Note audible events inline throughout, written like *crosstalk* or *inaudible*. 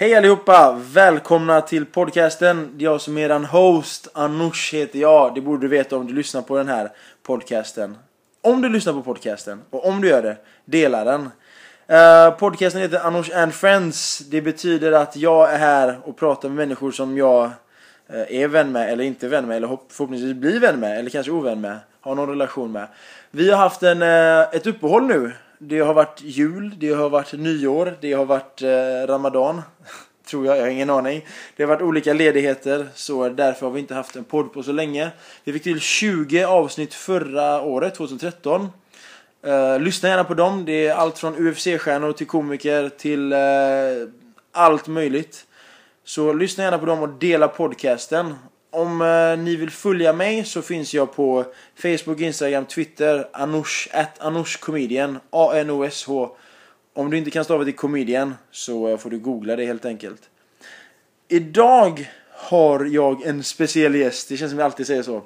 Hej allihopa! Välkomna till podcasten. Det är Jag som är eran host, Anush heter jag. Det borde du veta om du lyssnar på den här podcasten. Om du lyssnar på podcasten, och om du gör det, dela den. Uh, podcasten heter Anush and Friends. Det betyder att jag är här och pratar med människor som jag uh, är vän med, eller inte vän med, eller förhoppningsvis blir vän med, eller kanske ovän med. Har någon relation med. Vi har haft en, uh, ett uppehåll nu det har varit jul, det har varit nyår, det har varit eh, ramadan. *laughs* Tror jag, jag har ingen aning. Det har varit olika ledigheter så därför har vi inte haft en podd på så länge. Vi fick till 20 avsnitt förra året, 2013. Eh, lyssna gärna på dem. Det är allt från UFC-stjärnor till komiker till eh, allt möjligt. Så lyssna gärna på dem och dela podcasten. Om eh, ni vill följa mig så finns jag på Facebook, Instagram, Twitter, Anush, at Anush Comedian, A-N-O-S-H. Om du inte kan stava till comedian så eh, får du googla det helt enkelt. Idag har jag en speciell gäst, det känns som jag alltid säger så.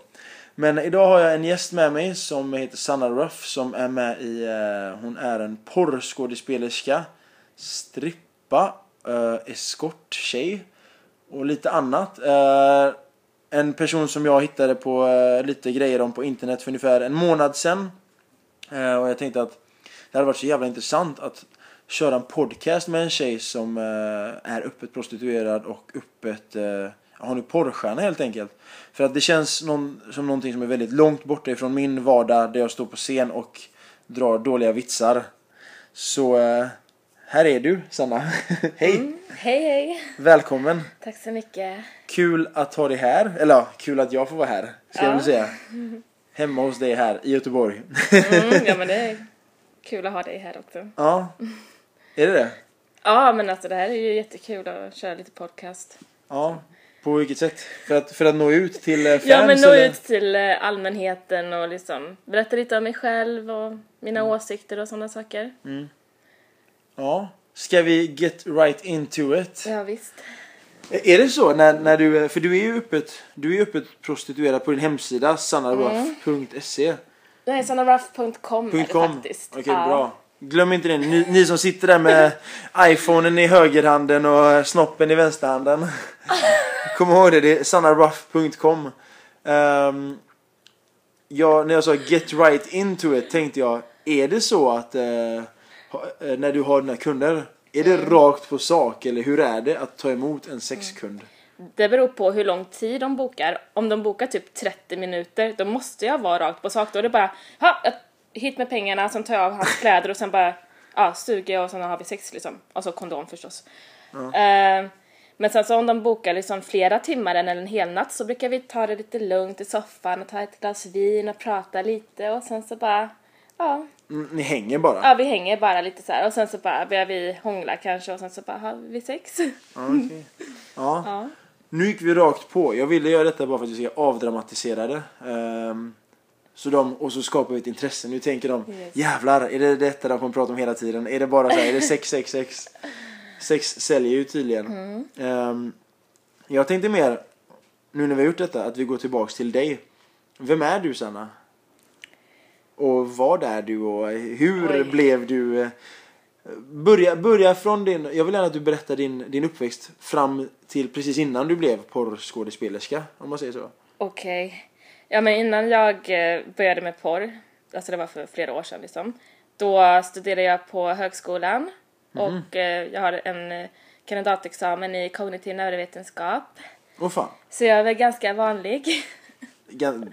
Men idag har jag en gäst med mig som heter Sanna Ruff som är med i, eh, hon är en porrskådespelerska, strippa, eh, eskorttjej och lite annat. Eh, en person som jag hittade på eh, lite grejer om på internet för ungefär en månad sedan. Eh, och jag tänkte att det hade varit så jävla intressant att köra en podcast med en tjej som eh, är öppet prostituerad och öppet, uh, hon är porrstjärna helt enkelt. För att det känns någon, som någonting som är väldigt långt borta ifrån min vardag där jag står på scen och drar dåliga vitsar. Så eh, här är du, Sanna. *laughs* hej! Mm, hej, hej! Välkommen! Tack så mycket. Kul att ha dig här. Eller ja, kul att jag får vara här, ska ja. jag väl säga. *laughs* Hemma hos dig här i Göteborg. mm, ja, men det är *laughs* kul att ha dig här också. Ja, är det det? Ja, men alltså det här är ju jättekul att köra lite podcast. Ja, på vilket sätt? För att, för att nå ut till fans? Ja, men nå eller? ut till eh, allmänheten och liksom berätta lite om mig själv och mina mm. åsikter och sådana saker. Mm. Ja. Ska vi get right into it? Ja, visst. Är det så när, när du, för du är ju öppet, du är öppet prostituerad på din hemsida sannaruff.se mm. Nej, sannaruff.com är det faktiskt. Okej, okay, ja. bra. Glöm inte det, ni, ni, som sitter där med *laughs* iPhonen i högerhanden och snoppen i vänsterhanden. *laughs* Kom ihåg det, det är sannaruff.com. Um, ehm, ja, när jag sa get right into it tänkte jag, är det så att uh, när du har dina kunder? Är det mm. rakt på sak eller hur är det att ta emot en sexkund? Det beror på hur lång tid de bokar. Om de bokar typ 30 minuter, då måste jag vara rakt på sak. Då är det bara, ha, hit med pengarna, sen tar jag av hans kläder och sen bara, ja, suger jag och sen har vi sex liksom. Och så kondom förstås. Mm. Uh, men sen så om de bokar liksom flera timmar eller en hel natt så brukar vi ta det lite lugnt i soffan och ta ett glas vin och prata lite och sen så bara, ja, Mm, ni hänger bara? Ja, vi hänger bara lite så här och sen så bara börjar vi hångla kanske och sen så bara har vi sex. okay. ja. *laughs* ja. Nu gick vi rakt på. Jag ville göra detta bara för att vi ska avdramatisera det. Um, så de, och så skapar vi ett intresse. Nu tänker de, yes. jävlar, är det detta de kommer prata om hela tiden? Är det bara så här, är det sex, sex, sex? Sex säljer ju tydligen. Mm. Um, jag tänkte mer, nu när vi har gjort detta, att vi går tillbaks till dig. Vem är du Sanna? Och vad är du och hur Oj. blev du? Eh, börja, börja från din, jag vill gärna att du berättar din, din uppväxt fram till precis innan du blev porrskådespelerska, om man säger så. Okej. Okay. Ja men innan jag eh, började med porr, alltså det var för flera år sedan liksom, då studerade jag på högskolan mm. och eh, jag har en kandidatexamen i kognitiv neurovetenskap. Oh, fan. Så jag är väl ganska vanlig. *laughs*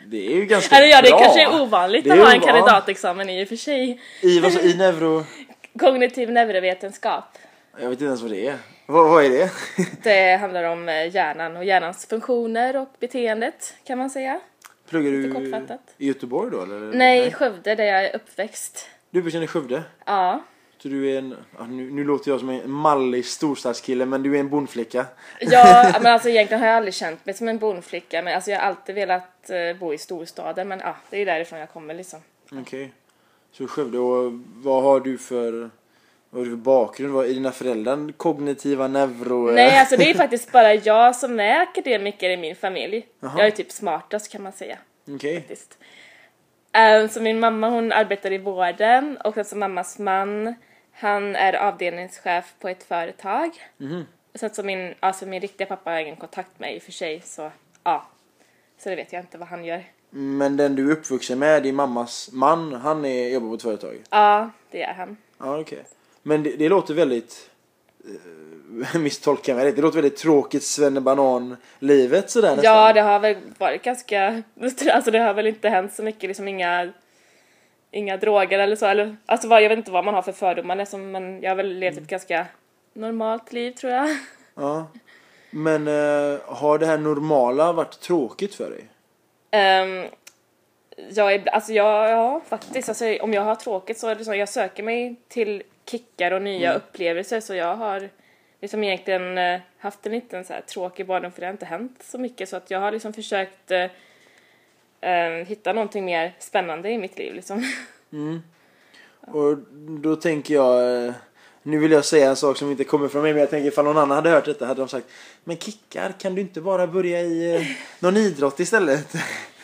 det är ju ganska Eller ja, det bra. kanske är ovanligt är att ha en kandidatexamen i och för sig. I vad i neuro? *laughs* Kognitiv neurovetenskap. Jag vet inte ens vad det är. Vad, vad är det? *laughs* det handlar om eh, hjärnan och hjärnans funktioner och beteendet kan man säga. Pluggar du i Göteborg då eller? Nej, i Skövde där jag är uppväxt. Du i Skövde? Ja. Så du är en, nu, nu låter jag som en mallig storstadskille men du är en bondflicka. Ja, *laughs* men alltså egentligen har jag aldrig känt mig som en bondflicka men alltså jag har alltid velat uh, bo i storstaden men ja, det är därifrån jag kommer liksom. Okej. Okay. Så Skövde, och vad har du för vad har du för bakgrund? Vad är dina föräldrar kognitiva neuro? Nej, alltså det är *laughs* faktiskt bara jag som är akademiker i min familj. Aha. Jag är typ smartast kan man säga. Okej. Okay. Um, så min mamma hon arbetar i vården och alltså mammas man han är avdelningschef på ett företag. Mm. Sen så min, alltså min riktiga pappa har ingen kontakt med i och för sig så ja. Så det vet jag inte vad han gör. Men den du är uppvuxen med, din mammas man, han är, jobbar på ett företag? Ja, det är han. Ja, okej. Men det, det låter väldigt... *laughs* Misstolka mig Det låter väldigt tråkigt svennebanan-livet sådär nästan. Ja, det har väl varit ganska... *laughs* Alltså det har väl inte hänt så mycket, liksom inga... Inga droger eller så, eller... Alltså vad, jag vet inte vad man har för fördomar liksom, men jag har väl levt ett ganska normalt liv tror jag. Ja. Men uh, har det här normala varit tråkigt för dig? Um, jag är, alltså jag, ja faktiskt, alltså, om jag har tråkigt så är det så, jag söker mig till kickar och nya Mm. upplevelser så jag har liksom egentligen eh, haft en liten så här tråkig barndom för det har inte hänt så mycket så att jag har liksom försökt eh, eh, hitta någonting mer spännande i mitt liv liksom. Och då tänker jag, eh, nu vill jag säga en sak som inte kommer från mig men jag tänker ifall någon annan hade hört detta hade de sagt Men kickar, kan du inte bara börja i eh, någon idrott istället?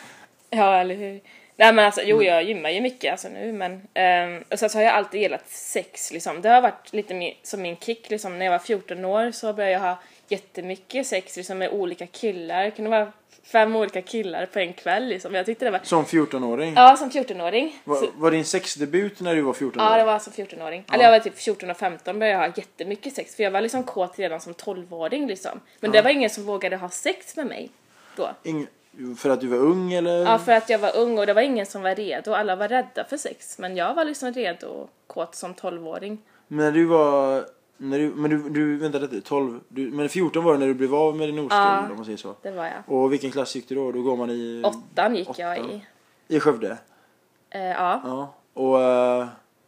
*laughs* ja, eller hur? Nej men alltså, Mm. jo jag gymmar ju mycket alltså nu men ehm, och sen så har jag alltid gillat sex liksom. Det har varit lite mer som min kick liksom. När jag var 14 år så började jag ha jättemycket sex liksom med olika killar. Det kunde vara fem olika killar på en kväll liksom. Jag tyckte det var, Som 14-åring? ja som 14-åring. Var, Så- var din sexdebut när du var 14 år? Ja, det var som 14-åring. Eller jag var typ 14 och 15 började jag ha jättemycket sex för jag var liksom kåt redan som 12-åring liksom. Men det var ingen som vågade ha sex med mig då. Ing- för att du var ung eller? Ja, för att jag var ung och det var ingen som var redo. Alla var rädda för sex. Men jag var liksom redo och kåt som 12-åring. Men när du var, när du, men du, du vänta lite, 12, du, men 14 var det när du blev av med din oskuld Ja. om man säger så. Det var jag. Och vilken klass gick du då? Då går man i... Åttan gick jag åttan. i. I Skövde? Eh, ja. Ja. Och uh,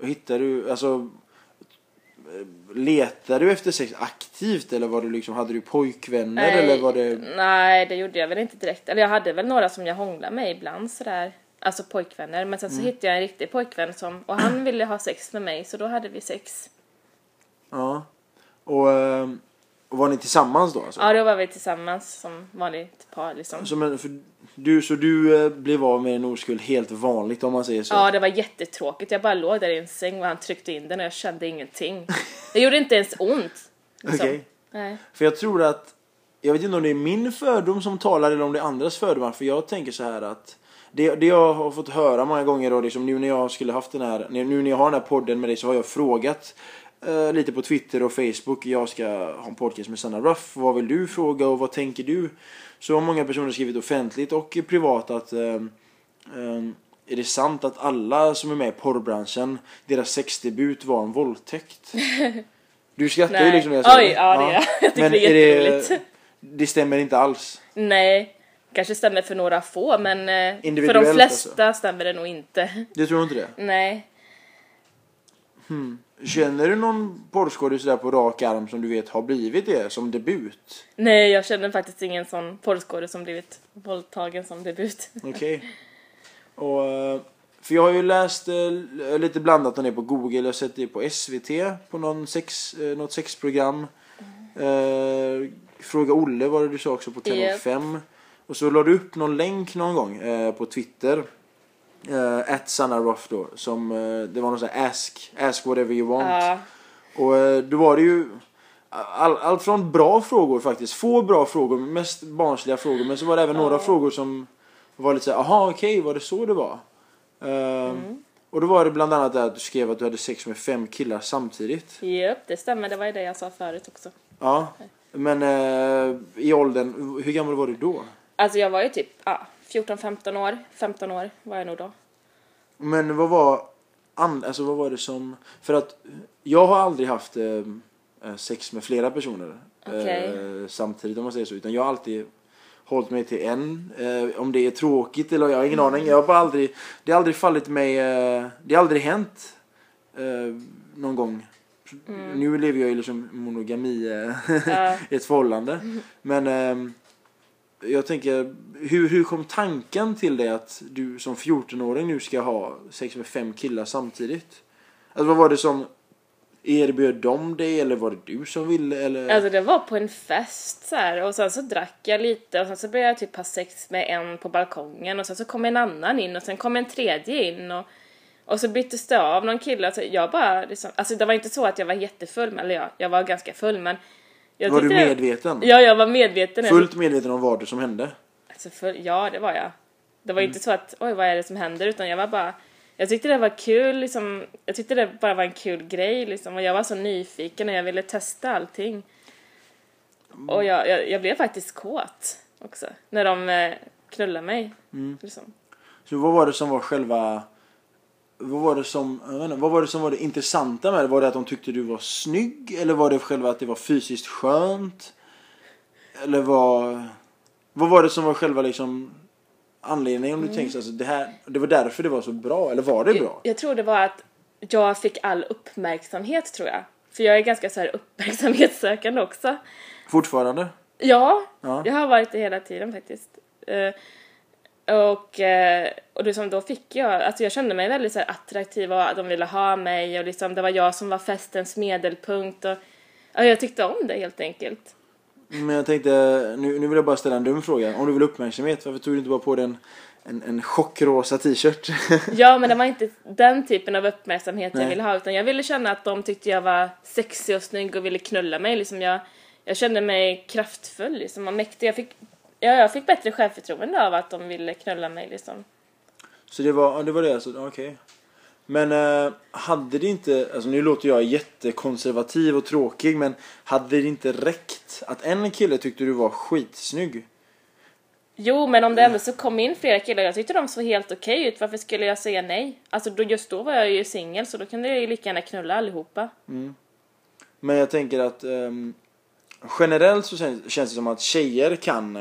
hittade du, alltså Letade du efter sex aktivt eller var du liksom, hade du pojkvänner eller var det? Nej, det gjorde jag väl inte direkt. Eller jag hade väl några som jag hånglade med ibland sådär. Alltså pojkvänner. Men sen så hittade jag en riktig pojkvän som, och han ville ha sex med mig så då hade vi sex. Ja. Och, eh, och var ni tillsammans då alltså? Ja, då var vi tillsammans som vanligt par liksom. Så, men, för du, så du eh, blev av med en oskuld helt vanligt om man säger så? Ja, det var jättetråkigt. Jag bara låg där i en säng och han tryckte in den och jag kände ingenting. Det gjorde inte ens ont. liksom. Okej. Nej. För jag tror att, jag vet inte om det är min fördom som talar eller om det är andras fördomar. För jag tänker så här att det, det jag har fått höra många gånger då, liksom nu när jag skulle haft den här, nu när jag har den här podden med dig så har jag frågat eh, lite på Twitter och Facebook. Jag ska ha en podcast med Sanna Ruff. Vad vill du fråga och vad tänker du? Så har många personer skrivit offentligt och privat att eh, är det sant att alla som är med i porrbranschen, deras sexdebut var en våldtäkt? *laughs* Du skrattar ju liksom när jag säger Oj, ja, det gör jag. *laughs* Jag tycker Men det är det, jätteroligt. det stämmer inte alls. Nej, kanske stämmer för några få men eh, för de Individuellt flesta stämmer det nog inte. Du tror inte det? Nej. Känner du någon porrskådis där på rak arm som du vet har blivit det som debut? Nej, jag känner faktiskt ingen sån porrskådis som blivit våldtagen som debut. Okej. Och, eh, för jag har ju läst eh, lite blandat om det på Google. Jag har sett det på SVT på någon sex, eh, något sexprogram. Eh, Fråga Olle var det du sa också på Kanal Japp. 5. Och så la du upp någon länk någon gång på Twitter. Uh, at Sanna Ruff då. Som, eh, det var någon sån här ask, ask whatever you want. Ja, Och eh, då var det ju all, allt från bra frågor faktiskt. Få bra frågor, mest barnsliga frågor. Men så var det även några frågor som var lite såhär, aha okej, var det så det var? Ehm, Och då var det bland annat det att du skrev att du hade sex med fem killar samtidigt. Japp, det stämmer. Det var ju det jag sa förut också. Ja. Men i åldern, hur gammal var du då? Alltså jag var ju typ ja, 14-15 år. 15 år var jag nog då. Men vad var, an, alltså vad var det som, för att jag har aldrig haft eh, eh, sex med flera personer eh, samtidigt om man säger så. Utan jag har alltid hållit mig till en. Eh, om det är tråkigt eller jag har ingen aning. Jag har bara aldrig, det har aldrig fallit mig, det har aldrig hänt någon gång. Nu lever jag i liksom monogami i *laughs* ett förhållande. Men ehm, jag tänker, hur, hur kom tanken till det att du som 14-åring nu ska ha sex med fem killar samtidigt? Alltså vad var det som erbjöd dem dig eller var det du som ville eller? Alltså det var på en fest så här och sen så drack jag lite och sen så blev jag typ ha sex med en på balkongen och sen så kom en annan in och sen kom en tredje in och, och så byttes det av någon kille. Alltså jag bara liksom, alltså det var inte så att jag var jättefull, men- eller jag, jag var ganska full men jag Var du medveten? Ja, jag var medveten. Fullt medveten om vad det som hände? Alltså för, ja, det var jag. Det var Mm. inte så att oj, vad är det som händer? Utan jag var bara... Jag tyckte det var kul, liksom. Jag tyckte det bara var en kul grej, liksom. Och jag var så nyfiken och jag ville testa allting. Mm. Och jag, jag, jag blev faktiskt kåt också. När de eh, knullade mig. Mm. Liksom. Så vad var det som var själva... Vad var det som, jag inte, vad var det som var det intressanta med det? Var det att de tyckte du var snygg? Eller var det själva att det var fysiskt skönt? Eller vad... Vad var det som var själva liksom anledningen om du tänkte alltså det här, det var därför det var så bra? Eller var det bra? Jag, jag tror det var att jag fick all uppmärksamhet, tror jag. För jag är ganska så här uppmärksamhetssökande också. Fortfarande? Ja, Ja. jag har varit det hela tiden faktiskt. Och eh, och liksom, då fick jag, alltså jag kände mig väldigt så attraktiv och de ville ha mig och liksom, det var jag som var festens medelpunkt och ja, jag tyckte om det helt enkelt. Men jag tänkte, nu, nu vill jag bara ställa en dum fråga. Om du vill uppmärksamhet, varför tog du inte bara på dig en, en, en chockrosa t-shirt? *laughs* Ja, men det var inte den typen av uppmärksamhet jag Nej. ville ha utan jag ville känna att de tyckte jag var sexig och snygg och ville knulla mig. Liksom jag, jag kände mig kraftfull liksom, och mäktig. Jag fick, ja, jag fick bättre självförtroende av att de ville knulla mig liksom. Så det var, ja, det var det alltså, okej. Men eh, hade det inte, alltså nu låter jag jättekonservativ och tråkig men hade det inte räckt att en kille tyckte du var skitsnygg? Jo, men om det ändå så kom in flera killar, jag tyckte de såg helt okej ut, varför skulle jag säga nej? Alltså då, just då var jag ju singel så då kunde jag ju lika gärna knulla allihopa. Men jag tänker att ehm, generellt så känns, känns det som att tjejer kan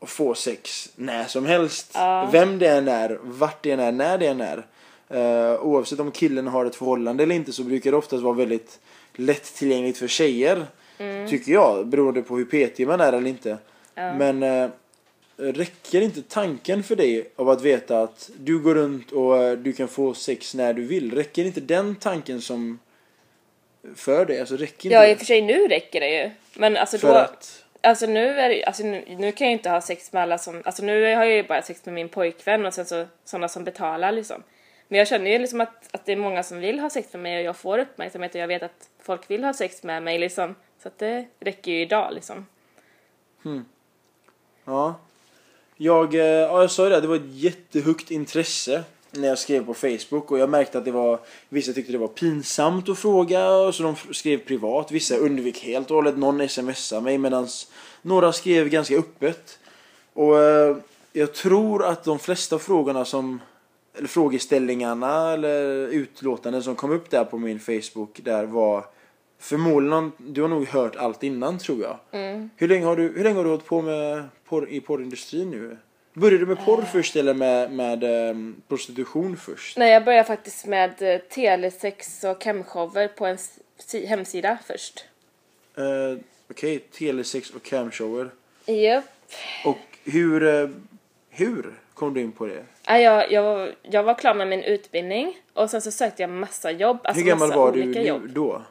få sex när som helst. Ja. Vem det än är, vart det än är, när det än är. Eh, oavsett om killen har ett förhållande eller inte så brukar det oftast vara väldigt lättillgängligt för tjejer. Tycker jag, beroende på hur petig man är eller inte. Ja. Men eh, räcker inte tanken för dig av att veta att du går runt och eh, du kan få sex när du vill? Räcker inte den tanken som för dig? Alltså räcker inte Ja, i och för sig nu räcker det ju. Men alltså För då, att alltså nu är det, alltså nu, nu kan jag ju inte ha sex med alla som, alltså nu har jag ju bara sex med min pojkvän och sen så sådana som betalar liksom. Men jag känner ju liksom att, att det är många som vill ha sex med mig och jag får uppmärksamhet och jag vet att folk vill ha sex med mig liksom. Så att det räcker ju idag liksom. Hmm. Ja. Jag, eh, ja, jag sa ju det, det var ett jättehögt intresse när jag skrev på Facebook och jag märkte att det var vissa tyckte det var pinsamt att fråga och så de skrev privat. Vissa undvek helt och hållet, någon smsade mig medan några skrev ganska öppet. Och eh, jag tror att de flesta frågorna som eller frågeställningarna eller utlåtanden som kom upp där på min Facebook där var förmodligen, du har nog hört allt innan tror jag. Hur länge har du, hur länge har du hållit på med porr, i porrindustrin nu? Började du med porr först eller med, med ehm, prostitution först? Nej, jag började faktiskt med eh, telesex och camshower på en si- hemsida först. Uh, Okej, telesex och camshower. Japp. Och hur, eh, hur kom du in på det? Ja, jag, jag, jag var klar med min utbildning och sen så sökte jag massa jobb. Alltså hur gammal var du nu, då?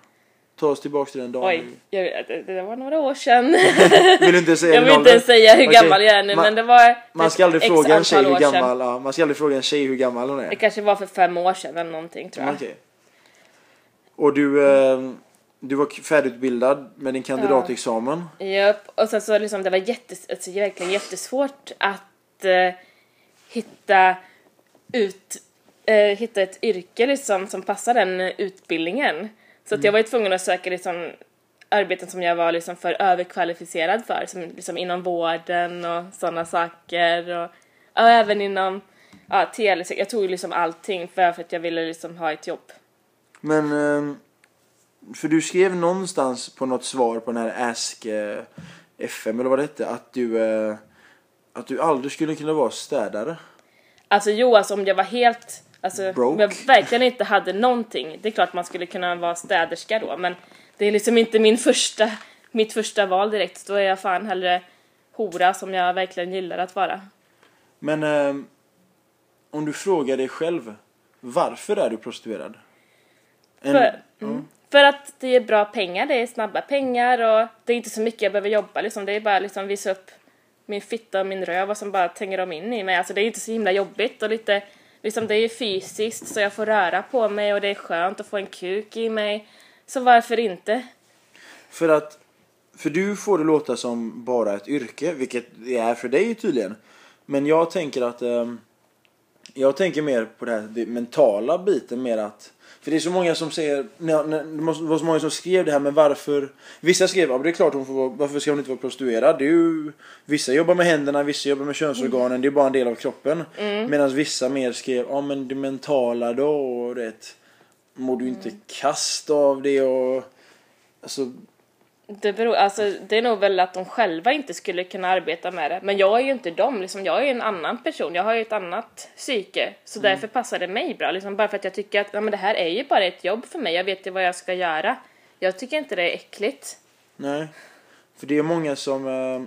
Ta oss tillbaks till den dagen. Oj, jag, det, det var några år sedan. *laughs* Vill inte säga jag vill inte ens säga hur Okej, gammal jag är nu man- men det var Man typ ska aldrig x fråga en tjej hur gammal, ja, man ska aldrig fråga en tjej hur gammal hon Det är. kanske var för fem år sedan eller någonting tror jag. Okej. Och du, eh, du var färdigutbildad med din kandidatexamen. Japp, och sen så liksom det var jättes, alltså, verkligen jättesvårt att eh, hitta ut, eh, hitta ett yrke liksom som passar den utbildningen. Så att jag var ju tvungen att söka liksom arbeten som jag var liksom för överkvalificerad för, som liksom inom vården och sådana saker och, och även inom ja, tele, jag tog ju liksom allting för, för att jag ville liksom ha ett jobb. Men, eh, för du skrev någonstans på något svar på den här Ask eh, FM eller vad det hette att du, eh, att du aldrig skulle kunna vara städare. Alltså jo, alltså om jag var helt, alltså Broke. om jag verkligen inte hade någonting, det är klart man skulle kunna vara städerska då, men det är liksom inte min första, mitt första val direkt, då är jag fan hellre hora som jag verkligen gillar att vara. Men eh, om du frågar dig själv, varför är du prostituerad? En, För, mm. för att det är bra pengar, det är snabba pengar och det är inte så mycket jag behöver jobba liksom, det är bara liksom visa upp min fitta och min röv och som bara tänger de in i mig. Alltså det är inte så himla jobbigt och lite, liksom det är ju fysiskt så jag får röra på mig och det är skönt att få en kuk i mig. Så varför inte? För att för du får det låta som bara ett yrke, vilket det är för dig tydligen. Men jag tänker att ehm, jag tänker mer på det här det mentala biten mer att för det är så många som säger, när, när, det var så många som skrev det här men varför Vissa skrev, ja det är klart hon får vara, varför ska hon inte vara prostituerad? Det är ju, vissa jobbar med händerna, vissa jobbar med könsorganen, det är bara en del av kroppen. Medan vissa mer skrev, ja men det mentala då och det Mår du inte kast av det och Alltså, Det, beror, alltså, det är nog väl att de själva inte skulle kunna arbeta med det. Men jag är ju inte dem, liksom, jag är ju en annan person, jag har ju ett annat psyke. Så därför passar det mig bra, liksom, bara för att jag tycker att ja, men det här är ju bara ett jobb för mig, jag vet ju vad jag ska göra. Jag tycker inte det är äckligt. Nej. För det är många som, äh,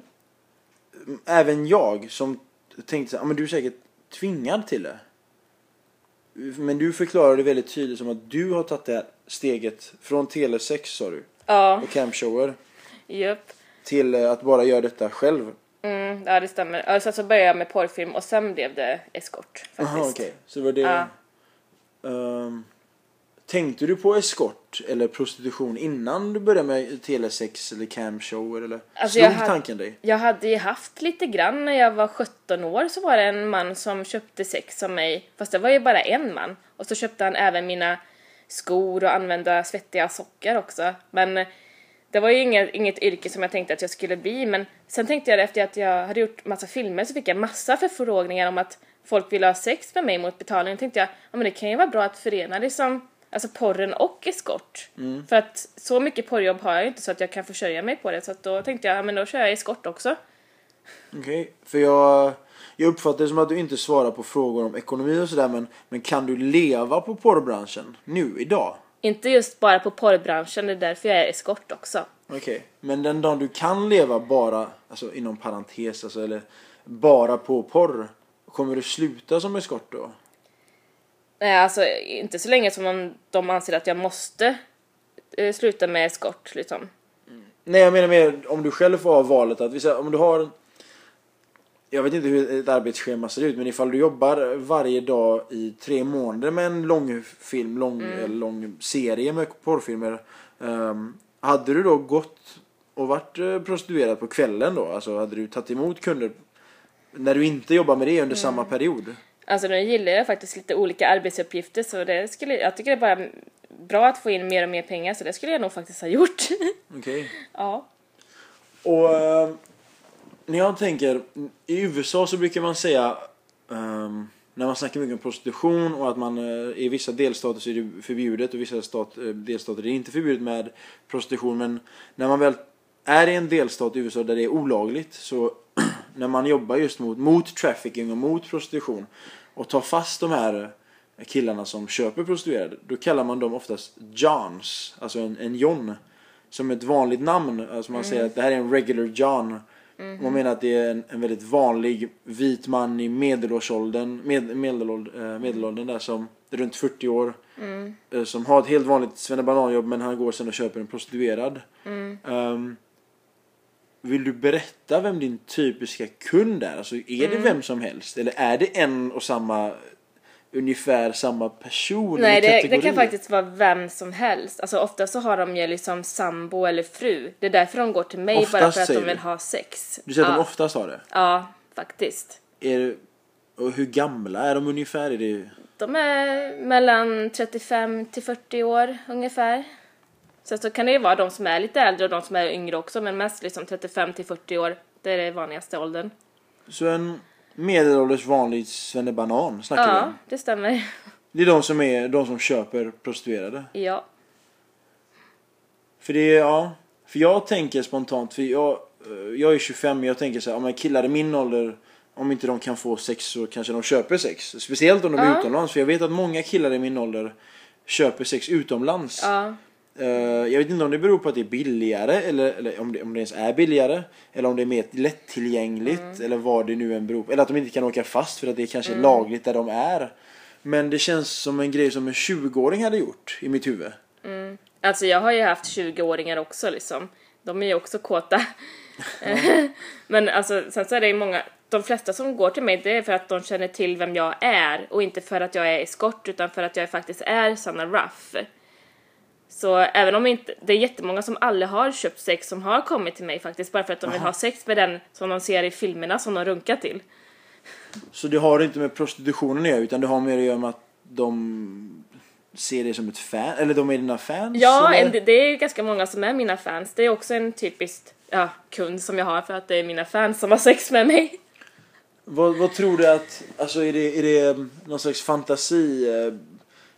även jag, som tänkte "Ja, men du är säkert tvingad till det. Men du förklarade väldigt tydligt som att du har tagit det steget från telesex sa du, Ja, och camshower, japp. till äh, att bara göra detta själv. Mm, ja, det stämmer. Alltså, så började jag med porrfilm och sen blev det eskort faktiskt. Jaha okej, så det var det. Ja. Ehm, tänkte du på eskort eller prostitution innan du började med telesex eller camshower eller Alltså, slog hade- tanken dig? Jag hade ju haft lite grann när jag var 17 år så var det en man som köpte sex av mig, fast det var ju bara en man. Och så köpte han även mina skor och använda svettiga sockar också. Men det var ju inget, inget yrke som jag tänkte att jag skulle bli, men sen tänkte jag efter att jag hade gjort massa filmer så fick jag massa förfrågningar om att folk ville ha sex med mig mot betalning. Då tänkte jag, ja men det kan ju vara bra att förena det som Alltså porren och eskort. För att så mycket porrjobb har jag ju inte så att jag kan försörja mig på det. Så att då tänkte jag, ja men då kör jag eskort också. Okej, för jag, jag uppfattar det som att du inte svarar på frågor om ekonomi och sådär men, men kan du leva på porrbranschen nu, idag? Inte just bara på porrbranschen, det är därför jag är eskort också. Okej, men den dagen du kan leva bara, alltså inom parentes, alltså, eller bara på porr, kommer du sluta som eskort då? Nej, alltså inte så länge som de, de anser att jag måste eh, sluta med eskort liksom. Nej jag menar mer om du själv får ha valet att, om du har jag vet inte hur ett arbetsschema ser ut men ifall du jobbar varje dag i tre månader med en lång film, lång, eller lång serie med porrfilmer. ehm, hade du då gått och varit eh, prostituerad på kvällen då? Alltså hade du tagit emot kunder när du inte jobbar med det under samma period? Alltså nu gillar jag faktiskt lite olika arbetsuppgifter så det skulle, jag tycker det är bara bra att få in mer och mer pengar så det skulle jag nog faktiskt ha gjort. *laughs* Okej. ja. Och eh, när jag tänker, i USA så brukar man säga ehm, när man snackar mycket om prostitution och att man eh, i vissa delstater så är det förbjudet och vissa stat, eh, delstater är det inte förbjudet med prostitution men när man väl är i en delstat i USA där det är olagligt så *clears throat* när man jobbar just mot, mot trafficking och mot prostitution och tar fast de här killarna som köper prostituerade då kallar man dem oftast Johns, alltså en, en John som ett vanligt namn. Alltså man säger att det här är en regular John. Man menar att det är en, en väldigt vanlig vit man i medelårsåldern, med, medelåldern, eh, medelåldern där som är runt 40 år. eh, Som har ett helt vanligt svennebananjobb men han går sen och köper en prostituerad. Ehm, vill du berätta vem din typiska kund är? Alltså är det vem som helst? Eller är det en och samma, ungefär samma person? Nej, det, det kan faktiskt vara vem som helst. Alltså ofta så har de ju liksom sambo eller fru. Det är därför de går till mig, bara Oftast, för att de vill du? ha sex. Du säger att ja. de oftast har det? Ja, faktiskt. Är det, och hur gamla är de ungefär? Är det, De är mellan 35 till 40 år ungefär. Sen så kan det ju vara de som är lite äldre och de som är yngre också, men mest liksom 35 till 40 år. Det är den vanligaste åldern. så en medelålders vanlig svennebanan snackar vi Ja, om? det stämmer. Det är de som, är, de som köper prostituerade? Ja. För det är, ja. För jag tänker spontant, för jag, eh, jag är 25 men jag tänker så här, om killar i min ålder om inte de kan få sex så kanske de köper sex. Speciellt om de är Ja. utomlands. För jag vet att många killar i min ålder köper sex utomlands. Ja. Eh, jag vet inte om det beror på att det är billigare eller, eller om, det, om det ens är billigare. Eller om det är mer lättillgängligt Mm. eller vad det nu än beror på. Eller att de inte kan åka fast för att det är kanske Mm. lagligt där de är. Men det känns som en grej som en 20-åring hade gjort i mitt huvud. Alltså jag har ju haft 20-åringar också liksom. De är ju också kåta. *laughs* *laughs* Men alltså sen så är det ju många, de flesta som går till mig det är för att de känner till vem jag är och inte för att jag är eskort utan för att jag faktiskt är Sanna Ruff. Så även om inte, det är jättemånga som aldrig har köpt sex som har kommit till mig faktiskt bara för att de vill ha sex med den som de ser i filmerna som de runkar till. Så det har inte med prostitutionen att göra utan det har mer att göra med att de ser det som ett fan, eller de är dina fans? Ja, en, det är ganska många som är mina fans. Det är också en typisk ja, kund som jag har för att det är mina fans som har sex med mig. Vad, vad tror du att, alltså är det, är det någon slags fantasi, eh,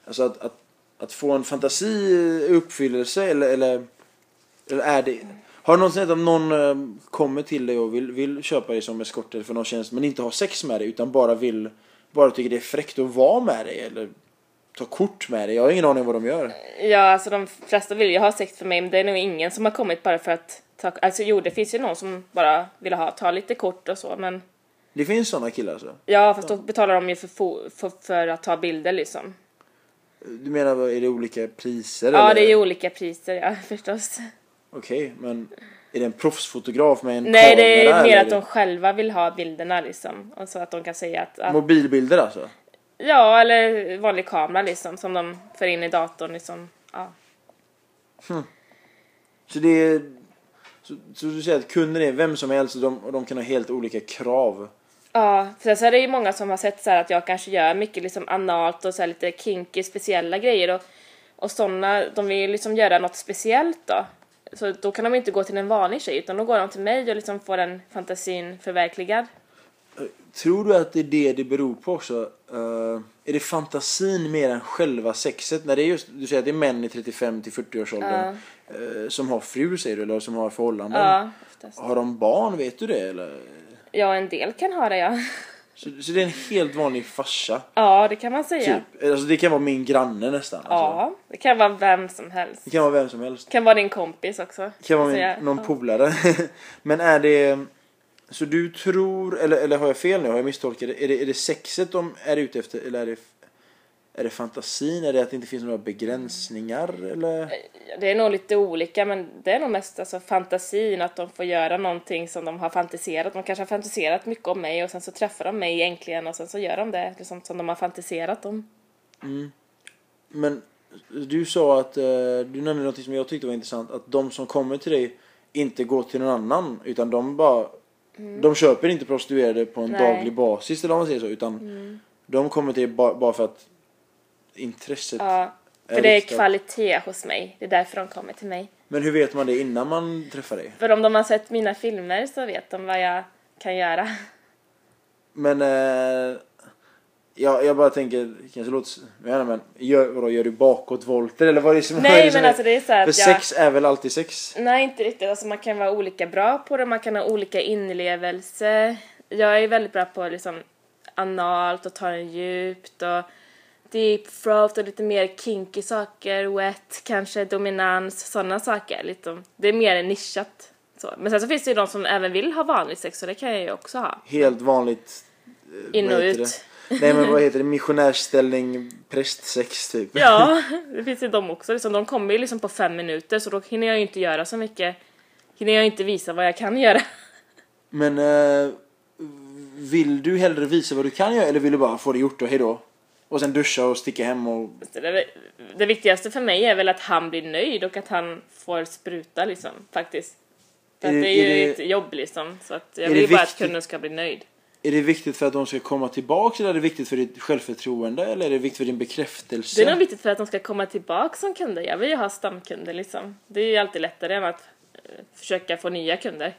alltså att, att, att få en fantasi i uppfyllelse eller, eller, eller är det, har du någonsin om någon eh, kommer till dig och vill, vill köpa dig som eskort eller för någon tjänst men inte har sex med dig utan bara vill, bara tycker det är fräckt att vara med dig eller ta kort med dig? Jag har ingen aning vad de gör. Ja, alltså de flesta vill ju ha sex för mig men det är nog ingen som har kommit bara för att ta, alltså jo det finns ju någon som bara vill ha, ta lite kort och så men Det finns sådana killar alltså? ja fast då betalar de ju för, för, för att ta bilder liksom. Du menar, är det olika priser? Ja eller? det är olika priser ja *laughs* förstås. Okej, men är det en proffsfotograf med en Nej det är kamera, mer eller att de själva vill ha bilderna liksom. Och så att de kan säga att, att Mobilbilder alltså? ja eller vanlig kamera liksom som de för in i datorn liksom. Ja. Så det är... Så, så du säger att kunden är vem som helst och de, och de kan ha helt olika krav? Ja, sen är det ju många som har sett så här att jag kanske gör mycket liksom analt och så lite kinky speciella grejer och, och sådana, de vill ju liksom göra något speciellt då. Så då kan de inte gå till en vanlig tjej utan då går de till mig och liksom får den fantasin förverkligad. Tror du att det är det det beror på också? Eh, är det fantasin mer än själva sexet? När det är just, du säger att det är män i 35 till 40 års åldern eh, som har fru säger du, eller som har förhållanden. Har de barn, vet du det? Eller? Ja, en del kan ha det ja. *laughs* Så, så det är en helt vanlig farsa? Ja, det kan man säga. Typ. Alltså det kan vara min granne nästan. Alltså. Ja, det kan vara vem som helst. Det kan vara vem som helst. Det kan vara din kompis också. Det kan vara min, någon ja. polare. *laughs* Men är det... Så du tror, eller, eller har jag fel nu? Har jag misstolkat det? Är det, är det sexet de är ute efter? Eller är det, är det fantasin? Är det att det inte finns några begränsningar? Eller? Det är nog lite olika men det är nog mest alltså fantasin att de får göra någonting som de har fantiserat. De kanske har fantiserat mycket om mig och sen så träffar de mig äntligen och sen så gör de det liksom, som de har fantiserat om. Men du sa att, eh, du nämnde något som jag tyckte var intressant. Att de som kommer till dig inte går till någon annan. Utan de bara, de köper inte prostituerade på en Mm. Nej. daglig basis eller vad man säger så. Utan de kommer till dig bara, bara för att intresset Ja, är för det är riktat. kvalitet hos mig. Det är därför de kommer till mig. Men hur vet man det innan man träffar dig? För om de har sett mina filmer så vet de vad jag kan göra. Men eh, jag, jag bara tänker, kanske låter, jag men gör, vadå, gör du bakåtvolter eller vad är det som vad är Nej det som men alltså det är så här För att jag... sex är väl alltid sex? Nej, inte riktigt. Alltså man kan vara olika bra på det, man kan ha olika inlevelse. Jag är väldigt bra på liksom analt och ta den djupt och deep throat och lite mer kinky saker, wet, kanske dominans, sådana saker. Lite, det är mer nischat. Så. Men sen så finns det ju de som även vill ha vanlig sex och det kan jag ju också ha. Helt vanligt In vad och ut. det? Nej men vad heter det? *laughs* Missionärställning, prästsex typ. Ja, *laughs* det finns ju de också. Liksom, de kommer ju liksom på fem minuter så då hinner jag ju inte göra så mycket. Hinner jag inte visa vad jag kan göra. Men eh, vill du hellre visa vad du kan göra eller vill du bara få det gjort och hejdå? Och sen duscha och sticka hem och... Så det, det viktigaste för mig är väl att han blir nöjd och att han får spruta liksom, faktiskt. För att Är- det är ju är det- ett jobb liksom, så att jag vill bara att kunden ska bli nöjd. Är det viktigt för att de ska komma tillbaka eller är det viktigt för ditt självförtroende eller är det viktigt för din bekräftelse? Det är nog viktigt för att de ska komma tillbaka som kunder. Jag vill ju ha stamkunder liksom. Det är ju alltid lättare än att eh, försöka få nya kunder.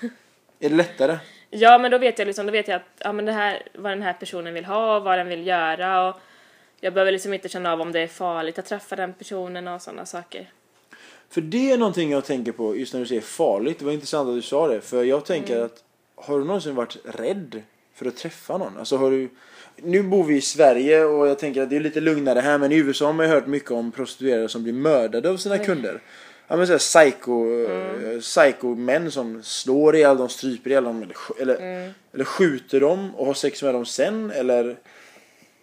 *laughs* Är det lättare? Ja, men då vet jag liksom, då vet jag att ja, men det här, vad den här personen vill ha och vad den vill göra och jag behöver liksom inte känna av om det är farligt att träffa den personen och sådana saker. För det är någonting jag tänker på just när du säger farligt. Det var intressant att du sa det. För jag tänker Mm. att har du någonsin varit rädd för att träffa någon? Alltså har du... Nu bor vi i Sverige och jag tänker att det är lite lugnare här men i USA har man ju hört mycket om prostituerade som blir mördade av sina kunder. Ja men såhär psycho, mm. psycho män som slår ihjäl dem, stryper ihjäl dem eller, eller, Mm. eller skjuter dem och har sex med dem sen eller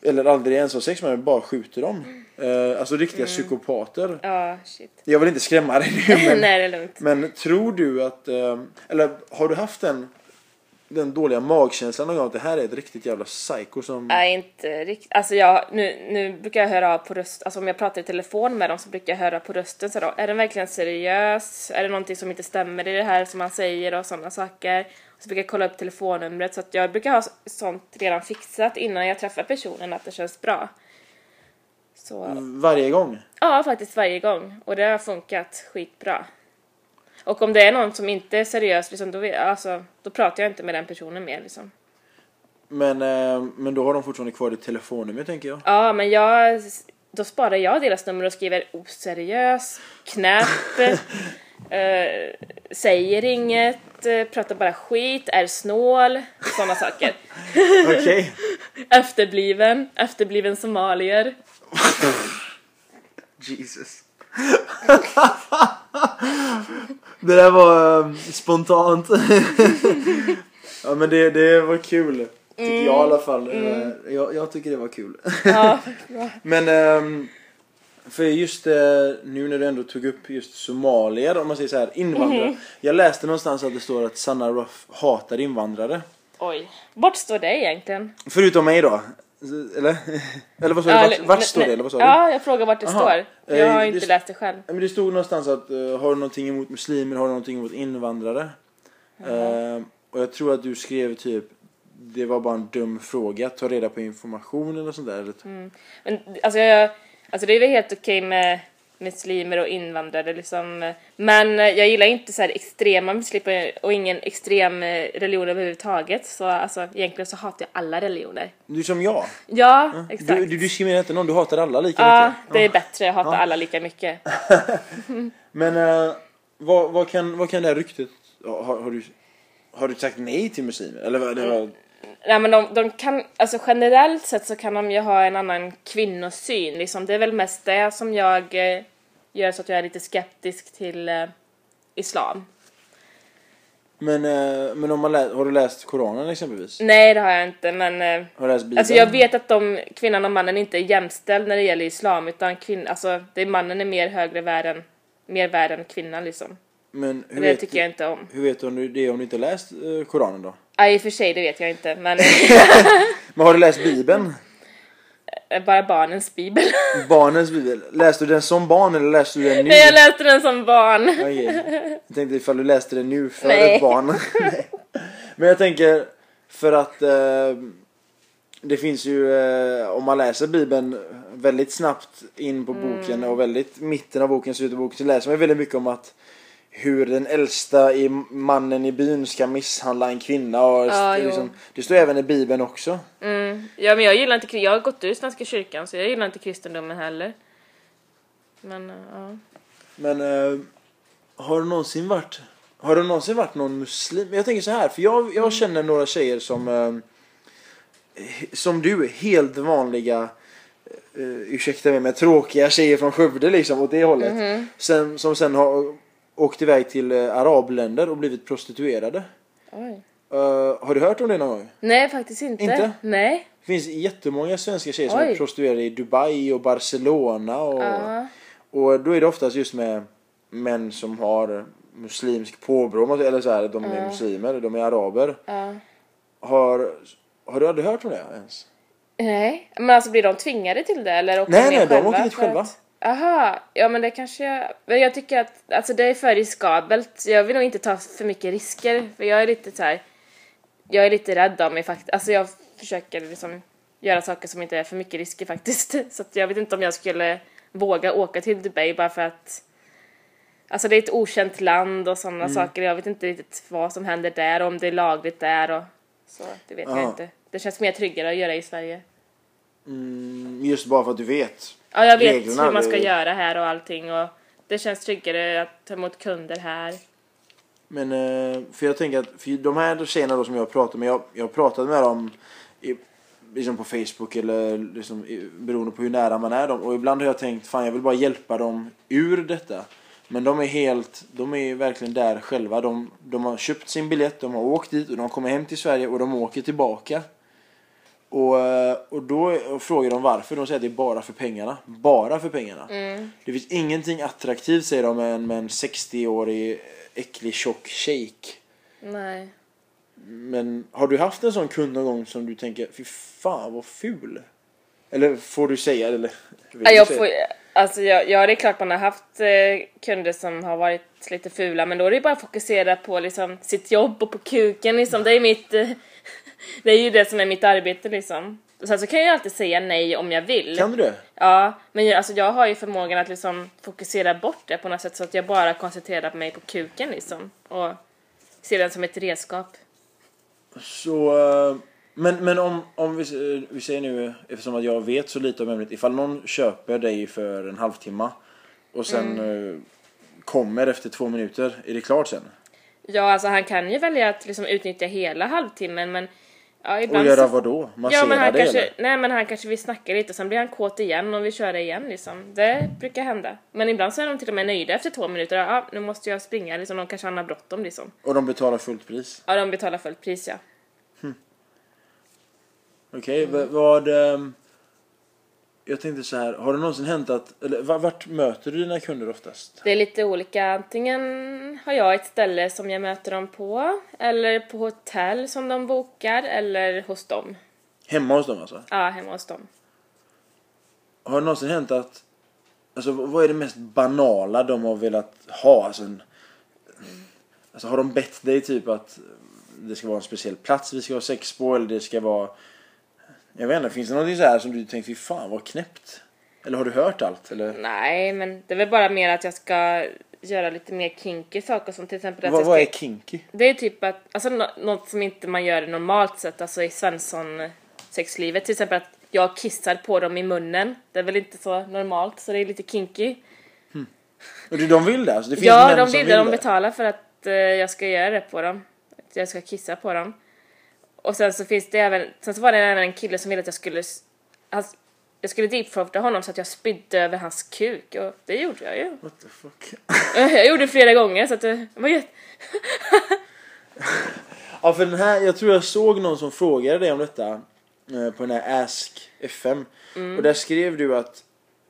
eller aldrig ens har sex med dem, bara skjuter dem. Eh, alltså riktiga Mm. psykopater. Ja, shit. Jag vill inte skrämma dig nu *laughs* men Nej, det är lugnt. men tror du att, eh, eller har du haft en, den dåliga magkänslan gång att det här är ett riktigt jävla psycho som... Nej, inte riktigt. Alltså jag, nu, nu brukar jag höra av på röst, alltså om jag pratar i telefon med dem så brukar jag höra på rösten så då, är den verkligen seriös? Är det någonting som inte stämmer i det här som han säger och sådana saker? Och så brukar jag kolla upp telefonnumret så att jag brukar ha sånt redan fixat innan jag träffar personen att det känns bra. Så, Varje gång. ja faktiskt varje gång. Och det har funkat skitbra. Och om det är någon som inte är seriös, liksom, då, alltså, då pratar jag inte med den personen mer liksom. Men, eh, men då har de fortfarande kvar ditt telefonnummer tänker jag. Ja, men jag, då sparar jag deras nummer och skriver oseriös, knäpp, *laughs* eh, säger inget, eh, pratar bara skit, är snål, sådana saker. *laughs* Okej. *laughs* Efterbliven, efterbliven somalier. Jesus. Det där var eh, spontant. *laughs* ja men det, det var kul. Tycker jag i alla fall. Eh, Jag, jag tycker det var kul. Ja, *laughs* men ehm, för just eh, nu när du ändå tog upp just somalier, om man säger så här, invandrare. Jag läste någonstans att det står att Sanna Ruff hatar invandrare. oj. Vart står det egentligen? Förutom mig då. Eller? *laughs* Eller vad sa du? Vart, vart står det? Eller vad sa du? Ja, jag frågar vart det Aha. står. Jag Eh, har det inte st- läst det själv. Men det stod någonstans att eh, har du någonting emot muslimer, har du någonting emot invandrare? Eh, och jag tror att du skrev typ det var bara en dum fråga, ta reda på information eller sånt där. eller- Mm. Men alltså, jag, alltså det är väl helt okej med muslimer och invandrare liksom. Men jag gillar inte så här extrema muslimer och ingen extrem eh, religion överhuvudtaget. Så alltså egentligen så hatar jag alla religioner. Du är som jag. Ja, exakt. Du, du diskriminerar inte någon, du hatar alla lika ja, mycket. det är bättre. Jag hatar alla lika mycket. *laughs* Men eh, vad, vad, kan, vad kan det här ryktet, har, har, du, har du sagt nej till muslimer? Eller vad, det var, Nej men de, de kan, alltså generellt sett så kan de ju ha en annan kvinnosyn liksom. Det är väl mest det som jag eh, gör så att jag är lite skeptisk till eh, islam. men, eh, men om man lä, har du läst Koranen exempelvis? Nej det har jag inte men eh, Har du läst Bibeln? Alltså jag vet att de, kvinnan och mannen inte är jämställd när det gäller islam utan kvinn, alltså det är mannen är mer högre värd än, mer värd än kvinnan liksom. Men hur Men det vet, tycker jag inte om. hur vet du om du det om du inte läst eh, Koranen då? Ja, i och för sig det vet jag inte men *laughs* Men har du läst Bibeln? bara barnens bibel. *laughs* Barnens bibel. Läste du den som barn eller läste du den nu? Nej jag läste den som barn. Okej. Jag tänkte ifall du läste den nu för Nej. ett barn. *laughs* Nej. Men jag tänker för att eh, det finns ju, eh, om man läser bibeln väldigt snabbt in på boken Mm. och väldigt mitten av boken, slutet av boken så läser man väldigt mycket om att hur den äldsta i mannen i byn ska misshandla en kvinna och jo. liksom, det står även i bibeln också. Mm. Ja men jag gillar inte, jag har gått ur Svenska kyrkan så jag gillar inte kristendomen heller. Men eh, ja. Men eh, har du någonsin varit Har du någonsin varit någon muslim? Jag tänker så här, för jag, jag känner några tjejer som eh, Som du, helt vanliga uh, Ursäkta mig men tråkiga tjejer från Skövde liksom åt det hållet. Sen, som sen har åkt iväg till eh, arabländer och blivit prostituerade. Oj. Eh, har du hört om det någon gång? Nej faktiskt inte. Inte? Nej. Det finns jättemånga svenska tjejer som Oj. är prostituerade i Dubai och Barcelona och Ja. och då är det oftast just med män som har muslimsk påbrå, eller så här, de är muslimer, de är araber. Har, har du aldrig hört om det ens? Nej, men alltså blir de tvingade till det eller åker Nej, de ner nej, de åker dit själva. att- Aha, ja men det kanske jag... Men jag tycker att alltså det är för riskabelt. Jag vill nog inte ta för mycket risker för jag är lite så här. Jag är lite rädd av mig faktiskt. Alltså jag försöker liksom göra saker som inte är för mycket risker faktiskt. *laughs* Så att jag vet inte om jag skulle våga åka till Dubai bara för att Alltså det är ett okänt land och sådana Mm. saker. Jag vet inte riktigt vad som händer där och om det är lagligt där och så. Det vet jag Ja. inte. Det känns mer tryggare att göra i Sverige. Mm, just bara för att du vet. Ja, jag vet Reglerna, hur man ska det- göra här och allting och det känns tryggare att ta emot kunder här. Men, eh, för jag tänker att, för de här tjejerna då som jag pratar med, jag, jag pratat med dem i, liksom på Facebook eller liksom, beroende på hur nära man är dem. Och ibland har jag tänkt, fan jag vill bara hjälpa dem ur detta. Men de är helt, de är verkligen där själva. De, de har köpt sin biljett, de har åkt dit och de kommer hem till Sverige och de åker tillbaka. Och, eh, och då frågar de varför. De säger att det är bara för pengarna. Bara för pengarna. Det finns ingenting attraktivt säger de med en, med en 60-årig äcklig tjock shejk. Nej. Men har du haft en sån kund någon gång som du tänker, fy fan vad ful? Eller får du säga? Eller, Ja, jag säga får, alltså jag, ja, det är klart man har haft eh, kunder som har varit lite fula men då är det bara att fokusera på liksom, sitt jobb och på kuken liksom. Det är mitt, eh, *laughs* det är ju det som är mitt arbete liksom. Sen så kan jag ju alltid säga nej om jag vill. Kan du det? Ja, men jag, alltså, jag har ju förmågan att liksom fokusera bort det på något sätt så att jag bara koncentrerar mig på kuken liksom. Och ser den som ett redskap. Så, eh, men, men om, om vi, eh, vi säger nu, eftersom att jag vet så lite om ämnet, ifall någon köper dig för en halvtimme och sen Mm. eh, kommer efter två minuter, är det klart sen? Ja, alltså han kan ju välja att liksom utnyttja hela halvtimmen men ja, Och göra så... vad då? Massera Ja men han dig kanske, eller? nej men han kanske vill snacka lite och sen blir han kåt igen och vill köra igen liksom. Det brukar hända. Men ibland så är de till och med nöjda efter två minuter. Ja, nu måste jag springa liksom. De kanske har bråttom liksom. Och de betalar fullt pris? Ja, de betalar fullt pris ja. Okej, Mm. v- vad... ehm, jag tänkte så här, har det någonsin hänt att... Eller va- vart möter du dina kunder oftast? Det är lite olika. Antingen har jag ett ställe som jag möter dem på. Eller på hotell som de bokar. Eller hos dem. Hemma hos dem alltså? Ja, hemma hos dem. Har det någonsin hänt att... Alltså vad är det mest banala de har velat ha? Alltså, en, alltså har de bett dig typ att det ska vara en speciell plats vi ska ha sex på eller det ska vara... Jag vet inte, finns det någonting så här som du tänkt fy fan vad knäppt? Eller har du hört allt? Eller? Nej, men det är väl bara mer att jag ska göra lite mer kinky saker som till exempel att Vad, jag vad ska... är kinky? Det är typ att, alltså nå- något som inte man gör normalt sett, alltså i svensson sexlivet. Till exempel att jag kissar på dem i munnen. Det är väl inte så normalt, så det är lite kinky. Och du, de vill det? Alltså, det finns Ja, män de som vill det. De betalar för att eh, jag ska göra det på dem. Att jag ska kissa på dem. Och sen så finns det även, sen så var det även en kille som ville att jag skulle, hans, jag skulle deepthroata honom så att jag spydde över hans kuk och det gjorde jag ju. What the fuck? *laughs* Jag gjorde det flera gånger så att det var jätte... *laughs* Ja för den här, jag tror jag såg någon som frågade dig om detta eh, på den här Ask FM. Mm. Och där skrev du att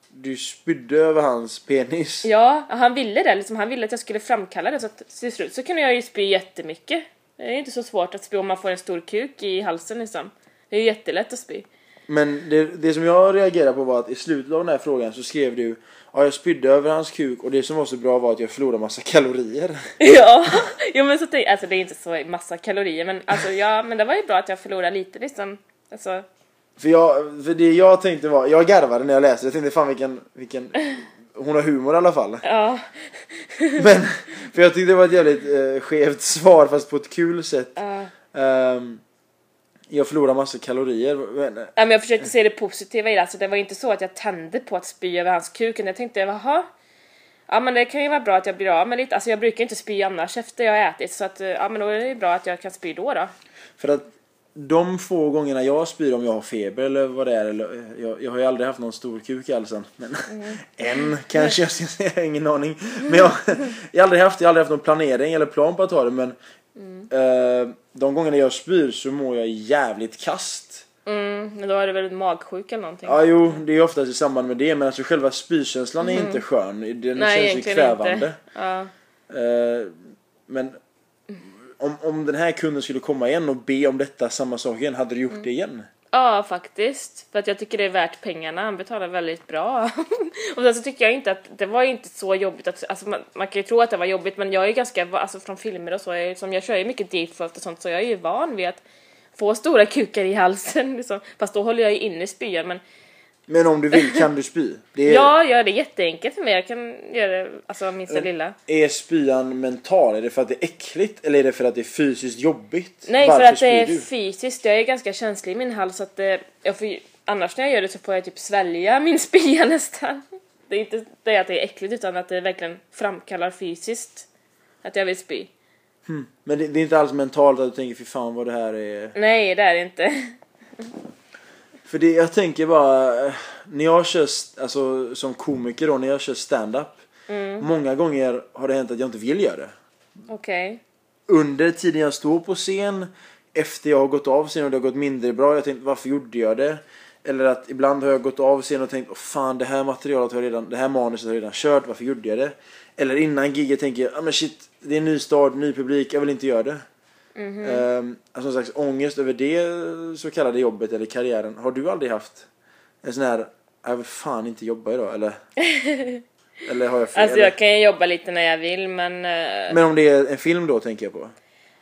du spydde över hans penis. Ja, han ville det. Liksom, han ville att jag skulle framkalla det så att till slut så kunde jag ju spy jättemycket. Det är inte så svårt att spy om man får en stor kuk i halsen liksom. Det är ju jättelätt att spy. Men det, det som jag reagerade på var att i slutet av den här frågan så skrev du Ja jag spydde över hans kuk och det som var så bra var att jag förlorade massa kalorier. *laughs* Ja, jo men så tänk, alltså det är inte så massa kalorier men alltså ja, men det var ju bra att jag förlorade lite liksom. Alltså, För, jag, för det jag tänkte var, jag garvade när jag läste jag tänkte fan vilken, vilken Hon har humor i alla fall. ja. *laughs* Men, för jag tyckte det var ett jävligt eh, skevt svar fast på ett kul sätt. ja. Ehm, jag förlorar massa kalorier. Men, Ja, men jag försökte se det positiva i det, alltså det var inte så att jag tände på att spy över hans kuk, jag tänkte jaha, ja men det kan ju vara bra att jag blir av med lite, alltså jag brukar inte spy annars efter jag har ätit så att eh, ja men då är det ju bra att jag kan spy då då. För att de få gångerna jag spyr om jag har feber eller vad det är. Eller, jag, jag har ju aldrig haft någon stor kuk i halsen. Men *laughs* en kanske jag ska säga, jag har ingen aning. Men jag, jag har aldrig haft, jag har aldrig haft någon planering eller plan på att ha det. Men eh, de gångerna jag spyr så mår jag jävligt kast. Mm, men då är det väl magsjuk eller någonting. Ja jo, det är oftast i samband med det. Men alltså själva spykänslan är inte skön. Den Mm. Nej, känns ju kvävande. inte. Ja. Eh, men om, om den här kunden skulle komma igen och be om detta samma sak igen, hade du gjort det igen? ja, faktiskt. För att jag tycker det är värt pengarna, han betalar väldigt bra. *laughs* och sen så tycker jag inte att det var inte så jobbigt att, alltså man, man kan ju tro att det var jobbigt men jag är ju ganska, alltså från filmer och så, jag, är- som jag kör ju mycket deep och sånt så jag är ju van vid att få stora kukar i halsen liksom. Fast då håller jag ju inne spyan men men om du vill kan du spy. Det är, Ja, ja, det är jätteenkelt för mig. Jag kan göra det, alltså minsta lilla. Är spyan mental? Är det för att det är äckligt eller är det för att det är fysiskt jobbigt? Nej, Varför för att det är du? fysiskt. Jag är ganska känslig i min hals så att eh, jag får, annars när jag gör det så får jag typ svälja *laughs* min spya nästan. Det är inte det att det är äckligt utan att det verkligen framkallar fysiskt att jag vill spy. Men det, det är inte alls mentalt att du tänker fy fan vad det här är. Nej, det är det inte. *laughs* För det jag tänker bara, när jag kör, alltså som komiker då, när jag kör stand-up. Mm. Många gånger har det hänt att jag inte vill göra det. Okej. under tiden jag står på scen, efter jag har gått av scen och det har gått mindre bra, jag tänkte varför gjorde jag det? Eller att ibland har jag gått av scen och tänkt, åh fan det här materialet har jag redan, det här manuset har jag redan kört, varför gjorde jag det? Eller innan giget tänker jag, ah, men shit, det är en ny stad, ny publik, jag vill inte göra det. Mm alltså en slags ångest över det så kallade jobbet eller karriären. Har du aldrig haft en sån här, jag vill fan inte jobba idag eller? *laughs* eller har jag fel? Alltså jag kan ju jobba lite när jag vill men... eh, Men om det är en film då tänker jag på.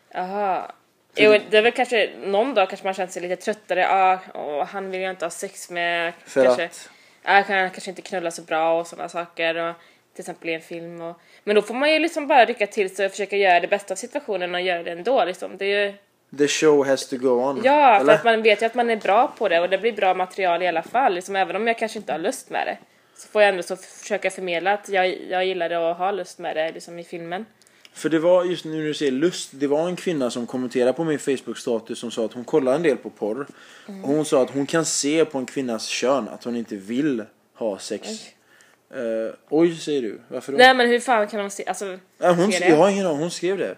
Jaha. Jo, det är väl kanske någon dag kanske man känner sig lite tröttare. Ja, åh, han vill jag inte ha sex med. För kanske. att? Kan han kanske inte knulla så bra och sådana saker. Och, till exempel i en film. Och, men då får man ju liksom bara rycka till sig och försöka göra det bästa av situationen och göra det ändå. Liksom. Det är ju, The show has to go on. ja, för eller? att man vet ju att man är bra på det och det blir bra material i alla fall. Liksom, även om jag kanske inte har lust med det. Så får jag ändå så försöka förmedla att jag, jag gillar det och har lust med det liksom, i filmen. För det var just nu när du säger lust, det var en kvinna som kommenterade på min Facebook-status som sa att hon kollar en del på porr. Mm. Och hon sa att hon kan se på en kvinnas kön att hon inte vill ha sex. Eh, oj, säger du. Varför då? Nej men hur fan kan de se, alltså, Ja, hon, se jag har ingen aning, hon skrev det.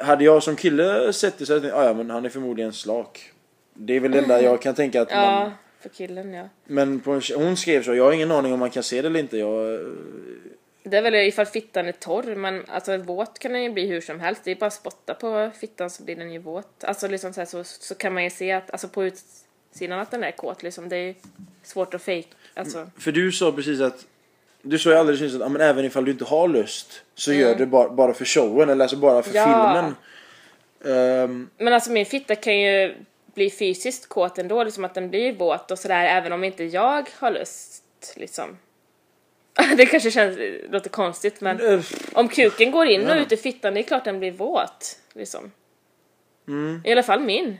Hade jag som kille sett det så hade jag tänkt, "Ah, ja men han är förmodligen slak. Det är väl det enda jag kan tänka att *laughs* man... Ja, för killen ja. Men på, hon skrev så, jag har ingen aning om man kan se det eller inte. Jag, Det är väl ifall fittan är torr, men alltså våt kan den ju bli hur som helst. Det är bara att spotta på fittan så blir den ju våt. Alltså liksom så, här, så, så kan man ju se att, alltså på utsidan att den är kåt liksom. Det är svårt att fake, alltså. för du sa precis att du sa ju alldeles nyss att men även ifall du inte har lust så gör du bara, bara för showen eller alltså bara för Ja. filmen. Ehm, Men alltså min fitta kan ju bli fysiskt kåt ändå, liksom att den blir våt och sådär även om inte jag har lust liksom. *laughs* Det kanske känns, låter konstigt men om kuken går in och ut i fittan det är klart den blir våt liksom. mm. I alla fall min.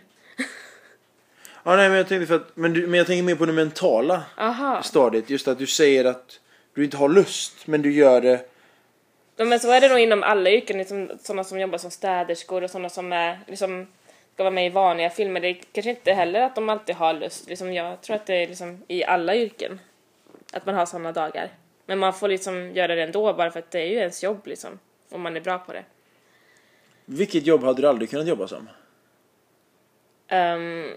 Ja nej men jag tänkte för att, men, du, men jag tänker mer på det mentala Aha. stadiet. Just att du säger att du inte har lust men du gör det Ja, men så är det nog inom alla yrken, liksom, sådana som jobbar som städerskor och sådana som är, liksom, ska vara med i vanliga filmer. Det är kanske inte heller att de alltid har lust. Liksom, jag tror att det är liksom, i alla yrken. Att man har sådana dagar. Men man får liksom göra det ändå bara för att det är ju ens jobb liksom. Om man är bra på det. Vilket jobb hade du aldrig kunnat jobba som? Ehm,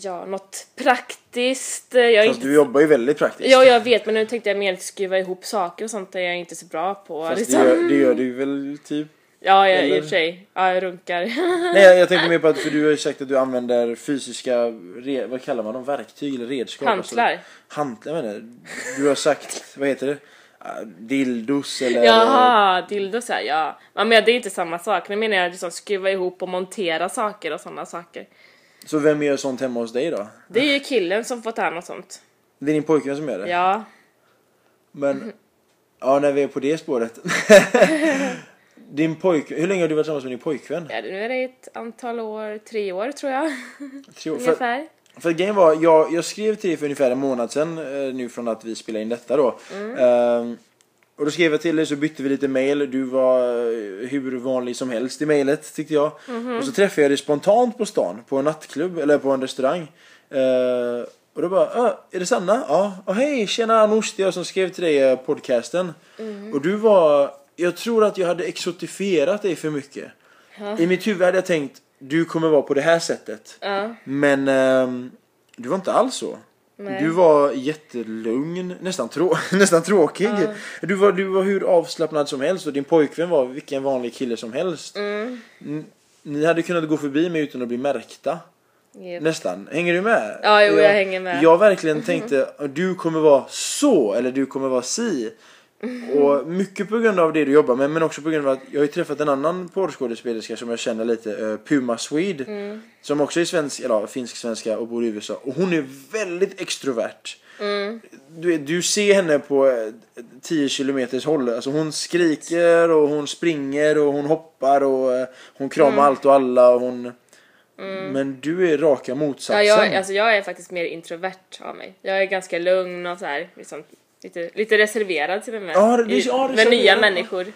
ja, något praktiskt. Jag är Fast inte... du jobbar ju väldigt praktiskt. Ja, jag vet, men nu tänkte jag mer skruva ihop saker och sånt är jag inte så bra på. Fast liksom. det, gör, det gör du väl typ? Ja, jag, i eller- och för sig. Ja, jag runkar. *laughs* Nej jag, jag tänker mer på att för du har ju sagt att du använder fysiska, re, vad kallar man dem, verktyg eller redskap? Hantlar. Alltså, hantlar jag menar. Du har sagt, vad heter det? Ah, Dildos eller? Jaha, dildos ja, ja. ja. Men det är inte samma sak. Nu menar jag liksom skruva ihop och montera saker och sådana saker. Så vem gör sånt hemma hos dig då? Det är ju killen som får ta hand om sånt. Det är din pojkvän som gör det? Ja. Men, ja när vi är på det spåret. *laughs* din pojkvän, hur länge har du varit tillsammans med din pojkvän? ja, nu är det ett antal år, tre år tror jag. Tre år. *laughs* För, Ungefär. för grejen var, jag, jag skrev till dig för ungefär en månad sedan eh, nu från att vi spelade in detta då. Mm. Ehm, och då skrev jag till dig så bytte vi lite mail. Du var eh, hur vanlig som helst i mailet tyckte jag. Mhm. Och så träffade jag dig spontant på stan på en nattklubb eller på en restaurang. Eh, och då bara, ah, är det Sanna? Ja. Och hej, tjena Anoush, det är jag som skrev till dig eh, podcasten. Mm. Och du var, jag tror att jag hade exotifierat dig för mycket. I mitt huvud hade jag tänkt, du kommer vara på det här sättet. Ja. Men ehm, du var inte alls så. Nej. Du var jättelugn, nästan, trå *laughs* nästan tråkig. Du, var, du var hur avslappnad som helst och din pojkvän var vilken vanlig kille som helst. Mm. Ni hade kunnat gå förbi mig utan att bli märkta. Yep. Nästan. Hänger du med? Ja, jo, jag hänger med. Jag verkligen tänkte du kommer vara så eller du kommer vara si. Och mycket på grund av det du jobbar med men också på grund av att jag har ju träffat en annan porrskådespelerska som jag känner lite, eh, Puma Swede. Mm. Som också är svensk, eller finsk-svenska och bor i USA. Och hon är väldigt extrovert. Mm. Du, du ser henne på eh, 10 kilometers håll. Alltså hon skriker och hon springer och hon hoppar och eh, hon kramar Mm. allt och alla och hon... Men du är raka motsatsen. Ja, jag, alltså jag är faktiskt mer introvert av mig. Jag är ganska lugn och så här, liksom, lite, lite reserverad till och med. Ja, det- I- ja, med nya människor.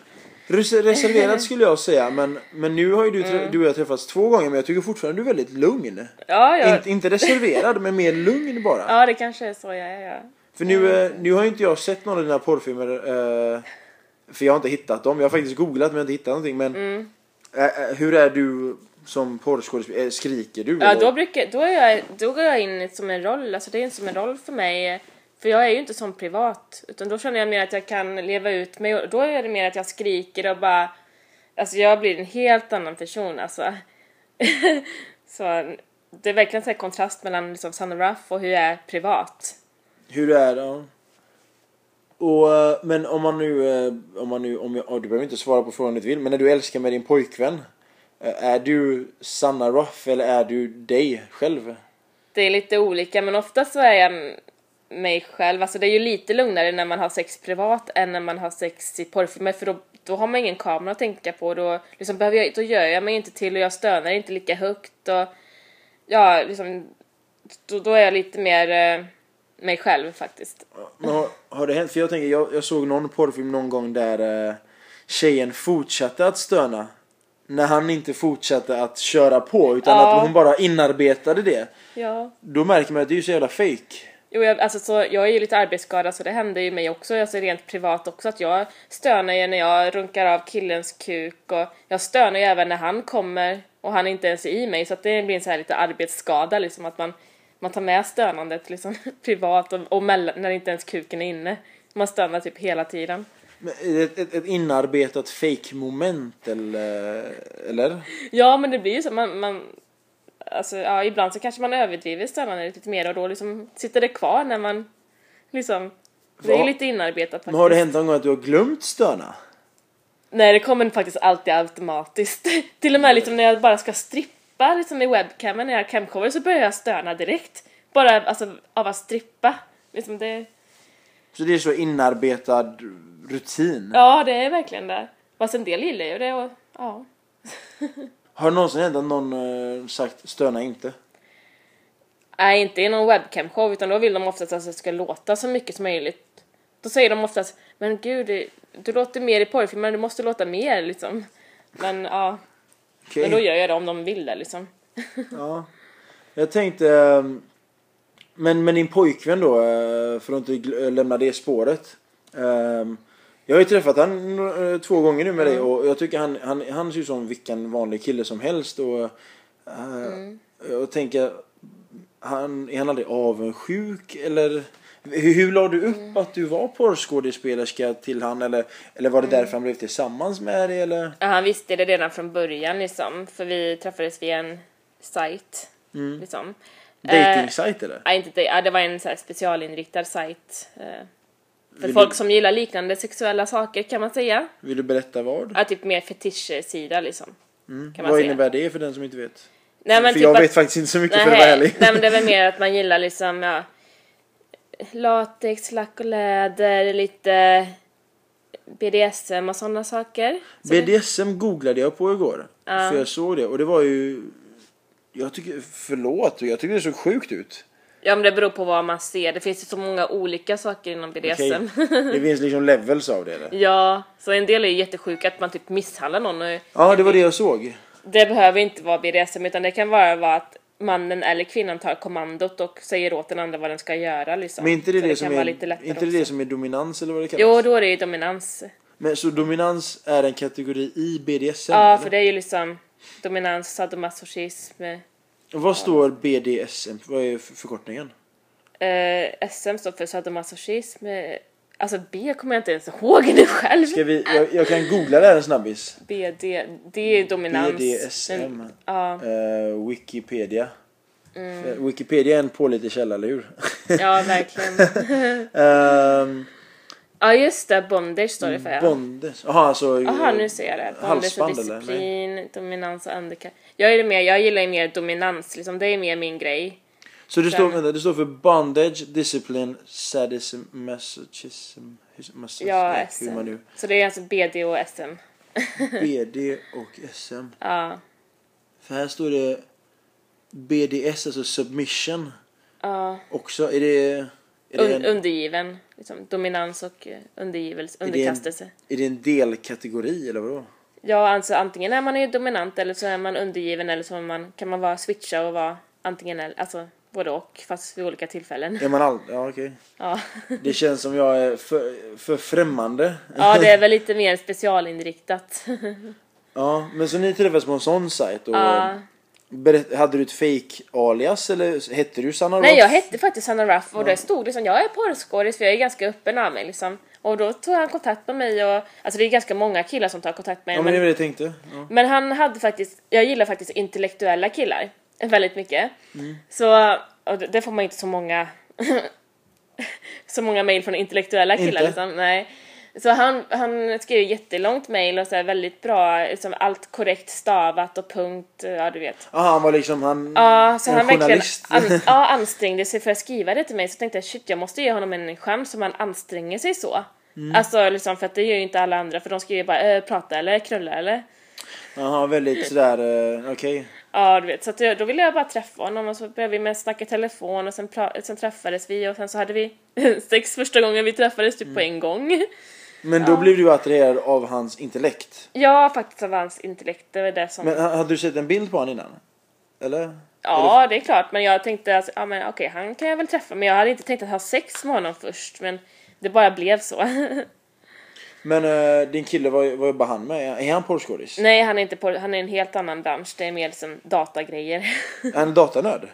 Res- Reserverad *laughs* skulle jag säga men, men nu har ju du, Mm. du och jag träffats två gånger men jag tycker fortfarande du är väldigt lugn. Ja, jag, Inte, inte reserverad men mer lugn bara. ja, det kanske är så jag är. Ja. För nu, eh, nu har ju inte jag sett någon av dina porrfilmer. Eh, för jag har inte hittat dem. Jag har faktiskt googlat men jag har inte hittat någonting. Men Mm. eh, hur är du som porrskådespelare? Skriker du? Ja, eller? då, brukar, då, är jag, då går jag in som en roll, alltså det är som en roll för mig. För jag är ju inte som privat, utan då känner jag mer att jag kan leva ut mig och då är det mer att jag skriker och bara, alltså jag blir en helt annan person alltså. *laughs* Så det är verkligen en kontrast mellan liksom Sanna Ruff och hur jag är privat. Hur det är, ja. Och, eh, men om man nu, eh, om man nu, om jag, oh, du behöver inte svara på frågan du vill, men när du älskar med din pojkvän, eh, är du Sanna Ruff eller är du dig själv? Det är lite olika men oftast så är jag mig själv. Alltså det är ju lite lugnare när man har sex privat än när man har sex i porrfilmer för då, då har man ingen kamera att tänka på. Då, liksom behöver jag, då gör jag mig inte till och jag stönar inte lika högt och ja, liksom då, då är jag lite mer eh, mig själv faktiskt. Men har, har det hänt? För jag tänker, jag, jag såg någon porrfilm någon gång där eh, tjejen fortsatte att stöna. När han inte fortsatte att köra på utan Ja. att hon bara inarbetade det. Ja. Då märker man att det är så jävla fake. Jo, jag, alltså, så, jag är ju lite arbetsskadad så det händer ju mig också, alltså rent privat också, att jag stönar ju när jag runkar av killens kuk och jag stönar ju även när han kommer och han inte ens är i mig så att det blir en så här lite arbetsskada liksom att man, man tar med stönandet liksom *laughs* privat och, och mellan, när inte ens kuken är inne. Man stönar typ hela tiden. Ett, ett, ett inarbetat fake moment eller? eller? Ja, men det blir ju så, man, man alltså ja, ibland så kanske man överdriver stönandet lite mer och då liksom sitter det kvar när man liksom, det är lite inarbetat faktiskt. Men har det hänt någon gång att du har glömt stöna? Nej, det kommer faktiskt alltid automatiskt. *laughs* Till och med liksom när jag bara ska strippa liksom i webcamen när jag camcover så börjar jag stöna direkt. Bara alltså av att strippa. Liksom det, Så det är så inarbetad rutin? ja, det är verkligen det. Fast en del gillar ju det och ja. *laughs* Har det någonsin hänt att någon eh, sagt stöna inte? Nej, inte i någon webcam-show utan då vill de oftast att det ska låta så mycket som möjligt. Då säger de oftast, men gud, du låter mer i porrfilmer, du måste låta mer liksom. Men ja, Okej. men då gör jag det om de vill det liksom. Ja. Jag tänkte... ehm, Men, men din pojkvän då, eh, för att inte lämna det spåret. Ehm, Jag har ju träffat han eh, två gånger nu med dig och jag tycker han, han, han ser ut som vilken vanlig kille som helst och eh, jag tänker, han, är han aldrig avundsjuk eller hur, hur la du upp att du var porrskådespelerska till han eller, eller var det därför han blev tillsammans med dig eller? Ja, han visste det redan från början liksom, för vi träffades via en sajt. Liksom. Dating-sajt eller? Nej, inte det. Ja, det var en så här specialinriktad sajt. Eh, för Vill folk du- som gillar liknande sexuella saker kan man säga. Vill du berätta vad? Ja, typ mer fetischsida liksom. Kan man Vad säga. innebär det för den som inte vet? Nej, men för typ jag att- vet faktiskt inte så mycket för att vara Nej, ärlig. nej men det är väl *laughs* mer att man gillar liksom, ja, latex, lack och läder, lite BDSM och sådana saker. BDSM googlade jag på igår. Ja. För jag såg det och det var ju... Jag tycker, förlåt, jag tycker det såg sjukt ut. Ja men det beror på vad man ser, det finns ju så många olika saker inom BDSM. Okej. *laughs* Det finns liksom levels av det eller? ja, så en del är ju jättesjuka att man typ misshandlar någon och Ja, det var det jag såg. det behöver inte vara BDSM utan det kan bara vara att mannen eller kvinnan tar kommandot och säger åt den andra vad den ska göra liksom. Men inte det, det, det som är, inte det, också. det som är dominans eller vad det kallas? Jo, då är det ju dominans. Men så dominans är en kategori i BDSM? Ja, eller? för det är ju liksom dominans, sadomasochism. Vad står BDSM? Vad är för- förkortningen? Eh, SM står för sadomasochism. Eh, alltså B kommer jag inte ens ihåg nu själv. Ska vi, jag, jag kan googla det här en snabbis. BD, det är dominans. BDSM. Men, ja, Eh, Wikipedia. Eh, Wikipedia är en pålitlig källa, eller hur? ja, verkligen. *laughs* Ehm, ja, just det. Bondage står det för. Ja. Bondes. Jaha, alltså... Jaha, nu ser jag det. Bondage och halsband, eller? disciplin, dominans och underkast. Jag, är mer, jag gillar ju mer dominans, liksom. det är mer min grej. Så det står, vänta, det står för bondage, discipline, sadism, masochism, masochism Ja, hur man SM. nu... Så det är alltså BD och SM. *laughs* BD och SM. Ja, För här står det BDS, alltså submission ja. också. Är det... En, undergiven. Liksom, dominans och eh, undergivelse, är, det en, underkastelse. är det en delkategori eller vadå? Ja, alltså antingen är man ju dominant eller så är man undergiven eller så man, kan man vara switcha och vara antingen eller, alltså både och fast vid olika tillfällen. Är man all... Ja, okej. *laughs* Ja. Det känns som jag är för, för främmande. ja, det är väl lite mer specialinriktat. *laughs* Ja, men så ni träffades på en sån sajt och Ja. Hade du ett fake alias eller hette du Sanna Nej, Roth? jag hette faktiskt Sanna Ruff och det stod liksom, jag är porrskådis för jag är ganska öppen av mig liksom. Och då tog han kontakt med mig och, alltså det är ganska många killar som tar kontakt med Ja, mig. men det var det jag tänkte. Ja. men han hade faktiskt, jag gillar faktiskt intellektuella killar väldigt mycket. Mm. Så, och det får man inte så många *laughs* så många mejl från intellektuella killar Inte? liksom. Nej. Så han, han skrev jättelångt mejl och så väldigt bra, liksom allt korrekt stavat och punkt, ja du vet. Aha, han var liksom han, Ja, så en han verkligen journalist. an, ja, ansträngde sig för att skriva det till mig så tänkte jag shit jag måste ge honom en chans om han anstränger sig så. Mm. Alltså liksom för att det gör ju inte alla andra för de skriver bara äh, prata eller knulla eller. Aha, väldigt sådär, uh, okej. Ja du vet så att jag, då ville jag bara träffa honom och så började vi med snacka telefon och sen, sen träffades vi och sen så hade vi *laughs* sex första gången vi träffades typ på Mm. en gång. Men då blev du attraherad av hans intellekt. Ja faktiskt av hans intellekt, det var det som... Men ha- hade du sett en bild på honom innan? Eller? Ja, det är klart. Men jag tänkte att ja, men, okej, han kan jag väl träffa. Men jag hade inte tänkt att ha sex med honom först. Men det bara blev så. *laughs* Men eh, din kille, vad, jobbar han med? Är han porrskådis? Nej, han är inte på, han är en helt annan bransch. Det är mer som datagrejer. *laughs* Är han datanörd?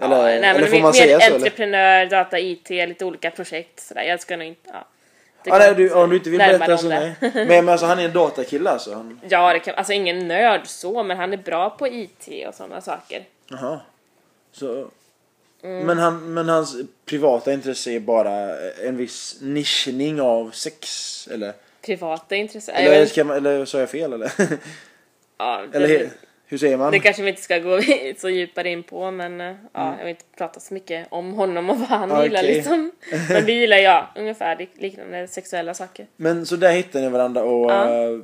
Eller, ja, nej, men eller får mer, man säga mer så? Eller? entreprenör, data, IT, lite olika projekt. Sådär. Jag ska nog inte... Ja. Ja, nej, du, om du inte vill berätta så nej. *laughs* Men, men alltså han är en datakille alltså? Han, Ja, det kan, alltså ingen nörd så, men han är bra på IT och sådana saker. Jaha. Så, Mm. men, han, men hans privata intresse är bara en viss nischning av sex? Eller, Privata intressen. eller, ska man, eller sa jag fel eller? ja, *laughs* det, eller hur säger man? det kanske vi inte ska gå så djupare in på, men eh, ja, jag vill inte prata så mycket om honom och vad han Okej. *laughs* gillar liksom. Men vi gillar ja, ungefär lik- liknande sexuella saker. Men så där hittade ni varandra och Ja. eh,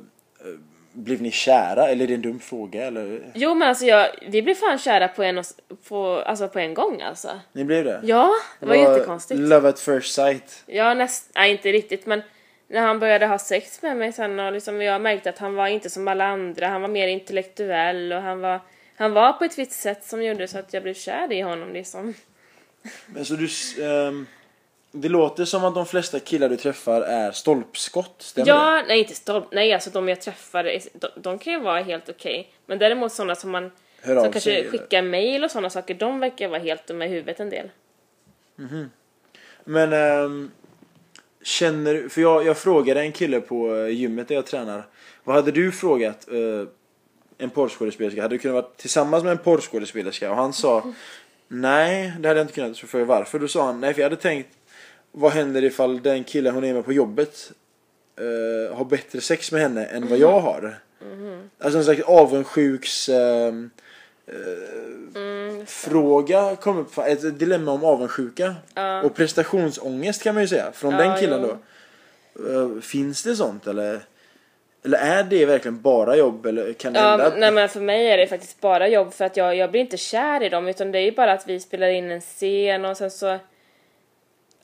blev ni kära? Eller är det en dum fråga? Eller? Jo men alltså jag, vi blev fan kära på en, på, alltså på en gång alltså. Ni blev det? Ja, det var jättekonstigt. Love at first sight. Ja, näst, nej inte riktigt men när han började ha sex med mig sen och liksom jag märkte att han var inte som alla andra, han var mer intellektuell och han var, han var på ett visst sätt som gjorde så att jag blev kär i honom liksom. Men så du... ehm, det låter som att de flesta killar du träffar är stolpskott, stämmer det? Ja, nej inte stopp, nej alltså de jag träffar, de, de kan ju vara helt okej. Men däremot sådana som man, Hör som kanske sig, eller? skickar mail och sådana saker, de verkar vara helt dumma i huvudet en del. Men ehm, känner För jag, jag frågade en kille på eh, gymmet där jag tränar. Vad hade du frågat eh, en porrskådespelerska? Hade du kunnat vara tillsammans med en porrskådespelerska? Och han sa Nej, det hade jag inte kunnat. Så frågade jag varför. Då sa han nej, för jag hade tänkt vad händer ifall den killen hon är med på jobbet eh, har bättre sex med henne än vad jag har? Alltså en slags avundsjuks ehm, fråga kom upp, ett dilemma om avundsjuka och prestationsångest kan man ju säga från Ja, den killen jo. då. Eh, Finns det sånt eller? Eller är det verkligen bara jobb eller kan det Ja, hända? att- nej men för mig är det faktiskt bara jobb för att jag, jag blir inte kär i dem utan det är ju bara att vi spelar in en scen och sen så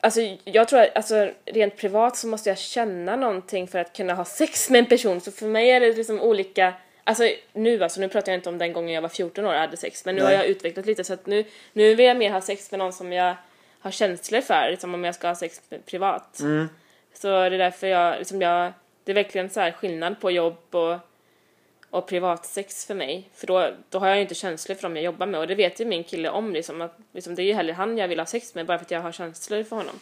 Alltså jag tror att alltså, rent privat så måste jag känna någonting för att kunna ha sex med en person så för mig är det liksom olika Alltså nu alltså, nu pratar jag inte om den gången jag var 14 år och hade sex men nu Nej. har jag utvecklat lite så att nu, nu vill jag mer ha sex med någon som jag har känslor för, liksom om jag ska ha sex privat. Mm. Så det är därför jag, liksom jag, det är verkligen så här skillnad på jobb och, och privatsex för mig. För då, då har jag ju inte känslor för dem jag jobbar med och det vet ju min kille om liksom att liksom, det är ju hellre han jag vill ha sex med bara för att jag har känslor för honom.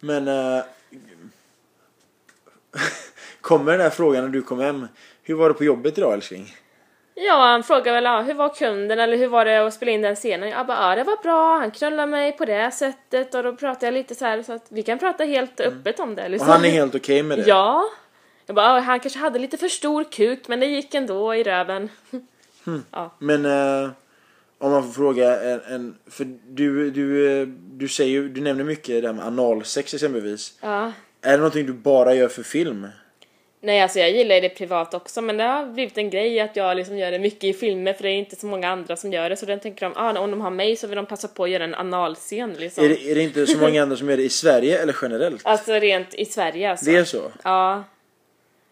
Men eh, kommer den här frågan när du kom hem. Hur var det på jobbet idag älskling? Ja, han frågar väl ja, hur var kunden eller hur var det att spela in den scenen? Jag bara ja, det var bra, han knullade mig på det sättet och då pratade jag lite så här så att vi kan prata helt öppet om det. Och Liksom. han är helt okej med det? Ja. Jag bara, ja, han kanske hade lite för stor kuk men det gick ändå i röven. *laughs* ja. Men eh, om man får fråga en, en för du, du, eh, du säger du nämner mycket det här med analsex exempelvis. ja. Är det någonting du bara gör för film? Nej alltså jag gillar det privat också men det har blivit en grej att jag liksom gör det mycket i filmer för det är inte så många andra som gör det så den tänker de, ah, om de har mig så vill de passa på att göra en analscen liksom. Är, det, är det inte så många andra som gör det i Sverige eller generellt? Alltså rent i Sverige alltså. Det är så? Ja.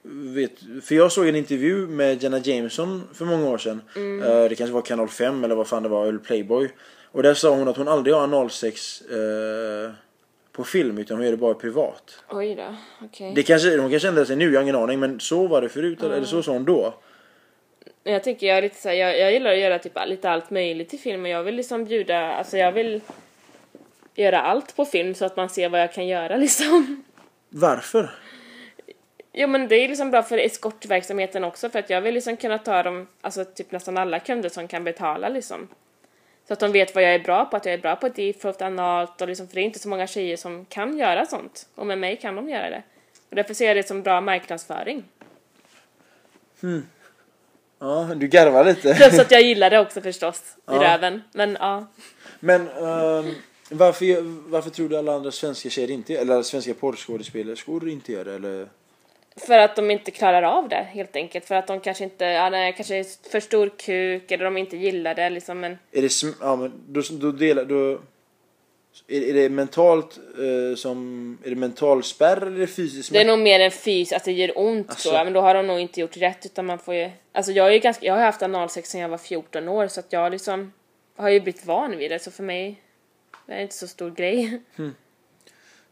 Vet, för jag såg en intervju med Jenna Jameson för många år sedan. Mm. Eh, det kanske var kanal 5 eller vad fan det var, eller Playboy. Och där sa hon att hon aldrig har analsex eh, på film utan hon gör det bara privat. Oj då, okej. Det kanske, hon kanske ändrar sig nu, jag har ingen aning. Men så var det förut, eller, eller så sa hon då. Jag tycker jag är lite så här, jag, jag gillar att göra typ lite allt möjligt i film och jag vill liksom bjuda, alltså jag vill göra allt på film så att man ser vad jag kan göra *laughs* liksom. Varför? Jo men det är liksom bra för eskortverksamheten också för att jag vill liksom kunna ta dem, alltså typ nästan alla kunder som kan betala liksom. Så att de vet vad jag är bra på, att jag är bra på deep throat, analt och liksom, för det är inte så många tjejer som kan göra sånt. Och med mig kan de göra det. Och därför ser jag det som bra marknadsföring. Ja, du garvar lite. Plus att jag gillar det också förstås, i Ja. röven. Men ja. Men ehm, varför, varför tror du alla andra svenska tjejer inte eller svenska porrskådespelerskor inte gör det? Eller? För att de inte klarar av det helt enkelt. För att de kanske inte, ja, det kanske är för stor kuk eller de inte gillar det liksom. Men Är det, sm- ja, men då, då delar, då, är, är det mentalt eh, som, är det mental spärr eller är det fysiskt det är nog mer en fys, att det gör ont Alltså. tror jag. Men då har de nog inte gjort rätt utan man får ju, alltså jag är ju ganska, jag har haft analsex sedan jag var 14 år så att jag liksom har ju blivit van vid det så för mig det är inte så stor grej.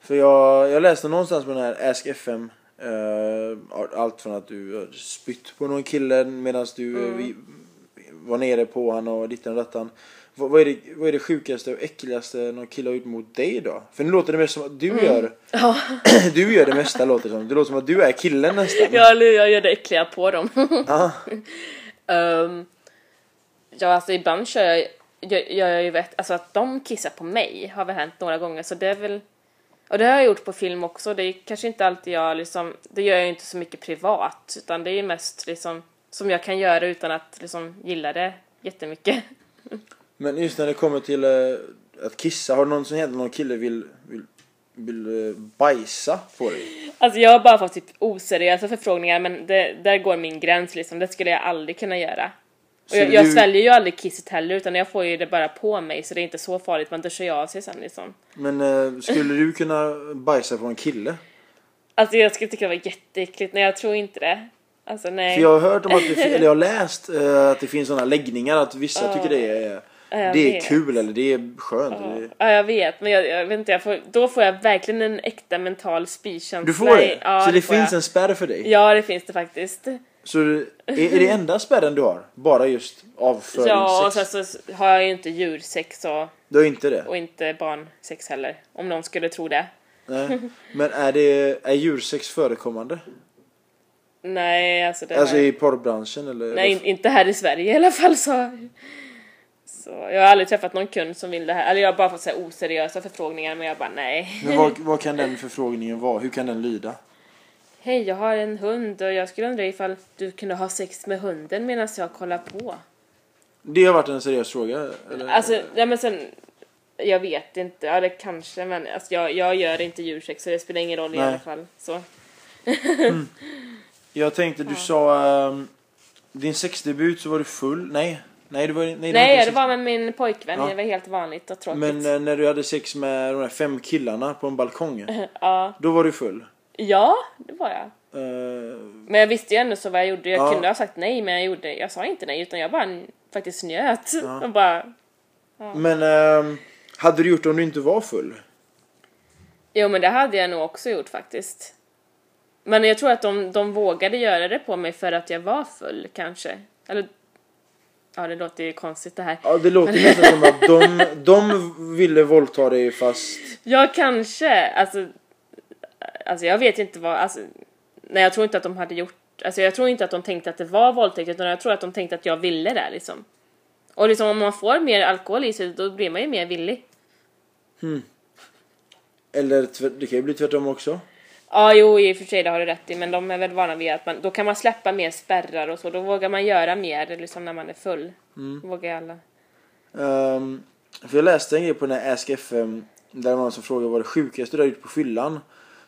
För jag, jag läste någonstans på den här Ask FM allt från att du har spytt på någon kille medan du eh, vi, var nere på han och dittan och dattan. Vad, vad, är det, vad är det sjukaste och äckligaste någon kille har gjort mot dig då? För nu låter det mest som att du gör Ja, *clears throat* Du gör det mesta låter det som. Det låter som att du är killen nästan. jag, eller jag gör det äckliga på dem. *laughs* Ja. Ehm, ja, alltså ibland kör jag, jag, jag ju vet, alltså att de kissar på mig har väl hänt några gånger så det är väl, och det har jag gjort på film också, det är kanske inte alltid jag liksom, det gör jag inte så mycket privat utan det är mest liksom som jag kan göra utan att liksom gilla det jättemycket. *laughs* Men just när det kommer till eh, att kissa, har det någonsin hänt att någon kille vill, vill, vill eh, bajsa på dig? Alltså jag har bara fått typ oseriösa förfrågningar men det, där går min gräns liksom, det skulle jag aldrig kunna göra. Och jag, jag du- sväljer ju aldrig kisset heller utan jag får ju det bara på mig så det är inte så farligt, man duschar ju av sig sen liksom. Men eh, skulle du kunna bajsa på en kille? Alltså jag skulle tycka det var jätteäckligt, nej jag tror inte det. Alltså nej. För jag har hört om att det, *laughs* eller jag har läst eh, att det finns sådana läggningar att vissa tycker det är, Ja, det är vet. kul eller det är skönt. Det, Ja jag vet, men jag, jag vet inte, jag får, då får jag verkligen en äkta mental spykänsla. du får det? Ja, så det, får finns jag. en spärr för dig? Ja det finns det faktiskt. Så är, är det enda spärren du har? Bara just avföringssex? Ja och sen så har jag ju inte djursex och, Du har inte det? och inte barnsex heller. Om någon skulle tro det. Nej. Men är, det, är djursex förekommande? Nej alltså det Alltså jag- i porrbranschen eller? Nej in- inte här i Sverige i alla fall så. Så jag har aldrig träffat någon kund som vill det här. Eller jag har bara fått så här oseriösa förfrågningar men jag bara nej. Men vad, vad kan den förfrågningen vara? Hur kan den lyda? Hej, jag har en hund och jag skulle undra ifall du kunde ha sex med hunden medan jag kollar på. Det har varit en seriös fråga? Eller? Alltså, ja men sen, jag vet inte, ja det kanske men alltså, jag, jag gör inte djursex så det spelar ingen roll i Nej. alla fall. Så. *laughs* Jag tänkte, du sa ehm, din sexdebut så var du full. Nej, nej det var, nej, Nej, inte det var med min pojkvän, Ja. det var helt vanligt och tråkigt. Men eh, när du hade sex med de där fem killarna på en balkong. *laughs* ja. Då var du full. Ja, det var jag. Eh, Men jag visste ju ändå så vad jag gjorde. Jag Ja. kunde ha sagt nej men jag gjorde, jag sa inte nej utan jag bara faktiskt njöt. *laughs* Och bara, men ehm, hade du gjort det om du inte var full? jo men det hade jag nog också gjort faktiskt. Men jag tror att de, de vågade göra det på mig för att jag var full kanske. Eller, ja det låter ju konstigt det här. Ja, det låter nästan som att de, de ville våldta dig fast... Ja, kanske. Alltså, alltså jag vet inte vad, alltså, nej jag tror inte att de hade gjort, alltså jag tror inte att de tänkte att det var våldtäkt utan jag tror att de tänkte att jag ville det liksom. Och liksom om man får mer alkohol i sig då blir man ju mer villig. Eller tvärt- det kan ju bli tvärtom också. Ja, jo i och för sig det har du rätt i men de är väl vana vid att man, då kan man släppa mer spärrar och så, då vågar man göra mer liksom när man är full. Vågar ju alla. Ehm, för jag läste en grej på den här Ask FM där var någon som frågade vad det sjukaste du har gjort på fyllan.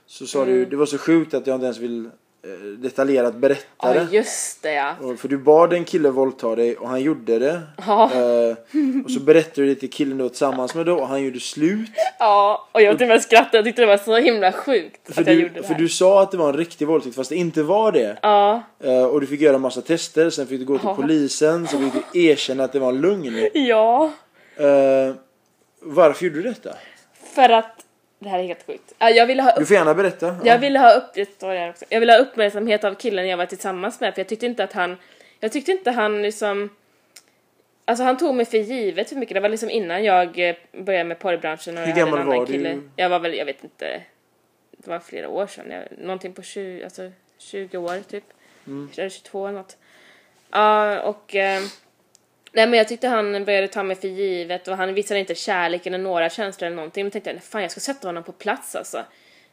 Så sa Mm. du, det var så sjukt att jag inte ens vill eh, detaljerat berätta Ja, det. just det ja. Och För du bad en kille våldta dig och han gjorde det. Ja. Eh, och så berättade du det till killen du var tillsammans med då och han gjorde slut. Ja, och jag till och med skrattade, jag tyckte det var så himla sjukt För att jag du, gjorde det för du sa att det var en riktig våldtäkt fast det inte var det. Ja, Eh, och du fick göra massa tester, sen fick du gå till Ja. polisen, så fick du erkänna att det var en lögn. ja. Eh, varför gjorde du detta? För att, det här är helt sjukt. Ja, Jag ville ha, Du upp, får gärna berätta. jag ville ha, upp, också. jag ville ha uppmärksamhet av killen jag var tillsammans med för jag tyckte inte att han, jag tyckte inte han liksom, Alltså han tog mig för givet för mycket. Det var liksom innan jag eh, började med porrbranschen och Hur jag hade gammal en annan var du? kille. Jag var väl, jag vet inte. Det var flera år sedan. Jag, någonting på 20, alltså 20 år typ. Mm. Eller 22 eller något. Ja, och... Eh, nej men jag tyckte han började ta mig för givet och han visade inte kärlek eller några känslor eller någonting. Men tänkte jag, fan jag ska sätta honom på plats alltså.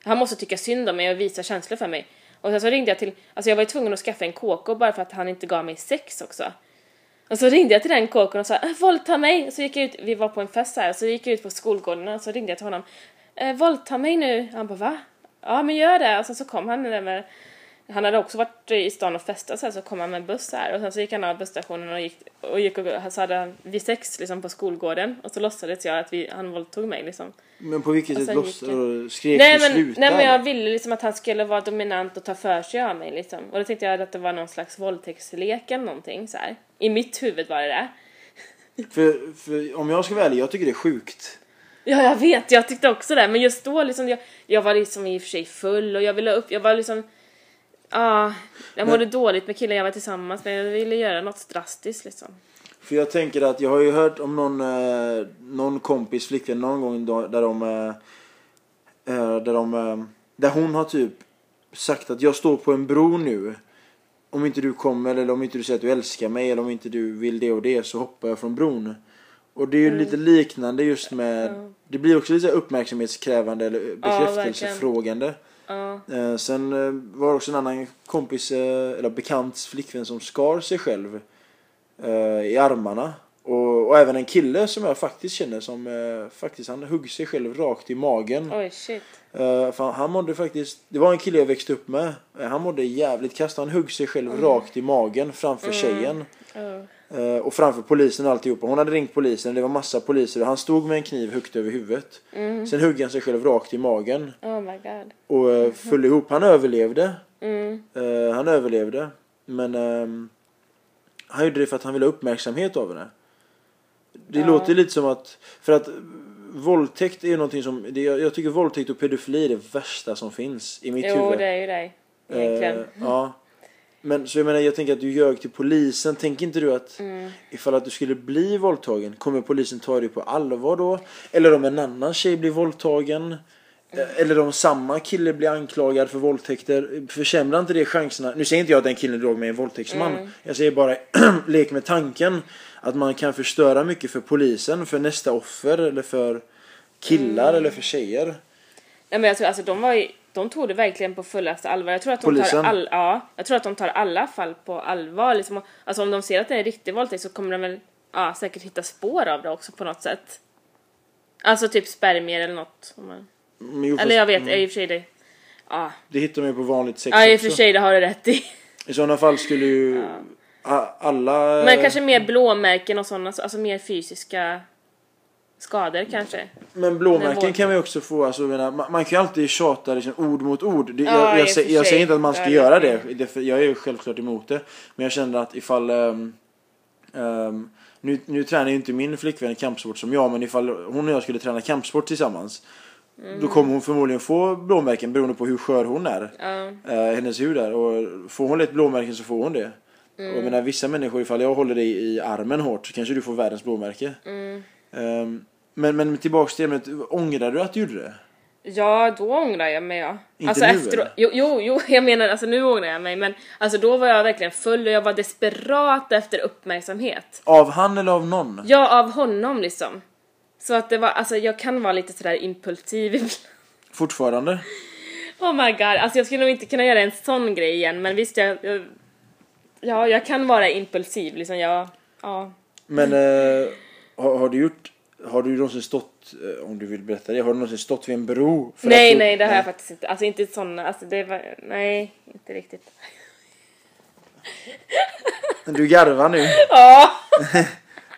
Han måste tycka synd om mig och visa känslor för mig. Och sen så ringde jag till, alltså jag var ju tvungen att skaffa en KK bara för att han inte gav mig sex också. Och så ringde jag till den kåken och sa äh, våldta mig. Och så gick jag ut, vi var på en fest här, så gick jag ut på skolgården och så ringde jag till honom. Äh, våldta mig nu. Han bara va? Ja men gör det. Och sen så kom han där med, han hade också varit i stan och festat så, här, så kom han med buss här och sen så gick han av busstationen och gick och, gick och så hade han vi sex liksom på skolgården och så låtsades jag att vi, han våldtog mig liksom. Men på vilket sätt och skrek Nej men, sluta? nej men jag ville liksom att han skulle vara dominant och ta för sig av mig liksom. Och då tänkte jag att det var någon slags våldtäktslek eller någonting så här. I mitt huvud var det det. För, för om jag ska vara ärlig, jag tycker det är sjukt. Ja, jag vet, jag tyckte också det. Men just då liksom, jag, jag var liksom i och för sig full och jag ville upp, jag var liksom, ja, jag mådde dåligt med killen jag var tillsammans med. Jag ville göra något drastiskt liksom. För jag tänker att jag har ju hört om någon, eh, någon kompis flickvän någon gång då, där de, eh, eh, där de, eh, där hon har typ sagt att jag står på en bro nu. Om inte du kommer eller om inte du säger att du älskar mig eller om inte du vill det och det så hoppar jag från bron. Och det är ju Mm. lite liknande just med, det blir också lite så här uppmärksamhetskrävande eller bekräftelsefrågande. Eh, sen eh, var det också en annan kompis, eh, eller bekants flickvän som skar sig själv i armarna. Och, och även en kille som jag faktiskt känner som eh, faktiskt han högg sig själv rakt i magen. oj shit. Eh, för han mådde faktiskt, det var en kille jag växte upp med. Eh, han mådde jävligt kast. Han högg sig själv rakt i magen framför tjejen. Oh. Eh, och framför polisen och alltihopa. Hon hade ringt polisen, det var massa poliser och han stod med en kniv högt över huvudet. Sen högg han sig själv rakt i magen oh my god. och eh, föll ihop. Han överlevde. Mm. Eh, han överlevde. Men ehm, han gjorde det för att han ville ha uppmärksamhet av henne. Det Ja. låter lite som att, för att våldtäkt är ju någonting som, det, jag tycker våldtäkt och pedofili är det värsta som finns i mitt Jo, huvud. det är ju det. Egentligen. Eh, ja. Men så jag menar, jag tänker att du ljög till polisen. Tänker inte du att Mm. ifall att du skulle bli våldtagen, kommer polisen ta dig på allvar då? Eller om en annan tjej blir våldtagen? Eh, Eller om samma kille blir anklagad för våldtäkter. Försämrar inte det chanserna? Nu säger inte jag att den killen låg med en våldtäktsman. Mm. Jag säger bara, *clears throat* lek med tanken. Att man kan förstöra mycket för polisen, för nästa offer eller för killar Mm. eller för tjejer. Nej men jag tror alltså de var ju, de tog det verkligen på fullaste allvar. Jag tror att de Polisen? tar all, ja, jag tror att de tar alla fall på allvar liksom. Alltså om de ser att det är en riktig våldtäkt så kommer de väl ja, säkert hitta spår av det också på något sätt. Alltså typ spermier eller något. man- Men jo, Eller jag vet, mm, i och för sig det. Ja, Det hittar man ju på vanligt sex ja i och för sig det har du rätt i. I sådana fall skulle ju a- alla... Men kanske mer blåmärken och sådana, alltså mer fysiska skador kanske. Men blåmärken kan man ju också få, alltså, jag man, man kan ju alltid tjata liksom, ord mot ord. Det, Ja, jag, jag, och jag sig. säger inte att man ska Ja, göra det- det, jag är ju självklart emot det. Men jag känner att ifall... ehm, ehm, nu, nu tränar ju inte min flickvän kampsport som jag, men ifall hon och jag skulle träna kampsport tillsammans. Mm. Då kommer hon förmodligen få blåmärken beroende på hur skör hon är. Ja. eh, hennes hud är. Och får hon ett blåmärke så får hon det. Och Mm. jag menar, vissa människor, ifall jag håller dig i armen hårt så kanske du får världens blåmärke. Mm. Ehm, men, men tillbaks till ämnet, ångrar du att du gjorde det? Ja, då ångrar jag mig ja. Inte alltså nu, eller? Jo, jo, jo, *laughs* jag menar alltså nu ångrar jag mig men alltså då var jag verkligen full och jag var desperat efter uppmärksamhet. Av han eller av någon? Ja, av honom liksom. Så att det var, alltså jag kan vara lite sådär impulsiv *laughs* ibland. Fortfarande? Oh my god, alltså jag skulle nog inte kunna göra en sån grej igen men visst jag, jag Ja, jag kan vara impulsiv liksom, jag, ja. Men eh, har, har du gjort, har du någonsin stått, eh, om du vill berätta det, har du någonsin stått vid en bro? Nej, få- nej, det har jag faktiskt inte. Alltså inte såna, alltså det var, nej, inte riktigt. *laughs* Du garvar nu. *laughs* Ja! *laughs*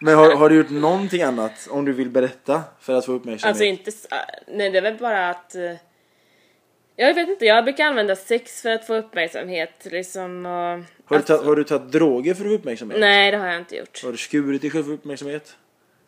Men har, har du gjort någonting annat, om du vill berätta, för att få uppmärksamhet? Alltså inte, äh, nej det är väl bara att eh, Jag vet inte, jag brukar använda sex för att få uppmärksamhet liksom och, har, du alltså, tagit, har du tagit droger för att få uppmärksamhet? Nej det har jag inte gjort. Har du skurit dig själv för uppmärksamhet?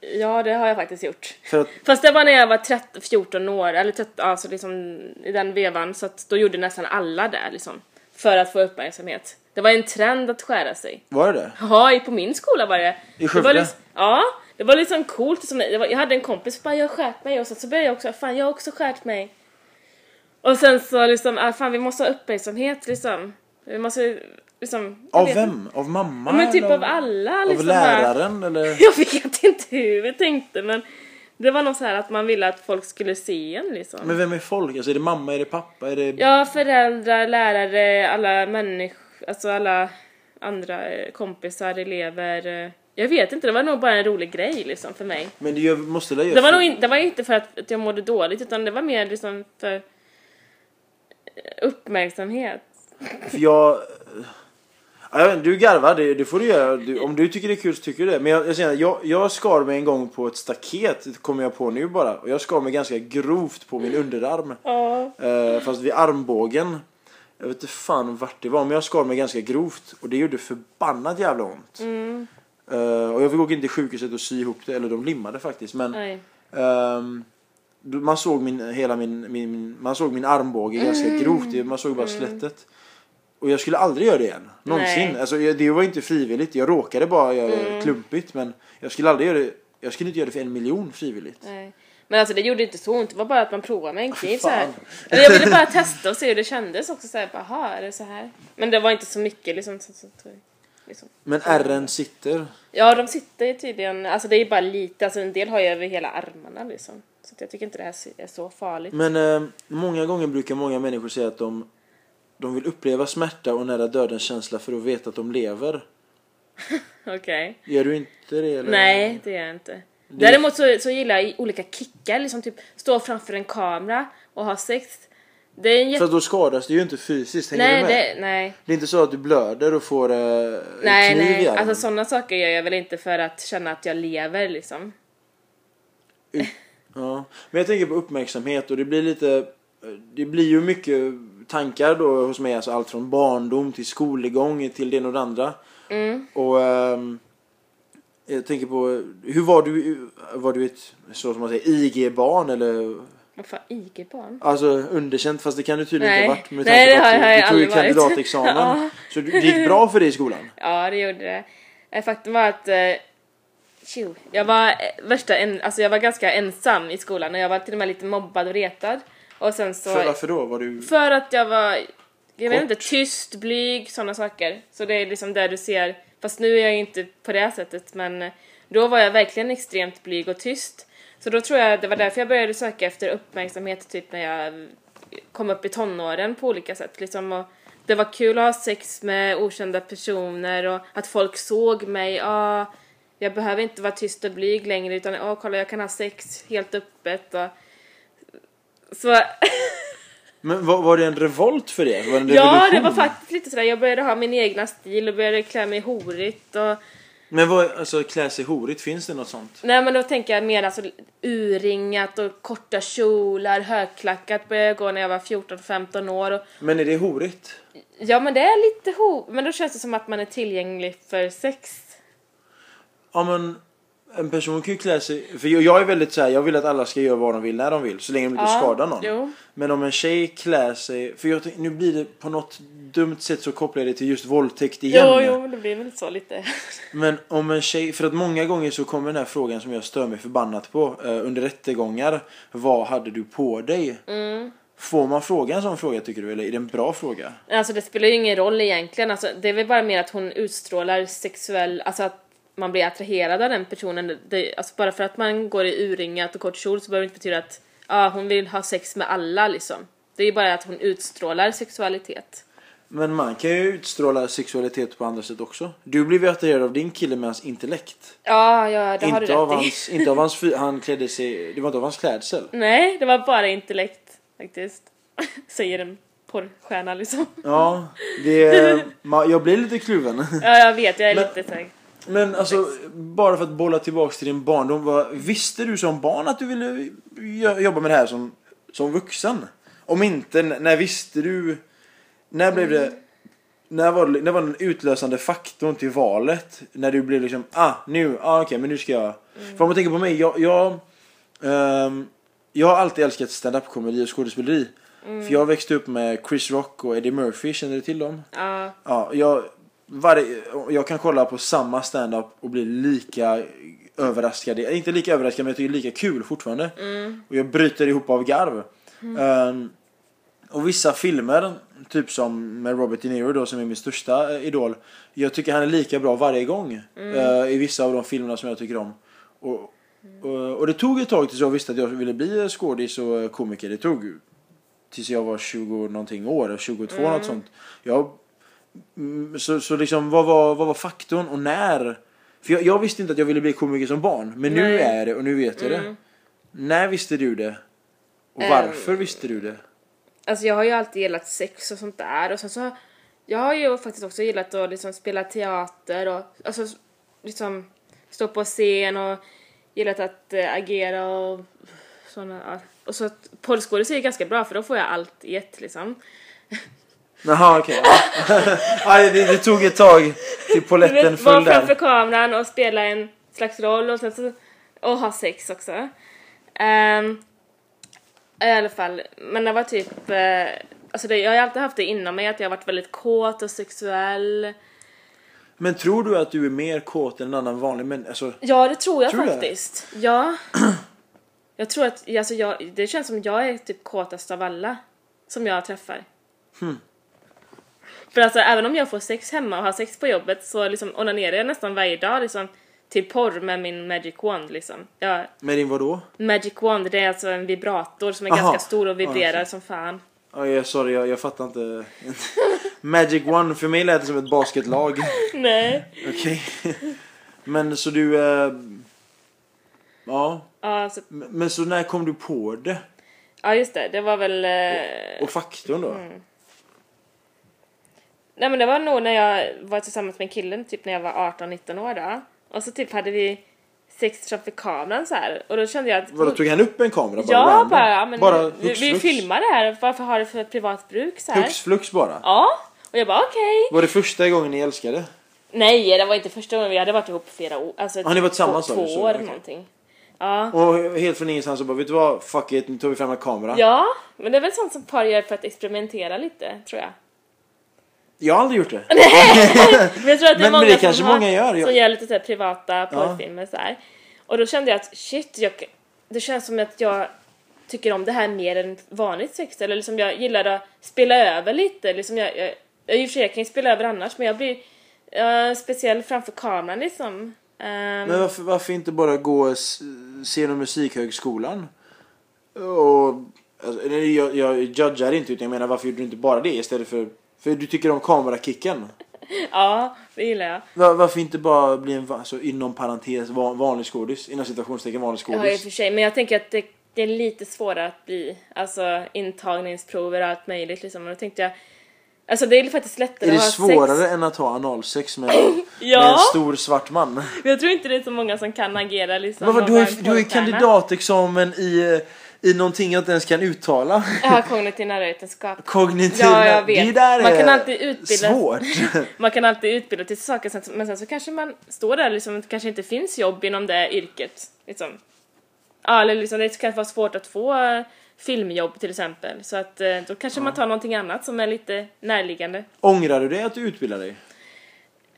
Ja det har jag faktiskt gjort. För att, Fast det var när jag var 13, 14 år, eller 13, alltså liksom i den vevan så att då gjorde nästan alla det liksom. För att få uppmärksamhet. Det var en trend att skära sig. var det det? Ja, på min skola var det. I det var Skövde? liksom, Ja, det var liksom coolt. Som, det var, jag hade en kompis som bara, jag har skärt mig och så, så började jag också, fan jag har också skärt mig. Och sen så liksom, ah, fan vi måste ha uppmärksamhet liksom. Vi måste liksom... Av vem? Av mamma? inte. Men typ eller av alla Av liksom. bara- läraren eller? *laughs* Jag vet inte hur vi tänkte men det var nog så här att man ville att folk skulle se en liksom. Men vem är folk? Alltså är det mamma, är det pappa, är det... Ja, föräldrar, lärare, alla människor, alltså alla andra eh, kompisar, elever. eh. Jag vet inte, det var nog bara en rolig grej liksom för mig. Men det måste det göra Det var nog in, det var inte för att, att jag mådde dåligt utan det var mer liksom för eh, uppmärksamhet. För jag... Ja, du garvar, det, det får du göra. Du, om du tycker det är kul så tycker du det. Men jag, jag, jag, jag skar mig en gång på ett staket, det kommer jag på nu bara. Och jag skar mig ganska grovt på min underarm. Ja. Eh, fast vid armbågen. Jag vet inte fan vart det var, men jag skar mig ganska grovt. Och det gjorde förbannat jävla ont. Mm. Eh, och jag fick åka in till sjukhuset och sy ihop det, eller de limmade faktiskt. Men då- man såg min, hela min, min, man såg min armbåge ganska Mm. grovt. Det- Man såg bara skelettet. Och jag skulle aldrig göra det igen. Någonsin. Nej. Alltså, jag, det var inte frivilligt. Jag råkade bara göra Mm. klumpigt. Men jag skulle aldrig göra det. Jag skulle inte göra det för en miljon frivilligt. Nej. Men alltså det gjorde inte så ont, det var bara att man provade med en kniv så här. Eller jag ville bara testa och se hur det kändes också så här, bara, "Aha, är det så här? Men det var inte så mycket liksom. Så, så, så, liksom. Men ärren sitter. Ja, de sitter ju tydligen, alltså det är bara lite, alltså en del har ju över hela armarna liksom. Så jag tycker inte det här är så farligt. Men eh, många gånger brukar många människor säga att de, de vill uppleva smärta och nära dödens känsla för att veta att de lever. *laughs* Okej. Gör du inte det? Eller? Nej, det gör jag inte. Det- Däremot så, så gillar jag olika kickar, liksom typ stå framför en kamera och ha sex. Det är en För jätte... att då skadas det ju inte fysiskt. Hänger Nej, du med? det, nej. Det är inte så att du blöder och får eh, en Nej, kniv i nej. armen. Alltså sådana saker gör jag väl inte för att känna att jag lever liksom. Ja. Men jag tänker på uppmärksamhet och det blir lite Det blir ju mycket tankar då hos mig, alltså allt från barndom till skolgång till det och det andra. Mm. Och ehm, jag tänker på, hur var du, var du ett, så som man säger, IG-barn eller? Vad fan, IG-barn? Alltså underkänt, fast det kan du tydligen Nej. inte ha varit med Nej, det har du, jag du tog ju kandidatexamen. *laughs* Ja. Så det gick bra för dig i skolan? *laughs* Ja, det gjorde det. Eh, Faktum var att eh, jag var eh, värsta en, alltså jag var ganska ensam i skolan och jag var till och med lite mobbad och retad. Och sen så... För varför då? Var du... För att jag var, jag vet inte, tyst, blyg, sådana saker. Så det är liksom där du ser, fast nu är jag ju inte på det sättet men då var jag verkligen extremt blyg och tyst. Så då tror jag det var därför jag började söka efter uppmärksamhet typ när jag kom upp i tonåren på olika sätt liksom. Och det var kul att ha sex med okända personer och att folk såg mig. Ah, jag behöver inte vara tyst och blyg längre utan åh kolla jag kan ha sex helt öppet och så Men var, var det en revolt för det? Var det Ja, det var faktiskt lite sådär. Jag började ha min egna stil och började klä mig horigt och... Men vad, alltså klä sig horigt, finns det något sånt? Nej men då tänker jag mer alltså urringat och korta kjolar, högklackat började jag gå när jag var 14-15 år och... Men är det horigt? Ja men det är lite ho... Men då känns det som att man är tillgänglig för sex. Ja men en person kan ju klä sig, för jag, jag är väldigt så här, jag vill att alla ska göra vad de vill när de vill så länge de inte Ja, skadar någon. jo. Men om en tjej klär sig, för jag, nu blir det på något dumt sätt så kopplar jag det till just våldtäkt igen. Jo, jo, det blir väl så lite. *laughs* Men om en tjej, för att många gånger så kommer den här frågan som jag stör mig förbannat på eh, under rättegångar. Vad hade du på dig? Mm. Får man fråga en sån fråga tycker du eller är det en bra fråga? Alltså det spelar ju ingen roll egentligen. Alltså, det är väl bara mer att hon utstrålar sexuell, alltså att man blir attraherad av den personen. Det, alltså bara för att man går i urringat och kort kjol så behöver det inte betyda att ah, hon vill ha sex med alla liksom. Det är bara att hon utstrålar sexualitet. Men man kan ju utstråla sexualitet på andra sätt också. Du blev ju attraherad av din kille med hans intellekt. Ja, ja det har du Inte av, rätt i. inte av hans, han klädde sig, det var inte av hans klädsel. Nej, det var bara intellekt faktiskt. *laughs* Säger en porrstjärna liksom. Ja, det, *laughs* ma- jag blir lite kluven. Ja, jag vet, jag är Men- lite såhär. Men alltså, bara för att bolla tillbaks till din barndom. Vad, visste du som barn att du ville jo- jobba med det här som, som vuxen? Om inte, när visste du? När blev det? När var, det- när var den utlösande faktorn till valet? När du blev liksom, ah nu, ah okej men nu ska jag. För om man tänker på mig, jag, jag, ehm, jag har alltid älskat stand-up komedi och skådespeleri. För jag växte upp med Chris Rock och Eddie Murphy, känner du till dem? Ja, Ja, jag, varje, jag kan kolla på samma stand-up och bli lika överraskad. Inte lika överraskad men jag tycker lika kul fortfarande. Mm. Och jag bryter ihop av garv. Ehm, och vissa filmer, typ som med Robert De Niro då som är min största eh, idol. Jag tycker han är lika bra varje gång. Mm. eh, I vissa av de filmerna som jag tycker om. Och, och, och det tog ett tag tills jag visste att jag ville bli skådis och eh, komiker. Det tog tills jag var 20 någonting år, 22 Mm. något sånt. Jag, mm, så, så liksom vad var, vad var faktorn och när? För jag, jag visste inte att jag ville bli komiker som barn. Men nu Nej. är jag det och nu vet jag det. När visste du det? Och Ehm. varför visste du det? Alltså jag har ju alltid gillat sex och sånt där och sen så jag har ju faktiskt också gillat att liksom spela teater och alltså liksom stå på scen och gillat att äh, agera och såna ja. och så att porrskådis är ganska bra för då får jag allt i ett liksom. *laughs* Jaha okej. Ja. Ja, det, det tog ett tag till Du poletten vet, vara framför där. kameran och spela en slags roll och sen så och ha sex också. Ehm, I alla fall, men det var typ eh, Alltså det, jag har alltid haft det inom mig att jag har varit väldigt kåt och sexuell. Men tror du att du är mer kåt än en annan vanlig människa? Alltså, Ja, det tror jag Tror du det? faktiskt. Ja. *clears throat* Jag tror att, alltså jag, det känns som jag är typ kåtast av alla som jag träffar. Hmm. För alltså även om jag får sex hemma och har sex på jobbet så liksom onanerar jag nästan varje dag liksom till porr med min magic wand liksom. Ja, med din vadå? magic wand det är alltså en vibrator som är Aha. ganska stor och vibrerar okej. som fan. Ja, jag, sorry, jag, jag fattar inte. *laughs* Magic One, för mig lät det som ett basketlag. *laughs* Nej. Okej. Men så du... Eh, ja. Ja, så, Men så när kom du på det? ja just det, det var väl... Eh, Och faktorn då? Mm. Nej men det var nog när jag var tillsammans med en kille typ när jag var 18-19 år då. Och så typ hade vi sex framför kameran så här och då kände jag att Vadå, tog han upp en kamera? Bara Ja, random? bara, ja, men bara vi, hux vi flux? filmar det här, varför har det för privat bruk så här? Hux flux bara? Ja, och jag bara okej. Var det första gången ni älskade? Nej, det var inte första gången, vi hade varit ihop flera år. Alltså Har ni varit tillsammans två, två år Okej. någonting. Ja. Och helt från ingenstans så bara, vet du vad? Fuck it, nu tar vi fram en kamera. ja, men det är väl sånt som par gör för att experimentera lite, tror jag. Jag har aldrig gjort det. *laughs* Men jag tror att det är Men- men många det kanske har, många gör, jag- som gör lite så privata porrfilmer så här. Och då kände jag att shit, jag, det känns som att jag tycker om det här mer än vanligt sex. Eller liksom jag gillar att spela över lite. Liksom jag, jag, jag, I och för sig jag kan ju spela över annars men jag blir uh, speciell framför kameran liksom. Ehm, Men varför, varför inte bara gå scen och musikhögskolan? Och, alltså, jag, jag judgar inte utan jag menar varför gjorde du inte bara det istället för för du tycker om kamerakicken. Ja, det gillar jag. Var, varför inte bara bli en alltså, inom parentes van, vanlig skådis? Inom situationstecken vanlig Ja, i och skådis. för sig. Men jag tänker att det, det är lite svårare att bli. Alltså intagningsprover och allt möjligt liksom. Och då tänkte jag Alltså det är faktiskt lättare är det att ha svårare sex. än att ha analsex med, Ja. *laughs* med en stor svart man? Jag tror inte det är så många som kan agera liksom. Varför, och du har ju du har ju kandidatexamen i, eh, i någonting jag inte ens kan uttala. Har kognitiv neurovetenskap. Kognitiv... Ja, jag vet. Det där Man är kan alltid utbilda- svårt. *laughs* Man kan alltid utbilda till saker men sen så kanske man står där liksom, det kanske inte finns jobb inom det yrket. Liksom. Ja, eller liksom, det kan vara svårt att få filmjobb till exempel. Så att eh, då kanske man tar någonting annat som är lite närliggande. Ångrar du det att du utbildade dig?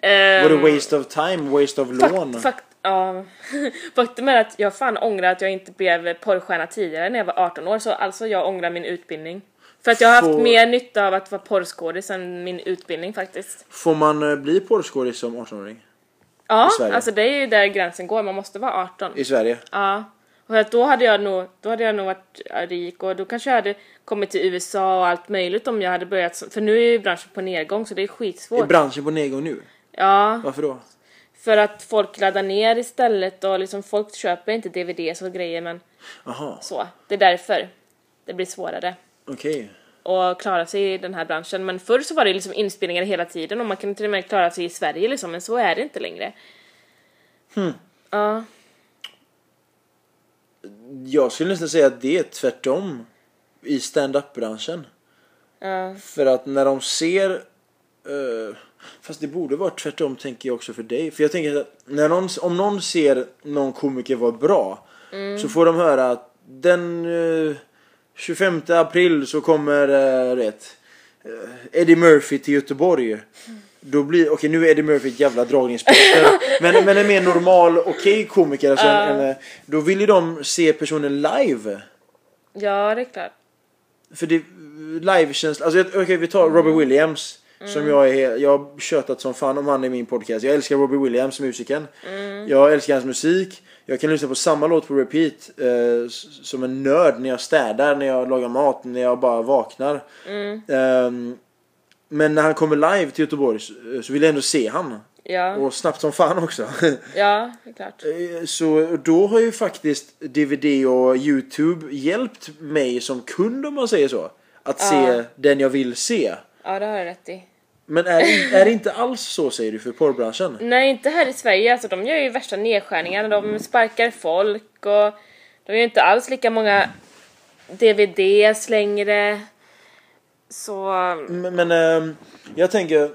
Ehm, Var det waste of time, waste of lån? Fakt, fakt, ja. *laughs* Faktum är att jag fan ångrar att jag inte blev porrstjärna tidigare när jag var 18 år, så alltså jag ångrar min utbildning. För att jag har haft Får- mer nytta av att vara porrskådis än min utbildning faktiskt. Får man eh, bli porrskådis som 18-åring? Ja, Sverige? alltså det är ju där gränsen går, man måste vara 18. I Sverige? Ja. Och att då hade jag nog, då hade jag nog varit rik och då kanske jag hade kommit till USA och allt möjligt om jag hade börjat, som- för nu är ju branschen på nedgång så det är Är skitsvårt. branschen på nedgång nu? Ja, Varför då? För att folk laddar ner istället och liksom folk köper inte DVDs och grejer men Jaha, så. Det är därför det blir svårare okej. att klara sig i den här branschen. Men förr så var det liksom inspelningar hela tiden och man kunde till och med klara sig i Sverige liksom, men så är det inte längre. Hmm. Ja. Jag skulle nästan säga att det är tvärtom i stand-up-branschen. Ja. För att när de ser... eh, fast det borde vara tvärtom tänker jag också för dig. För jag tänker att när någon, om någon ser någon komiker vara bra så får de höra att den eh, 25 april så kommer uh, rätt, Eddie Murphy till Göteborg. Då blir, okej nu är Eddie Murphy ett jävla dragningsposter. *laughs* men, men en mer normal, okej komiker, alltså en, en, då vill ju de se personen live. Ja, det är klart. För det, live-känsla, alltså jag- okej vi tar Robbie Williams. Som jag är, jag har tjötat som fan om han i min podcast. Jag älskar Robbie Williams, musikern. Jag älskar hans musik. Jag kan lyssna på samma låt på repeat. Eh, som en nörd när jag städar, när jag lagar mat, när jag bara vaknar. Ehm, men när han kommer live till Göteborg så, så vill jag ändå se han. Ja, Och snabbt som fan också. *laughs* ja, klart. Eh, Så då har ju faktiskt DVD och Youtube hjälpt mig som kund om man säger så. Att se den jag vill se. Ja, det har du rätt i. Men är, det- är det inte alls så säger du för porrbranschen? Nej, inte här i Sverige. Alltså, de gör ju värsta nedskärningarna. De sparkar folk och de gör inte alls lika många DVDs längre. Så... Men, men ehm, jag tänker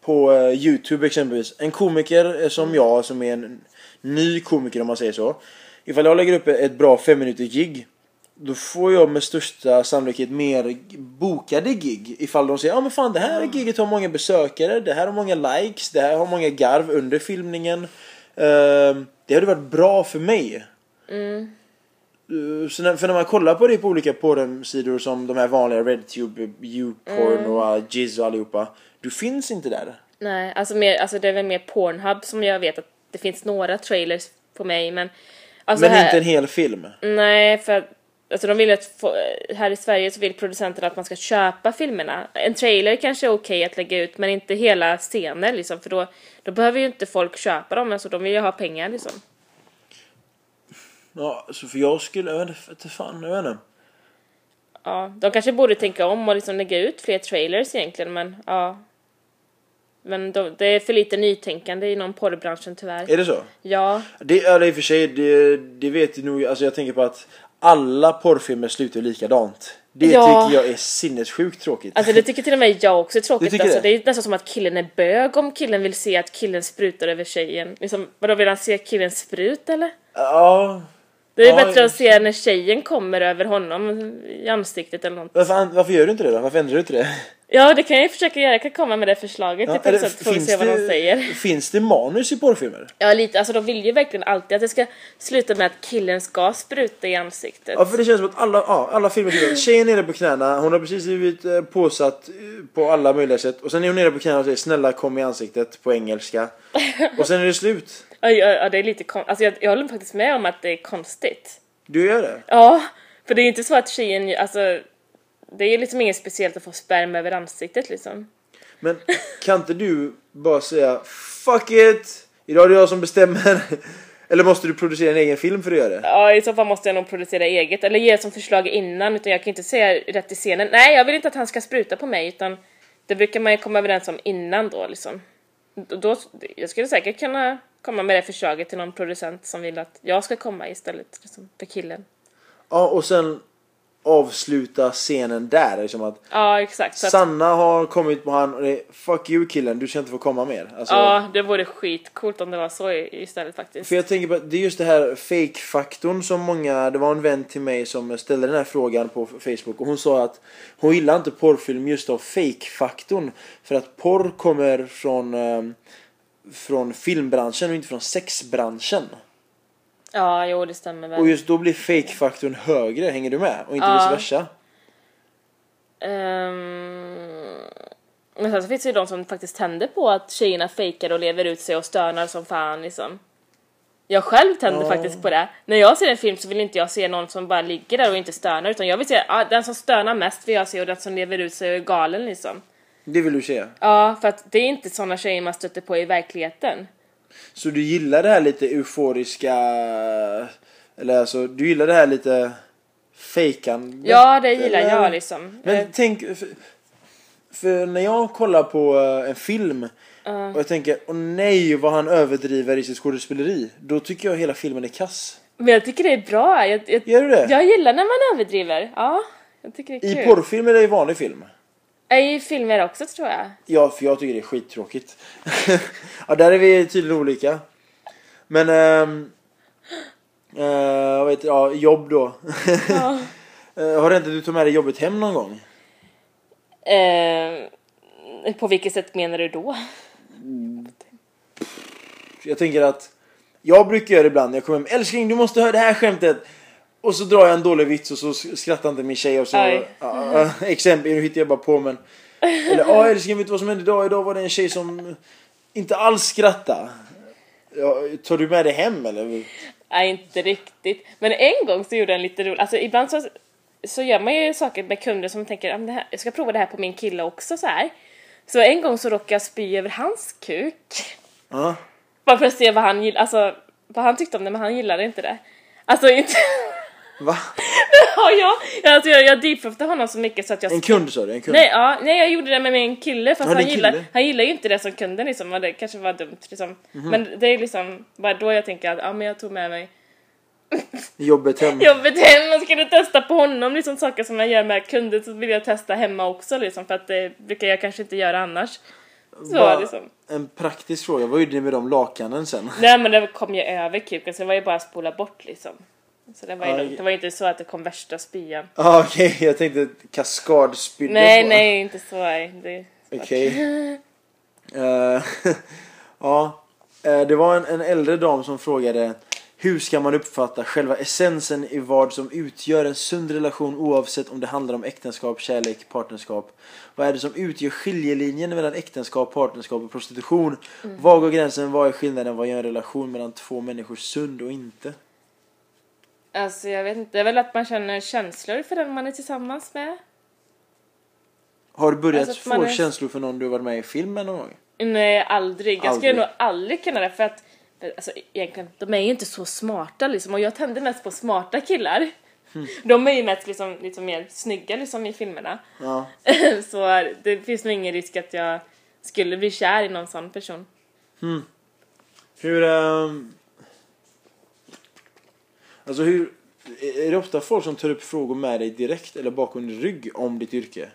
på eh, Youtube exempelvis. En komiker eh, som jag som är en ny komiker om man säger så. Ifall jag lägger upp ett bra fem minuters gig. Då får jag med största sannolikhet mer bokade gig. Ifall de säger ja ah, men fan det här giget har många besökare. Det här har många likes. Det här har många garv under filmningen. Ehm, det hade varit bra för mig. Uh, Så när, för när man kollar på det på olika porrsidor som de här vanliga RedTube, YouPorn och uh, Jizz och allihopa. Du finns inte där. Nej, alltså, mer, alltså det är väl mer Pornhub som jag vet att det finns några trailers på mig men... Alltså Men här, inte en hel film. Nej, för alltså de vill att få, här i Sverige så vill producenterna att man ska köpa filmerna. En trailer kanske är okej att lägga ut men inte hela scener liksom för då, då behöver ju inte folk köpa dem, alltså de vill ju ha pengar liksom. Ja, så för jag skulle, jag vet inte fan, jag vet inte. Ja, de kanske borde tänka om och liksom lägga ut fler trailers egentligen men ja. Men de, det är för lite nytänkande inom porrbranschen tyvärr. Är det så? Ja, Det är det i och för sig, det, det vet du nog, alltså jag tänker på att alla porrfilmer slutar likadant. Det Ja. tycker jag är sinnessjukt tråkigt. alltså det tycker till och med jag också är tråkigt. tycker Alltså, det? det är nästan som att killen är bög om killen vill se att killen sprutar över tjejen. Liksom, vadå vill han se killens sprut eller? Ja, Det är Ja, bättre jag- att se när tjejen kommer över honom i ansiktet eller något. varför, varför gör du inte det då? Varför ändrar du inte det? Ja, det kan jag ju försöka göra. Jag kan komma med det förslaget Ja, till det- producent får vi se vad de säger. finns det manus i porrfilmer? Ja, lite. Alltså de vill ju verkligen alltid att det ska sluta med att killen ska spruta i ansiktet. Ja för det känns som att alla, ja, alla filmer. Tjejen är nere på knäna, hon har precis blivit eh, påsatt eh, på alla möjliga sätt. Och sen är hon nere på knäna och säger snälla kom i ansiktet på engelska. *laughs* Och sen är det slut. Ja, ja, det är lite kon- Alltså jag, jag håller faktiskt med om att det är konstigt. Du gör det? Ja, för det är ju inte så att tjejen, alltså det är liksom inget speciellt att få sperma över ansiktet liksom. Men kan inte du bara säga Fuck it! Idag är det jag som bestämmer. *laughs* Eller måste du producera en egen film för att göra det? Ja, i så fall måste jag nog producera eget eller ge som förslag innan utan jag kan inte säga rätt i scenen. Nej, jag vill inte att han ska spruta på mig utan det brukar man ju komma överens om innan då liksom. Då, jag skulle säkert kunna komma med det förslaget till någon producent som vill att jag ska komma istället liksom, för killen. Ja och sen avsluta scenen där. Liksom att Ja, exakt. Så att, Sanna har kommit på han och det är Fuck you killen, du ska inte få komma mer. Alltså, ja, det vore skitcoolt om det var så istället faktiskt. För jag tänker på att det är just det här fake-faktorn som många, det var en vän till mig som ställde den här frågan på Facebook och hon sa att hon gillar inte porrfilm just av fake-faktorn. För att porr kommer från, eh, från filmbranschen och inte från sexbranschen. Ja, jo det stämmer väl. Och just då blir fake-faktorn högre, hänger du med? Och inte Ja. vice versa. Ehm, men sen så finns det ju de som faktiskt tänder på att tjejerna fejkar och lever ut sig och stönar som fan liksom. Jag själv tänder Ja. faktiskt på det. När jag ser en film så vill inte jag se någon som bara ligger där och inte stönar utan jag vill se ah, den som stönar mest vill jag se och den som lever ut sig och är galen liksom. Det vill du se. Ja, för att det är inte såna tjejer man stöter på i verkligheten. Så du gillar det här lite euforiska, eller alltså du gillar det här lite fejkan? Ja, det gillar Eller- jag liksom. Men Eh, tänk, för, för när jag kollar på eh, en film och jag tänker åh nej vad han överdriver i sitt skådespeleri. Då tycker jag hela filmen är kass. Men jag tycker det är bra. Jag, jag, Gör du det? jag gillar när man överdriver. Ja, jag tycker det är I kul. porrfilm eller i vanlig film? Ja, I filmer också tror jag. Ja, för jag tycker det är skittråkigt. *laughs* ja, där är vi tydligen olika. Men, ehm... eh, vad heter? Ja, jobb då. *laughs* Eh, har det inte du tagit med dig jobbet hem någon gång? Eh, På vilket sätt menar du då? Jag tänker att jag brukar göra det ibland när jag kommer hem. Älskling, du måste höra det här skämtet. Och så drar jag en dålig vits och så skrattar inte min tjej och så... Aj. Ja, exempel, nu hittar jag bara på men... Eller ja älskling, vet du vad som hände idag? Idag var det en tjej som inte alls skrattade. Ja, tar du med det hem eller? Nej, inte riktigt. Men en gång så gjorde jag en lite rolig, alltså ibland så, så gör man ju saker med kunder som tänker att jag ska prova det här på min kille också så här. Så en gång så råkade jag spy över hans kuk. Ja. Bara för att se vad han gillade, alltså vad han tyckte om det men han gillade inte det. Alltså inte... Va? *laughs* ja, jag, alltså, jag, jag deepfroftade honom så mycket så att jag... En kund sa du? En kund? Nej, ja, nej, jag gjorde det med min kille fast Ja, han, gillar, kille. han gillar ju inte det som kunden liksom och det kanske var dumt liksom. Mhm. Men det är liksom bara då jag tänker att ja men jag tog med mig *laughs* Jobbet hem? jobbet hem och skulle testa på honom liksom saker som jag gör med kunder så vill jag testa hemma också liksom för att det brukar jag kanske inte göra annars. Så Va- liksom. En praktisk fråga, vad gjorde ni med de lakanen sen? Nej men det kom ju över kuken så det var ju bara att spola bort liksom. Så det var ju. Det var inte så att det kom värsta spyan. Ah, Okej, jag tänkte kaskadspydde Nej på. nej inte så. nej. Det, Okej. Eh, *laughs* ja, eh, det var en, en äldre dam som frågade hur ska man uppfatta själva essensen i vad som utgör en sund relation oavsett om det handlar om äktenskap, kärlek, partnerskap? Vad är det som utgör skiljelinjen mellan äktenskap, partnerskap och prostitution? Var går gränsen? Vad är skillnaden? Vad gör en relation mellan två människor sund och inte? Alltså jag vet inte, det är väl att man känner känslor för den man är tillsammans med. Har du börjat Alltså få är- känslor för någon du har varit med i filmen någon gång? Nej, aldrig. Jag skulle nog aldrig kunna det för att alltså, egentligen, de är ju inte så smarta liksom och jag tänder mest på smarta killar. Hmm. *laughs* De är ju mest liksom, lite mer snygga liksom i filmerna. Ja. *laughs* så det finns nog ingen risk att jag skulle bli kär i någon sån person. Hur... ehm, alltså hur... Är det ofta folk som tar upp frågor med dig direkt eller bakom din rygg om ditt yrke?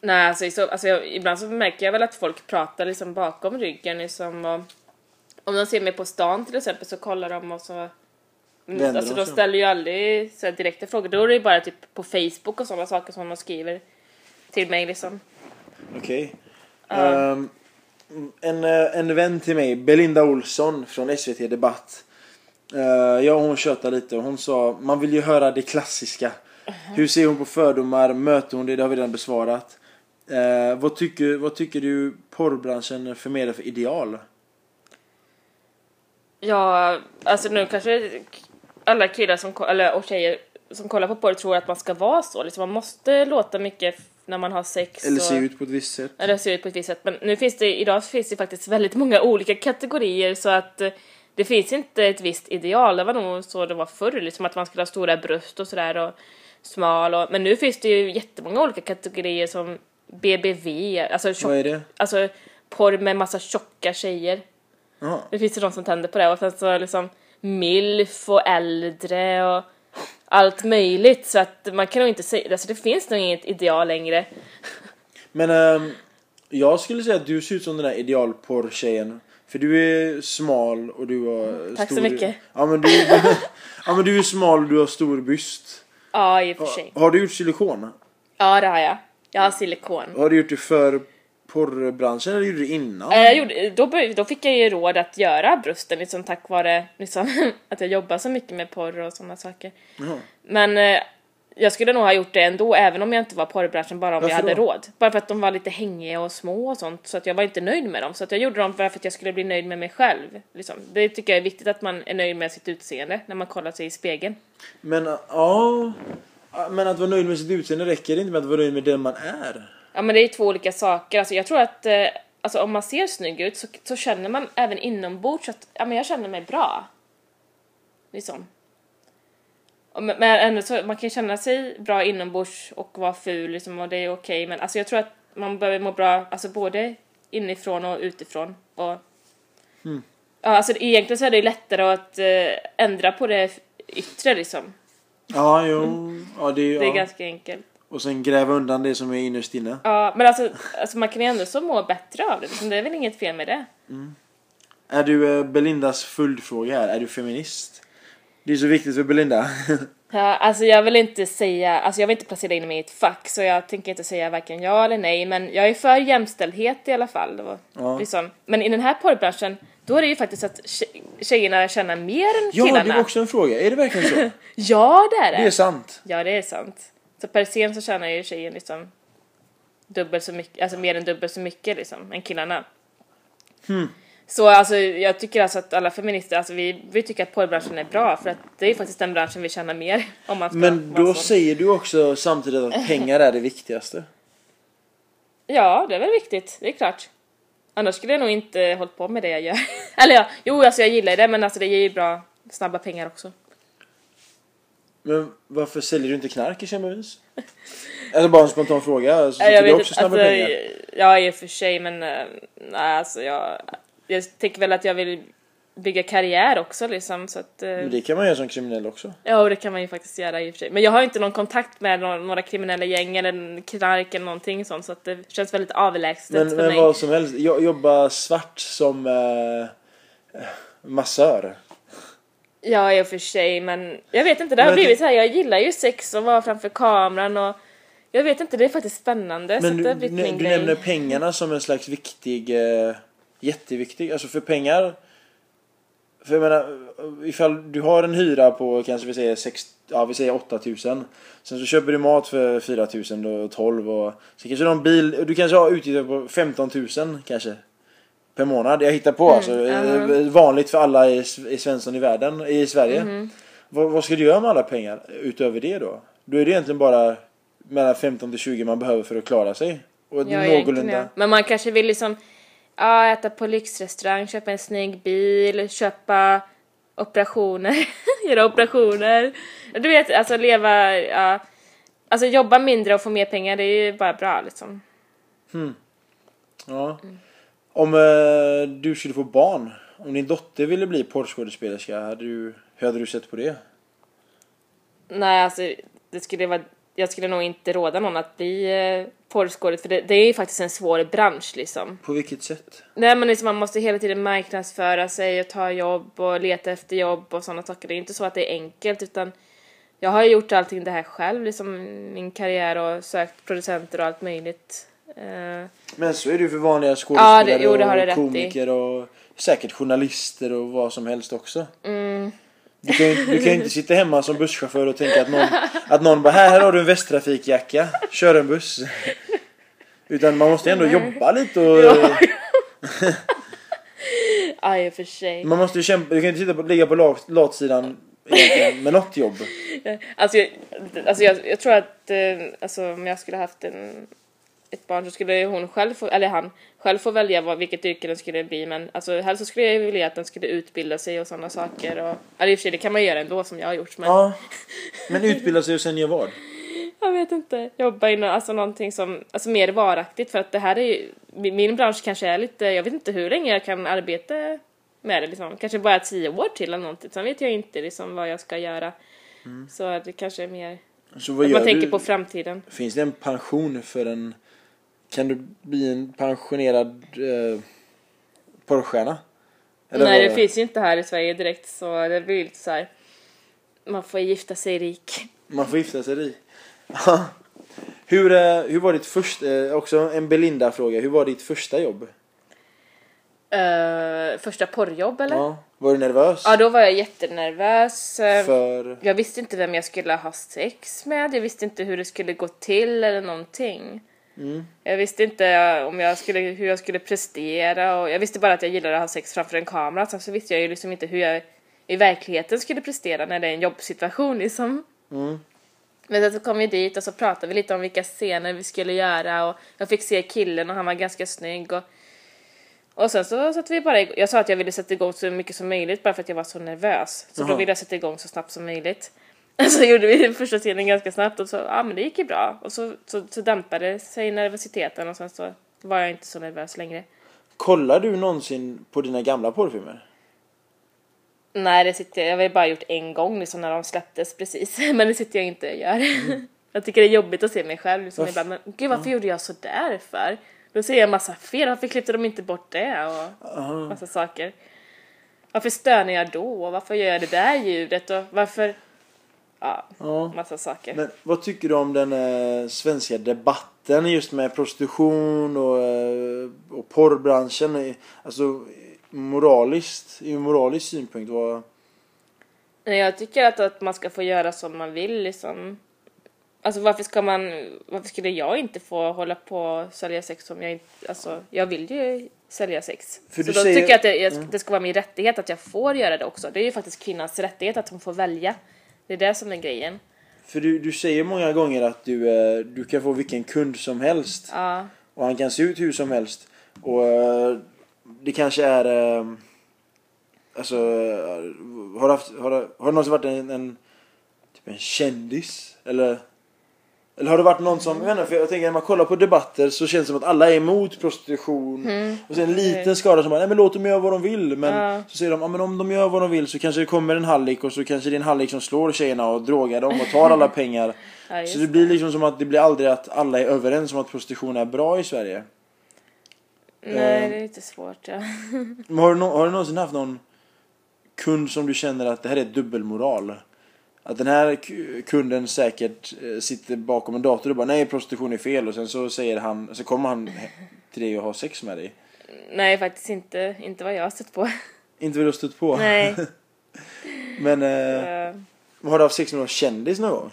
Nej, alltså, så, alltså jag, ibland så märker jag väl att folk pratar liksom bakom ryggen liksom och om de ser mig på stan till exempel så kollar de och så Vänder alltså de ställer ju aldrig så direkta frågor, då är det bara typ på Facebook och sådana saker som de skriver till mig liksom. Okej. Ehm, en, eh, en vän till mig, Belinda Olsson från SVT Debatt. Uh, jag och hon tjötade lite och hon sa man vill ju höra det klassiska. Hur ser hon på fördomar? Möter hon det? Det har vi redan besvarat. Eh, vad, tycker, vad tycker du porrbranschen förmedlar för ideal? Ja, alltså nu kanske alla killar som, eller, och tjejer som kollar på porr tror att man ska vara så, liksom man måste låta mycket när man har sex. Eller och... se ut på ett visst sätt? Eller ser ut på ett visst sätt. Men nu finns det, idag finns det faktiskt väldigt många olika kategorier så att eh, det finns inte ett visst ideal. Det var nog så det var förr, liksom att man skulle ha stora bröst och sådär och smal och, men nu finns det ju jättemånga olika kategorier som BBV, alltså, tjock, Vad är det? alltså porr med massa tjocka tjejer. Jaha. Det finns ju de som tänder på det och sen så liksom milf och äldre och allt möjligt så att man kan nog inte säga, alltså det finns nog inget ideal längre. *laughs* Men ehm, jag skulle säga att du ser ut som den där idealporrtjejen. För du är smal och du har Tack så stor... mycket. Ja men, du, *laughs* ja men du är smal och du har stor byst. Ja, i och för sig. Har du gjort silikon? Ja, det har jag. Jag har silikon. Har du gjort det för porrbranschen eller gjorde du det innan? Eh, Jag gjorde, då, då fick jag ju råd att göra brösten liksom tack vare liksom, *laughs* att jag jobbar så mycket med porr och sådana saker. Jaha. Men eh, jag skulle nog ha gjort det ändå även om jag inte var porrbranschen bara om Varför jag hade då? råd. Bara för att de var lite hängiga och små och sånt så att jag var inte nöjd med dem. Så att jag gjorde dem bara för att jag skulle bli nöjd med mig själv. Liksom. Det tycker jag är viktigt att man är nöjd med sitt utseende när man kollar sig i spegeln. Men ja... Men att vara nöjd med sitt utseende räcker inte med att vara nöjd med den man är. Ja men det är ju två olika saker. Alltså jag tror att eh, alltså, om man ser snygg ut så, så känner man även inombords att ja, men jag känner mig bra. Liksom. Men ändå så, man kan känna sig bra inombords och vara ful liksom, och det är okej men alltså jag tror att man behöver må bra alltså både inifrån och utifrån. Och, Mm. Ja, alltså egentligen så är det lättare att eh, ändra på det yttre liksom. Ja, jo. Ja, det är, Det är ja. ganska enkelt. Och sen gräva undan det som är innerst inne. Ja, men alltså, alltså man kan ju ändå så må bättre av det. Liksom. Det är väl inget fel med det. Är du eh, Belindas följdfråga här? Är du feminist? Det är så viktigt för Belinda. *laughs* Ja, alltså jag vill inte säga, alltså jag vill inte placera in mig i ett fack så jag tänker inte säga varken ja eller nej men jag är för jämställdhet i alla fall. Var Ja. liksom. Men i den här porrbranschen då är det ju faktiskt att tje- tjejerna tjänar mer än Ja, killarna. det var också en fråga. Är det verkligen så? *laughs* Ja det är det! Det är sant. Ja det är sant. Så per scen så tjänar ju tjejen liksom dubbelt så mycket, alltså mer än dubbelt så mycket liksom än killarna. Hmm. Så alltså jag tycker alltså att alla feminister, alltså vi, vi tycker att porrbranschen är bra för att det är faktiskt den branschen vi tjänar mer *laughs* om man ska Men då säger du också samtidigt att pengar är det viktigaste. Ja, det är väl viktigt, det är klart. Annars skulle jag nog inte hållit på med det jag gör. *laughs* Eller ja, jo alltså jag gillar det men alltså det ger ju bra snabba pengar också. Men varför säljer du inte knark exempelvis? Eller bara en spontan fråga. Alltså, Ja, tycker jag du vet också snabba alltså, pengar? ja i och för sig men eh, nej alltså jag, jag tänker väl att jag vill bygga karriär också liksom så att eh, Men det kan man göra som kriminell också. ja och det kan man ju faktiskt göra i och för sig. Men jag har inte någon kontakt med några, några kriminella gäng eller knark eller någonting sånt så att det känns väldigt avlägset Men, för men mig. vad som helst. Jag jobbar svart som eh, massör. Ja i och för sig men jag vet inte det har Men blivit så här. jag gillar ju sex och vara framför kameran och jag vet inte det är faktiskt spännande så Men att du, det har blivit du, min du grej. nämner pengarna som en slags viktig, eh, jätteviktig, alltså för pengar. För jag menar, ifall du har en hyra på kanske vi säger, sex, ja, vi säger 8000. Sen så köper du mat för 4000 och 12 och så kanske du har en bil, och du kanske har utgifter på 15 000 kanske. Per månad. Jag hittar på alltså. mhm. eh, Vanligt för alla i, i Svensson i världen, i Sverige. Mhm. Vad, vad ska du göra med alla pengar utöver det då? Då är det egentligen bara mellan 15 till 20 man behöver för att klara sig. Och Ja, någorlunda. Men man kanske vill liksom ja, äta på lyxrestaurang, köpa en snygg bil, köpa operationer, *laughs* göra operationer. Du vet, alltså leva, ja, alltså jobba mindre och få mer pengar, det är ju bara bra liksom. Ja. Om eh, du skulle få barn, om din dotter ville bli porrskådespelerska, hade du, hur hade du sett på det? Nej, alltså det skulle vara, jag skulle nog inte råda någon att bli eh, porrskådis för det, det är ju faktiskt en svår bransch liksom. På vilket sätt? Nej men liksom, man måste hela tiden marknadsföra sig och ta jobb och leta efter jobb och sådana saker. Det är inte så att det är enkelt utan jag har ju gjort allting det här själv, liksom min karriär och sökt producenter och allt möjligt. Eh, Men så är det ju för vanliga Ja, skådespelare det- jo, det och komiker och säkert journalister och vad som helst också. mm, Du kan ju du kan ju inte sitta hemma som busschaufför och tänka att någon, att någon bara här, här har du en västtrafikjacka, kör en buss. Utan man måste ändå jobba lite och Ja. ja, i och för sig. man måste ju kämpa, du kan inte sitta på, ligga på lat, latsidan egentligen med något jobb. Alltså, jag, alltså jag, jag tror att eh, alltså, om jag skulle haft en, ett barn så skulle hon själv få, eller han själv få välja vad, vilket yrke den skulle bli men alltså helst så skulle jag vilja att den skulle utbilda sig och sådana saker och eller i och för sig det kan man göra ändå som jag har gjort men Ja. *laughs* Men utbilda sig och sen göra vad? jag vet inte, jobba i nå- alltså någonting som, alltså mer varaktigt för att det här är ju, min, bransch kanske är lite, jag vet inte hur länge jag kan arbeta med det liksom, kanske bara tio år till eller någonting, sen vet jag inte liksom vad jag ska göra. Så det kanske är mer, Så vad man tänker du? på framtiden. Finns det en pension för en... Kan du bli en pensionerad eh, porrstjärna? Eller Nej vad- det finns ju inte här i Sverige direkt så det blir lite så här. Man får gifta sig rik. Man får gifta sig rik. Ja. hur, eh, hur var ditt första... Eh, också en Belinda-fråga. Hur var ditt första jobb? Uh, första porrjobb eller? Ja. Ja. Var du nervös? då var jag jättenervös. För... Jag visste inte vem jag skulle ha sex med, jag visste inte hur det skulle gå till eller någonting. Mm. Jag visste inte om jag skulle, hur jag skulle prestera och jag visste bara att jag gillade att ha sex framför en kamera. Sen så visste jag ju liksom inte hur jag i verkligheten skulle prestera när det är en jobbsituation liksom. Mm. Men sen så kom vi dit och så pratade vi lite om vilka scener vi skulle göra och jag fick se killen och han var ganska snygg och och sen så satte vi bara igång. Jag sa att jag ville sätta igång så mycket som möjligt bara för att jag var så nervös. Så då Jaha. ville jag sätta igång så snabbt som möjligt. *laughs* Så gjorde vi första scenen ganska snabbt och så, ja men det gick ju bra. Och så, så, så dämpade sig nervositeten och sen så var jag inte så nervös längre. Kollar du någonsin på dina gamla porrfilmer? Nej, det sitter jag, jag har väl bara gjort en gång liksom när de släpptes precis. *laughs* Men det sitter jag inte och gör. *laughs* jag tycker det är jobbigt att se mig själv liksom Varf- ibland. Men gud varför gjorde jag så där för? Då ser jag massa fel, varför klippte de inte bort det? Och massa saker. Varför stönar jag då? Varför gör jag det där ljudet? Och varför... ja, Ja. massa saker. Men vad tycker du om den eh, svenska debatten just med prostitution och, eh, och porrbranschen? Eh, Alltså moraliskt, i moralisk synpunkt, vad... Jag tycker att, att man ska få göra som man vill liksom. Alltså varför ska man, varför skulle jag inte få hålla på och sälja sex om jag inte, alltså jag vill ju sälja sex. För så då säger- tycker jag att det, jag, det ska vara min rättighet att jag får göra det också. Det är ju faktiskt kvinnans rättighet att hon får välja. Det är det som är grejen. För du, du säger många gånger att du, eh, du kan få vilken kund som helst. Ja. Och han kan se ut hur som helst. Och eh, det kanske är... eh, Alltså, har du, haft, har, du, har det någonsin varit en, en, typ en kändis? Eller, eller har det varit någon som, jag inte, för jag tänker när man kollar på debatter så känns det som att alla är emot prostitution. Och sen en liten skara som bara, nej men låt dem göra vad de vill. Men Ja. så säger de, ja men om de gör vad de vill så kanske det kommer en hallick och så kanske det är en hallick som slår tjejerna och drogar dem och tar alla *laughs* pengar. Ja, så det blir liksom som att det blir aldrig att alla är överens om att prostitution är bra i Sverige. Nej, det är lite svårt ja. Men har, du har du någonsin haft någon kund som du känner att det här är dubbelmoral? Att den här kunden säkert eh, sitter bakom en dator och bara nej prostitution är fel och sen så säger han, så kommer han till dig och har sex med dig. Nej, faktiskt inte, inte vad jag har sett på. Inte vill du ha stött på? Nej. *laughs* Men eh, har du haft sex med någon kändis någon gång?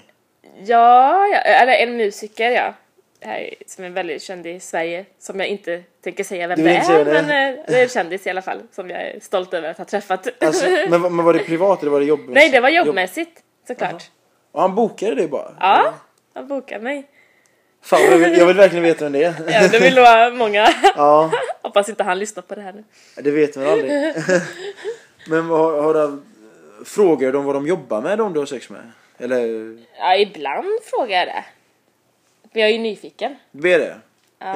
Ja, ja, eller en musiker ja. Här, som är väldigt känd i Sverige. Som jag inte tänker säga vem det inte säga är. det? Men eh, det är en kändis i alla fall. Som jag är stolt över att ha träffat. Alltså, men, men var det privat eller var det jobbmässigt? Nej, det var jobbmässigt. Såklart. Och han bokade det bara? Ja, han bokade mig. Fan, jag vill, jag vill verkligen veta vem det är. Ja, det vill vara många. Ja, Hoppas inte han lyssnar på det här nu. det vet man aldrig. *laughs* Men har, har du, frågar de vad de jobbar med de du har sex med? Eller Ja, ibland frågar jag det. För jag är ju nyfiken. blir det?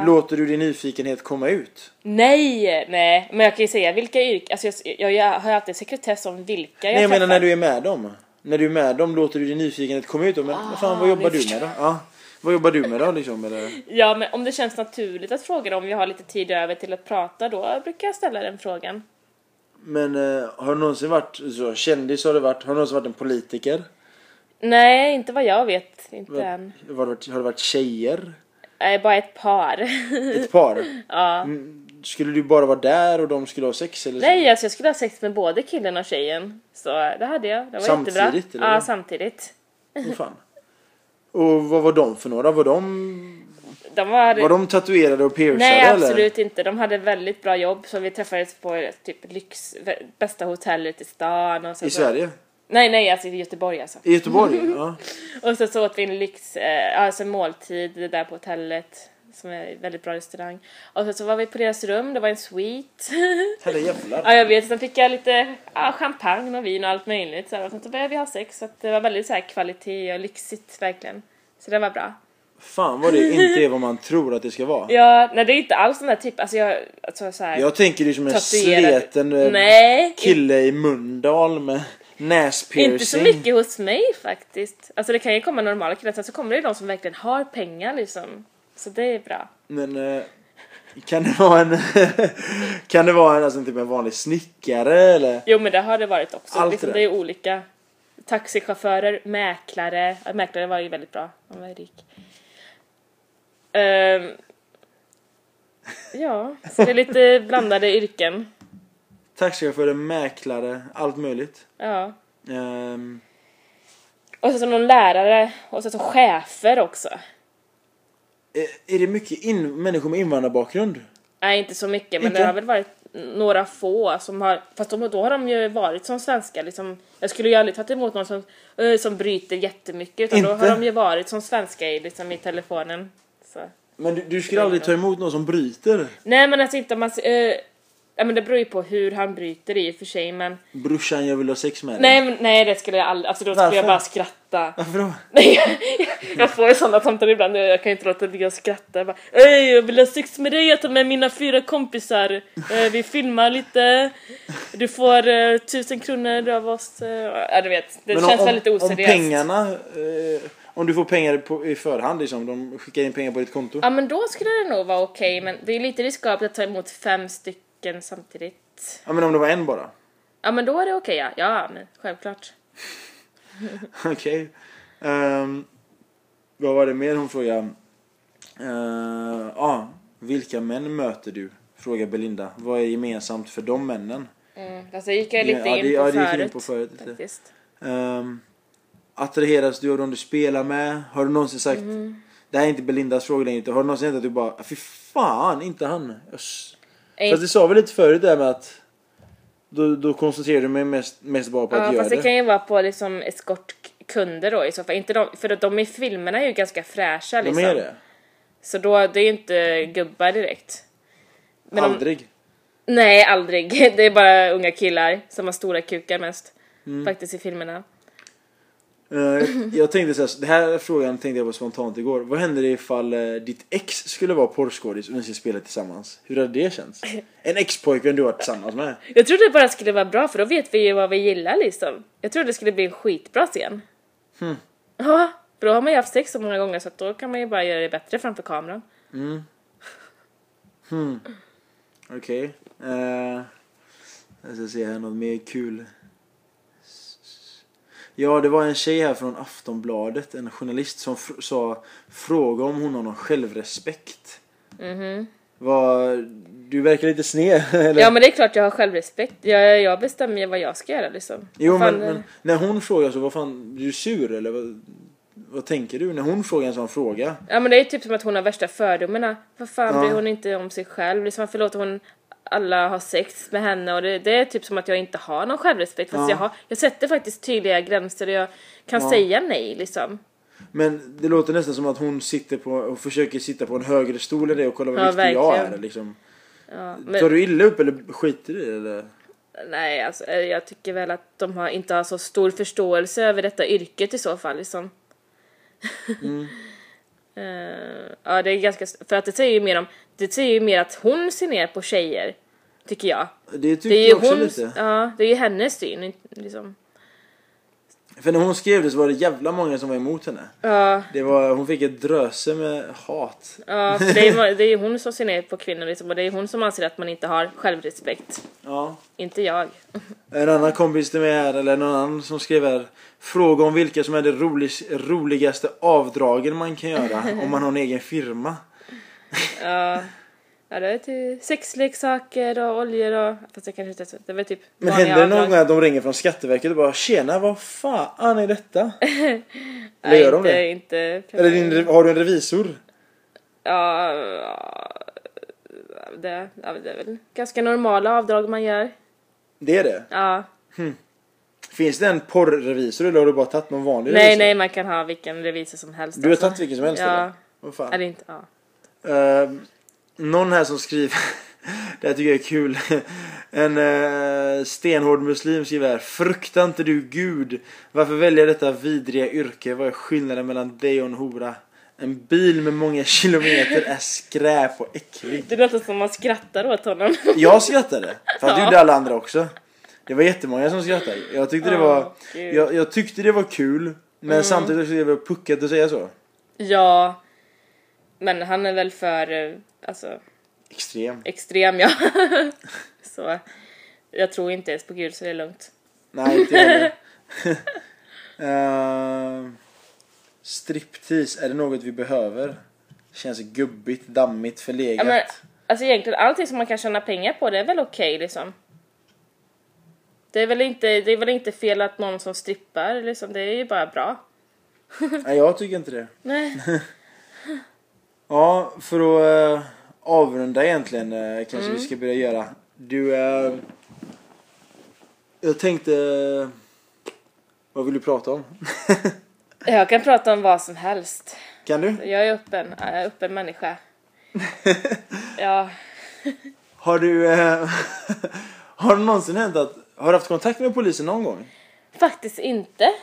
Låter du din nyfikenhet komma ut? Nej, nej. Men jag kan ju säga vilka yrken. Alltså jag, jag, jag har ju alltid sekretess om vilka jag Nej jag menar när du är med dem. När du är med dem låter du din nyfikenhet komma ut. Och, men vad fan vad jobbar nu du med då? Ja. Vad jobbar du med då liksom? Eller? Ja, men om det känns naturligt att fråga dem, om vi har lite tid över till att prata, då brukar jag ställa den frågan. Men eh, har du någonsin varit så, kändis? Har du varit? Har du någonsin varit en politiker? Nej, inte vad jag vet. Inte Var, än. har, du varit, har du varit tjejer? Nej, bara ett par. Ett par? *laughs* ja. Mm, Skulle du bara vara där och de skulle ha sex? Eller så? Nej, alltså jag skulle ha sex med både killen och tjejen. Så det hade jag. Det var Samtidigt, jättebra. eller? Ja, samtidigt. Åh, fan. Och vad var de för några? Var de, De var... var de tatuerade och piercade Nej, eller? absolut inte. De hade väldigt bra jobb, så vi träffades på typ lyx, bästa hotellet i stan. Och så I så. Sverige? Nej, nej, alltså i Göteborg alltså. I Göteborg? ja. *laughs* Och så, så åt vi en lyx, eh, alltså måltid där på hotellet. Som är en väldigt bra restaurang. Och så, så var vi på deras rum, det var en suite. *laughs* Herre jävlar. ja jag vet, sen fick jag lite ja, champagne och vin och allt möjligt. Så, här, och sen så började vi ha sex, så att det var väldigt så här, kvalitet och lyxigt verkligen. Så det var bra. Fan vad det *laughs* inte är vad man tror att det ska vara. Ja, nej det är inte alls den där typ, alltså jag, alltså så här, Jag tänker det som en tatuerad- sleten eh, Nej, kille i Mölndal med näspiercing. Inte så mycket hos mig faktiskt. Alltså det kan ju komma normala killar, sen så kommer det ju de som verkligen har pengar liksom. Så det är bra. Men eh, kan det vara en *laughs* kan det vara en, alltså, typ en vanlig snickare eller? Jo men det har det varit också. Allt liksom, det. det är olika. Taxichaufförer, mäklare. Mäklare var ju väldigt bra. Han var rik. Ehm, ja, så det är lite *laughs* blandade yrken. Taxichaufförer, mäklare, allt möjligt. Ja. Ehm, Och så som någon lärare och så som chefer också. Är, är det mycket in, människor med invandrarbakgrund? Nej, inte så mycket, men Inte? det har väl varit några få som har, fast de, då har de ju varit som svenskar liksom. Jag skulle ju aldrig tagit emot någon som, eh, som bryter jättemycket, utan då Inte? har de ju varit som svenskar i, liksom, i telefonen. Så. Men du, du skulle aldrig ta emot någon som bryter? Nej men alltså inte om man, eh, ja men det beror ju på hur han bryter i och för sig, men Brorsan jag vill ha sex med dig. nej, men, nej det skulle jag aldrig, alltså då skulle Varför? jag bara skratta. Varför då? *laughs* Nej, jag, jag får ju sådana samtal ibland, jag kan inte låta bli att skratta. Jag bara, Ey, jag vill ha sex med dig, jag tar med mina fyra kompisar. Eh, vi filmar lite. Du får eh, tusen kronor av oss. Eh, ja, du vet, det Men känns om, väldigt om oseriöst. pengarna, eh, om du får pengar på, i förhand liksom, de skickar in pengar på ditt konto. Ja, men då skulle det nog vara okej, men det är lite riskabelt att ta emot fem stycken samtidigt. Ja men om det var en bara. Ja, men då är det okej, ja. Ja, men självklart. *laughs* Okej. Ehm, vad var det mer hon frågade? Uh, ah, vilka män möter du? Frågar Belinda. Vad är gemensamt för de männen? Mm. Alltså gick jag lite Ja, in, det- på ja, det gick förut, in på förut faktiskt. Um, attraheras du av de du spelar med? Har du någonsin sagt Mm. Det här är inte Belindas fråga längre. Har du någonsin hänt att du bara Fy fan, inte han. Öss. Nej, Fast det sa vi lite förut där med att då, då koncentrerar du mig mest, mest bara på att Ja, göra fast det det. kan ju vara på liksom eskortkunder då i så fall. Inte de, för att de i filmerna är ju ganska fräscha De liksom. är det. Så då, det är ju inte gubbar direkt. Men de- Aldrig. Nej, aldrig. *laughs* Det är bara unga killar som har stora kukar mest. Mm. Faktiskt i filmerna. Eh, jag tänkte så här, det här frågan tänkte jag på spontant igår. Vad händer ifall eh, ditt ex skulle vara porrskådis och ni skulle spela tillsammans? Hur hade det känts? En ex-pojkvän du var tillsammans med. Jag trodde det bara skulle vara bra för då vet vi ju vad vi gillar liksom. Jag trodde det skulle bli en skitbra scen. Hmm. Ja, för då har man ju haft sex så många gånger så då kan man ju bara göra det bättre framför kameran. Okej. Eh, jag ska se här något mer kul. Ja, det var en tjej här från Aftonbladet, en journalist som fr- sa Fråga om hon har någon självrespekt. Mhm. Vad, du verkar lite sned, *laughs* eller? Ja men det är klart jag har självrespekt. Jag, jag bestämmer ju vad jag ska göra liksom. Jo men, men när hon frågar så, vad fan, blir du sur eller vad, vad tänker du när hon frågar en sån fråga? Ja men det är typ som att hon har värsta fördomarna. Vad fan Ja. bryr hon inte om sig själv? Liksom, varför låter hon alla ha sex med henne? Och det, det är typ som att jag inte har någon självrespekt. Fast Ja. jag, har, jag sätter faktiskt tydliga gränser och jag kan Ja. säga nej liksom. Men det låter nästan som att hon sitter på och försöker sitta på en högre stol än det och kolla vad Ja, viktig jag verkligen. är liksom. Ja, Tar men, du illa upp eller skiter du i det eller? nej alltså eh, jag tycker väl att de har, inte har så stor förståelse över detta yrket i så fall liksom. Mm. *laughs* Eh, ja det är ganska, för att det säger ju mer om, det säger ju mer att hon ser ner på tjejer. Tycker jag. Det tycker Det är ju jag också hon, lite. ja det är ju hennes syn liksom. För när hon skrev det så var det jävla många som var emot henne. Ja, Det var, hon fick ett dröse med hat. ja för det är, det är hon som ser ner på kvinnor liksom, och det är hon som anser att man inte har självrespekt. Ja. Inte jag. *laughs* En annan kompis till mig här, eller någon annan som skrev här. Fråga om vilka som är de rolig, roligaste avdragen man kan göra om man har en egen firma. Ja, ja det är till sexleksaker och oljor och... Fast det kanske inte är så. Det väl typ Men händer det någon gång att de ringer från Skatteverket och bara Tjena, vad fan är detta? *laughs* Eller Nej, gör de inte, det? inte... Eller din, har du en revisor? Ja, det, ja, det är väl ganska normala avdrag man gör. Det är det? Ja. Finns det en porrrevisor eller har du bara tagit någon vanlig Nej, revisor? nej, man kan ha vilken revisor som helst. Du har alltså. tagit vilken som helst Ja. eller? Vad fan? Eller inte, ja. Eh, någon här som skriver, *laughs* det här tycker jag är kul. En uh, stenhård muslim skriver här. Fruktar inte du Gud? Varför välja detta vidriga yrke? Vad är skillnaden mellan dig och en hora? En bil med många kilometer är skräp och äcklig. Det låter som man skrattar åt honom. *laughs* Jag skrattade, för att det Ja. gjorde alla andra också. Det var jättemånga som skrattade. Jag tyckte det var. Mm. jag, jag tyckte det var kul. Men samtidigt så är det väl puckat att säga så. Ja. Men han är väl för, eh, alltså, Extrem. extrem ja. *laughs* så jag tror inte ens på Gud så det är lugnt. Nej, inte jag uh, *laughs* *laughs* striptease, är det något vi behöver? Känns gubbigt, dammigt, Ja, förlegat. men, alltså egentligen allting som man kan tjäna pengar på det är väl okej liksom. Det är, väl inte, det är väl inte fel att någon som strippar liksom, det är ju bara bra. Nej, jag tycker inte det. Nej. Ja, för att uh, avrunda egentligen uh, kanske Mm. vi ska börja göra. Du, eh, jag tänkte, vad vill du prata om? *laughs* Jag kan prata om vad som helst. kan du? Jag är öppen, jag är öppen människa. *laughs* Ja, Har du, eh, *laughs* har det någonsin hänt att, har du haft kontakt med polisen någon gång? faktiskt inte.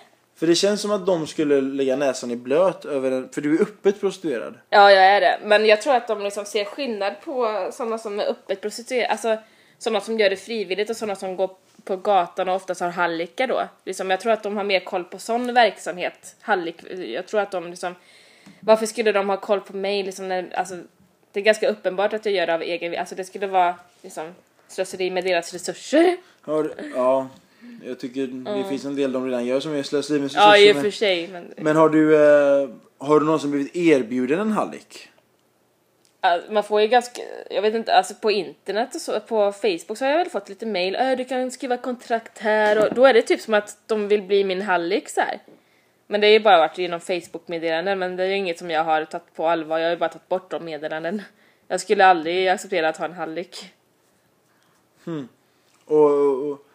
För det känns som att de skulle lägga näsan i blöt över en, för du är öppet prostituerad. Ja, jag är det. Men jag tror att de liksom ser skillnad på sådana som är öppet prostituerade, alltså sådana som gör det frivilligt och sådana som går på gatan och oftast har hallickar då. Liksom, jag tror att de har mer koll på sån verksamhet. Hallick, jag tror att de liksom, varför skulle de ha koll på mig liksom när, alltså det är ganska uppenbart att jag gör det av egen alltså det skulle vara liksom slöseri med deras resurser. Har, ja, Jag tycker det finns en del de redan gör som är slöseri med Ja, i och för sig. Men, men har du, eh, har du någonsin blivit erbjuden en hallick? Alltså, man får ju ganska, jag vet inte, alltså på internet och så, på Facebook så har jag väl fått lite mail, äh, du kan skriva kontrakt här och då är det typ som att de vill bli min hallick så här. Men det har ju bara varit genom Facebook-meddelanden men det är ju inget som jag har tagit på allvar, jag har ju bara tagit bort de meddelanden. Jag skulle aldrig acceptera att ha en hallick. Och, och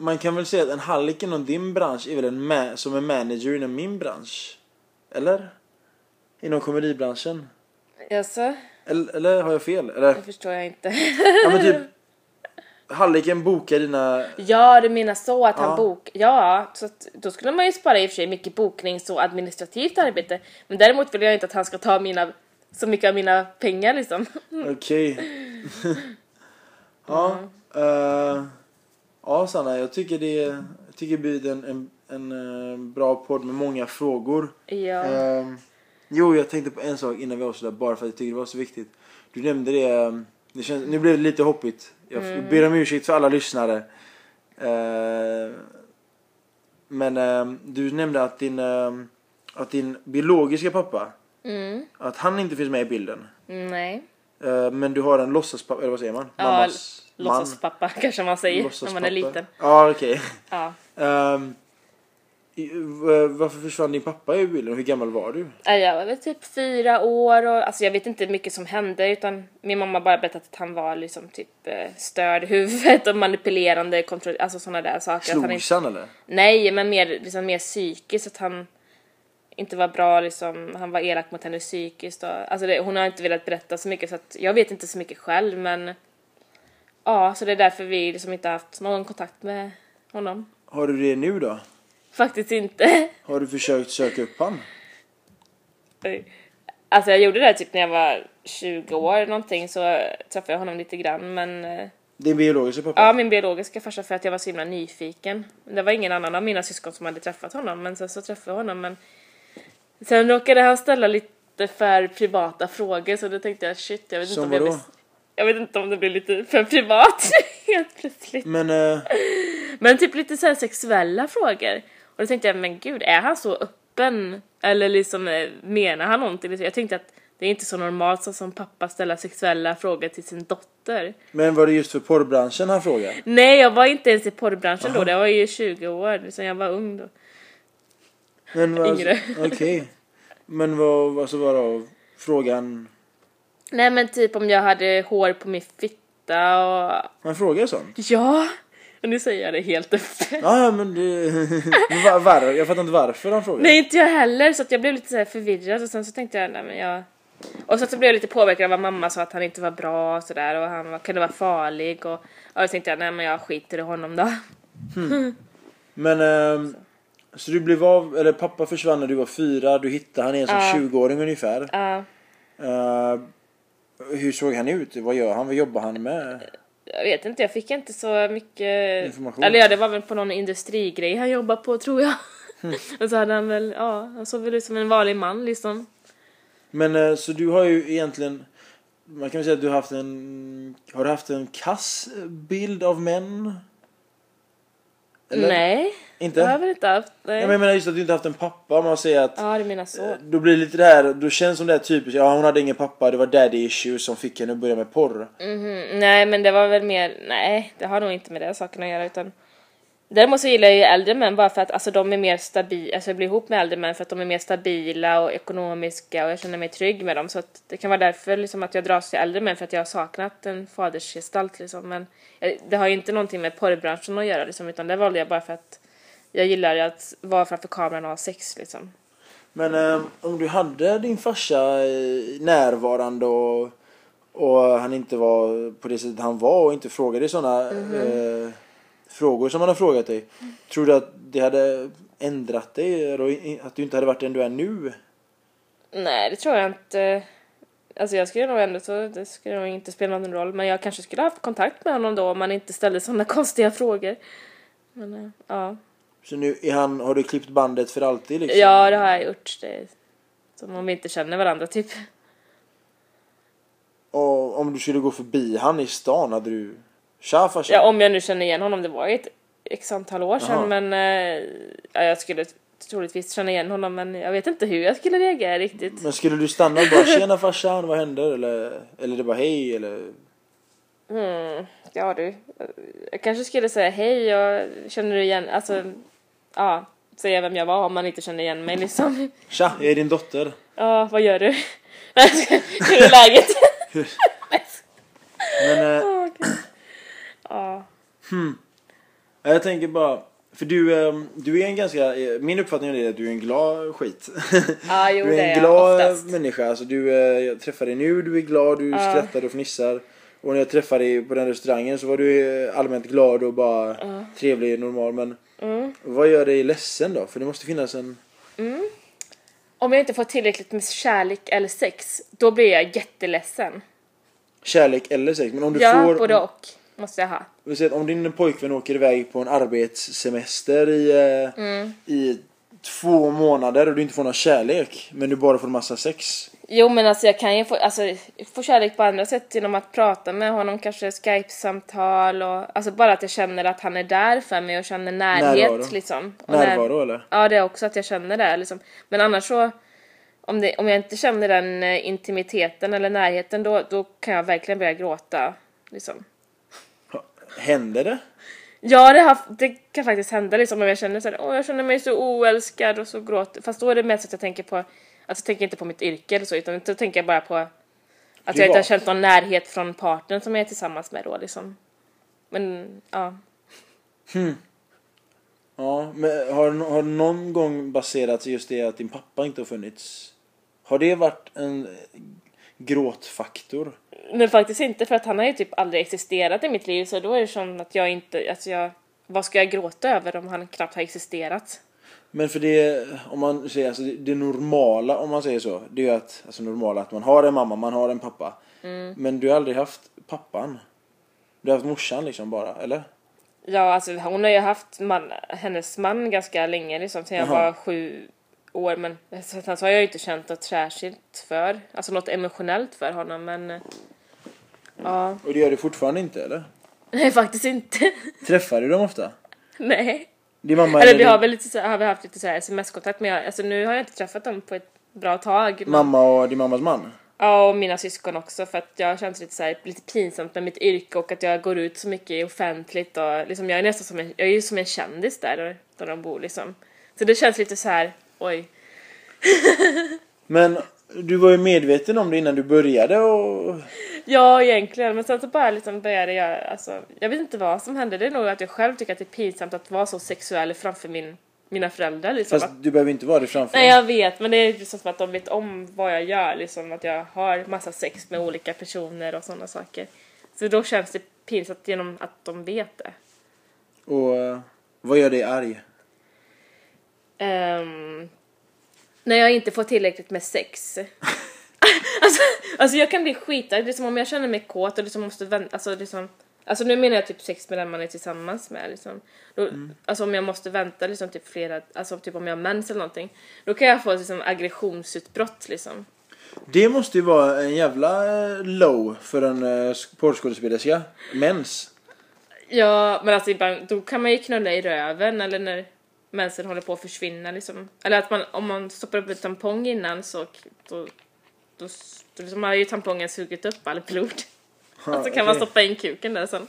man kan väl säga att en hallick inom din bransch är väl en ma- som en manager inom min bransch? Eller? Inom komedibranschen? Jaså? Eller, eller har jag fel? Eller? Det förstår jag inte. Ja men typ Halliken bokar dina... ja, du menar så att Ja. han bok... Ja, så att, då skulle man ju spara i och för sig mycket boknings och administrativt arbete. Men däremot vill jag inte att han ska ta mina, så mycket av mina pengar liksom. Okej. *laughs* ja. eh, ja Sanna, jag tycker det jag tycker det blir en, en, en eh, bra podd med många frågor. Ja. Ehm, jo, jag tänkte på en sak innan vi avslutar bara för att jag tycker det var så viktigt. Du nämnde det, ehm, det känns, nu blev det lite hoppigt. Jag Mm. ber om ursäkt för alla lyssnare. Ehm, men ehm, du nämnde att din, ehm, att din biologiska pappa, Mm. att han inte finns med i bilden. Nej. Ehm, men du har en låtsaspappa, eller vad säger man? Ja, Mammas. Låtsaspappa *laughs* kanske man säger när man är liten. Ja, okej. Ja. *laughs* V- varför försvann din pappa ur bilden? Hur gammal var du? Ja, Jag var väl typ fyra år och alltså jag vet inte mycket som hände utan min mamma bara berättat att han var liksom typ eh, störd i huvudet och manipulerande, kontroll, alltså sådana där saker. Att han inte, Slogs han eller? nej, men mer, liksom mer psykiskt att han inte var bra liksom, han var elak mot henne psykiskt och, alltså det, hon har inte velat berätta så mycket så att jag vet inte så mycket själv men ja, så det är därför vi liksom inte har haft någon kontakt med honom. Har du det nu då? Faktiskt inte. *laughs* Har du försökt söka upp han? Alltså jag gjorde det typ när jag var 20 år någonting så träffade jag honom lite grann men eh, Din biologiska pappa? ja min biologiska farsa för att jag var så himla nyfiken. Det var ingen annan av mina syskon som hade träffat honom men sen så träffade jag honom men sen råkade han ställa lite för privata frågor så då tänkte jag shit jag vet inte Som om jag vadå? Jag vet inte om det blir lite för privat *laughs* helt plötsligt. Men, eh, Men typ lite så sexuella frågor. Och då tänkte jag, men gud, är han så öppen? Eller liksom, eh, menar han någonting? Jag tänkte att det är inte så normalt så som pappa ställa sexuella frågor till sin dotter. men var det just för porrbranschen han frågade? Nej, jag var inte ens i porrbranschen då, det var ju 20 år, så jag var ung då. Men vad, Yngre. Okej. Men vad, alltså vadå? Frågan... Nej men typ om jag hade hår på min fitta och... Han frågar sånt? Ja! Och nu säger jag det helt öppet. Ja, ja men det... *laughs* var, var, jag fattar inte varför han frågar. Nej inte jag heller så att jag blev lite så här förvirrad och sen så tänkte jag nej men jag och så, så blev jag lite påverkad av vad mamma sa att han inte var bra och sådär och han var, kunde vara farlig och, och då tänkte jag nej men jag skiter i honom då. Men... ehm, så du blev av, eller pappa försvann när du var fyra, du hittade han igen som Ja. 20-åring ungefär. Ja, Eh, hur såg han ut? Vad gör han? Vad jobbar han med? jag vet inte, jag fick inte så mycket Information. Eller ja, det var väl på någon industrigrej han jobbade på tror jag. *laughs* och så hade han väl, ja, han såg väl ut som en vanlig man liksom. Men eh, så du har ju egentligen man kan väl säga att du har haft en har du haft en kass bild av män? Eller? Nej, Inte? det har jag väl inte haft. Nej. Ja, men jag menar just att du inte haft en pappa om man säger att Ja, du menar så. då blir det lite det här, då känns som det är typiskt, ja hon hade ingen pappa, det var daddy issues som fick henne att börja med porr. Mhm, Nej men det var väl mer, nej det har nog inte med det saken att göra utan Däremot så gillar jag ju äldre män bara för att alltså, de är mer stabila, alltså jag blir ihop med äldre män för att de är mer stabila och ekonomiska och jag känner mig trygg med dem så att det kan vara därför liksom att jag dras till äldre män för att jag har saknat en fadersgestalt liksom men eh, det har ju inte någonting med porrbranschen att göra liksom utan det valde jag bara för att jag gillar att vara framför kameran och ha sex liksom. Men eh, om du hade din farsa eh, närvarande och, och han inte var på det sättet han var och inte frågade sådana eh, frågor som han har frågat dig. Tror du att det hade ändrat dig? Att du inte hade varit den du är nu? Nej, det tror jag inte. Alltså jag skulle nog ändå så, det skulle nog inte spela någon roll. Men jag kanske skulle ha haft kontakt med honom då om man inte ställde sådana *laughs* konstiga frågor. Men eh, ja. Så nu är han, har du klippt bandet för alltid liksom? Ja, det har jag gjort. Det som om vi inte känner varandra typ. Och om du skulle gå förbi han i stan, hade du... Tja farsan! Ja, om jag nu känner igen honom. Det var ju ett x antal år sedan Jaha. men eh, ja, jag skulle troligtvis känna igen honom men jag vet inte hur jag skulle reagera riktigt. Men skulle du stanna och bara tjena farsan, vad händer? Eller, eller det bara hej eller? Mm, ja du. Jag kanske skulle säga hej jag känner du igen, alltså ja, säga vem jag var om man inte känner igen mig liksom. Tja, jag är din dotter. Ja, vad gör du? hur är läget? *laughs* Men eh, Åh, Gud. Ja. jag tänker bara, för du, eh, du är en ganska, eh, min uppfattning är att du är en glad skit. Ja, *laughs* jo, du är är en jag glad oftast. människa. Alltså, du, eh, jag träffar dig nu, du är glad, du Ja. skrattar och fnissar. Och när jag träffade dig på den restaurangen så var du eh, allmänt glad och bara trevlig, normal. Men Mm. vad gör dig ledsen då? För det måste finnas en... Om jag inte får tillräckligt med kärlek eller sex, då blir jag jätteledsen. Kärlek eller sex. Men om du Ja, får... både och måste jag ha. Vi säger att om din pojkvän åker iväg på en arbetssemester i, eh, Mm. i två månader och du inte får någon kärlek men du bara får massa sex. Jo men alltså jag kan ju få, alltså, få kärlek på andra sätt genom att prata med honom, kanske skype-samtal och alltså bara att jag känner att han är där för mig och känner närhet Närvaro. liksom. Och när- Närvaro eller? Ja det är också att jag känner det liksom. Men annars så, om, det, om jag inte känner den eh, intimiteten eller närheten då, då kan jag verkligen börja gråta. Liksom. Händer det? Ja det, har, det kan faktiskt hända liksom om jag känner såhär, åh jag känner mig så oälskad och så gråter Fast då är det mest att jag tänker på, alltså jag tänker inte på mitt yrke eller så utan då tänker jag bara på att jag inte har Privat. känt någon närhet från partnern som jag är tillsammans med då liksom. Men ja. Ja, men har, har någon gång baserats just det att din pappa inte har funnits? Har det varit en gråtfaktor? Men faktiskt inte för att han har ju typ aldrig existerat i mitt liv så då är det som att jag inte, alltså jag, vad ska jag gråta över om han knappt har existerat? Men för det, om man säger alltså det, normala om man säger så, det är ju att, alltså normala att man har en mamma, man har en pappa. Mm. Men du har aldrig haft pappan? Du har haft morsan liksom bara, eller? Ja, alltså hon har ju haft man, hennes man ganska länge liksom, sen jag Jaha. var sju år men sen så har jag ju inte känt något särskilt för, alltså något emotionellt för honom men eh, ja, Och det gör du fortfarande inte eller? nej faktiskt inte. Träffar du dem ofta? *laughs* nej. Din mamma Eller eller vi har väl lite så, har vi haft lite så sms-kontakt men jag, alltså nu har jag inte träffat dem på ett bra tag. Men, mamma och din mammas man? Ja, och mina syskon också för att jag känns lite så här, lite pinsamt med mitt yrke och att jag går ut så mycket offentligt och liksom jag är nästan som en, jag är ju som en kändis där, där, där de bor liksom. Så det känns lite så här, oj. Men du var ju medveten om det innan du började och... Ja, egentligen, men sen så bara liksom började jag, alltså, jag vet inte vad som hände, det är nog att jag själv tycker att det är pinsamt att vara så sexuell framför min, mina föräldrar liksom. Fast du behöver inte vara det framför nej jag vet, men det är liksom som att de vet om vad jag gör, liksom att jag har massa sex med olika personer och sådana saker. Så då känns det pinsamt genom att de vet det. Och eh, vad gör dig arg? Ehm, när jag inte får tillräckligt med sex. *laughs* alltså, alltså jag kan bli skitarg, liksom om jag känner mig kåt och liksom måste vänta, alltså liksom Alltså nu menar jag typ sex med den man är tillsammans med liksom. Då, Alltså om jag måste vänta liksom typ flera, alltså typ om jag har mens eller någonting. Då kan jag få liksom aggressionsutbrott liksom. Det måste ju vara en jävla eh, low för en uh, porrskådespelerska. Mens. Ja men alltså ibland, då kan man ju knulla i röven eller när mensen håller på att försvinna liksom. Eller att man, om man stoppar upp en tampong innan så då, då, då liksom har ju tampongen sugit upp all blod. *laughs* Ja, Och så kan man okej. stoppa in kuken där sen.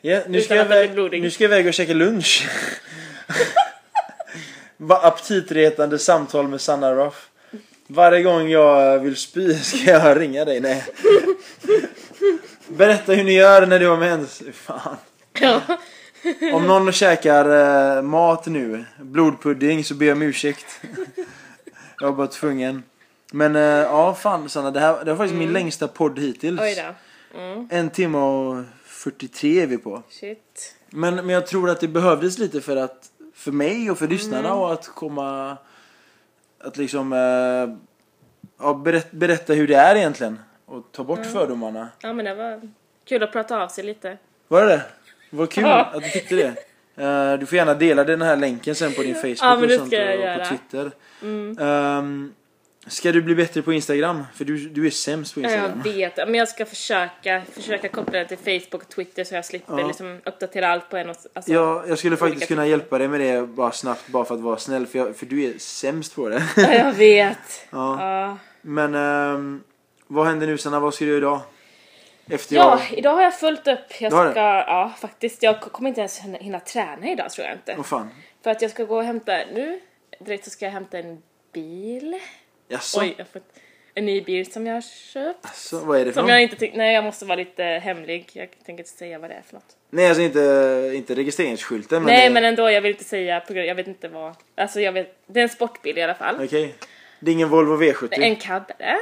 Ja, nu, ska jag blodig. nu ska jag iväg och käka lunch. *laughs* Vad aptitretande samtal med Sanna Ruff. Varje gång jag vill spy *laughs* ska jag ringa dig. Nej. Berätta hur ni gör när du har mens. Fan. Ja. *laughs* Om någon käkar eh, mat nu, blodpudding, så ber jag om ursäkt. *laughs* jag var bara tvungen. Men eh, ja, fan Sanna, det här det var faktiskt min längsta podd hittills. Oj då. Mm. En timme och 43 är vi på. Shit. Men, men jag tror att det behövdes lite för att för mig och för lyssnarna Mm. och att komma att liksom eh, ja, berätta, berätta hur det är egentligen och ta bort Mm. fördomarna. Ja men det var kul att prata av sig lite. Var det det? Vad kul att du tyckte det. Eh, du får gärna dela den här länken sen på din Facebook Ja, och sånt och på Twitter. Mm. Ehm, Ska du bli bättre på Instagram? För du, du är sämst på Ja, Jag Instagram. vet, men jag ska försöka, försöka koppla det till Facebook och Twitter så jag slipper Ja. liksom uppdatera allt på en och alltså, Ja, jag skulle faktiskt kunna hjälpa dig med det bara snabbt, bara för att vara snäll. För, jag, för du är sämst på det. Ja, jag vet. *laughs* ja. Ja. Men ehm, vad händer nu Sanna? Vad ska du göra idag? Efter Ja, jag... idag har jag fullt upp. Jag ska, ja faktiskt, jag kommer inte ens hinna, träna idag tror jag inte. Vad fan? För att jag ska gå och hämta, nu direkt så ska jag hämta en bil. Jaså? Oj, jag fått en ny bil som jag har köpt. Alltså, vad är det för Som något? jag inte tycker, nej jag måste vara lite hemlig. Jag tänker inte säga vad det är för något. Nej, alltså inte, inte registreringsskylten. Men nej det... men ändå, jag vill inte säga, jag vet inte vad. Alltså jag vet, det är en sportbil i alla fall. Okej. Det är ingen Volvo V70? En cab är det.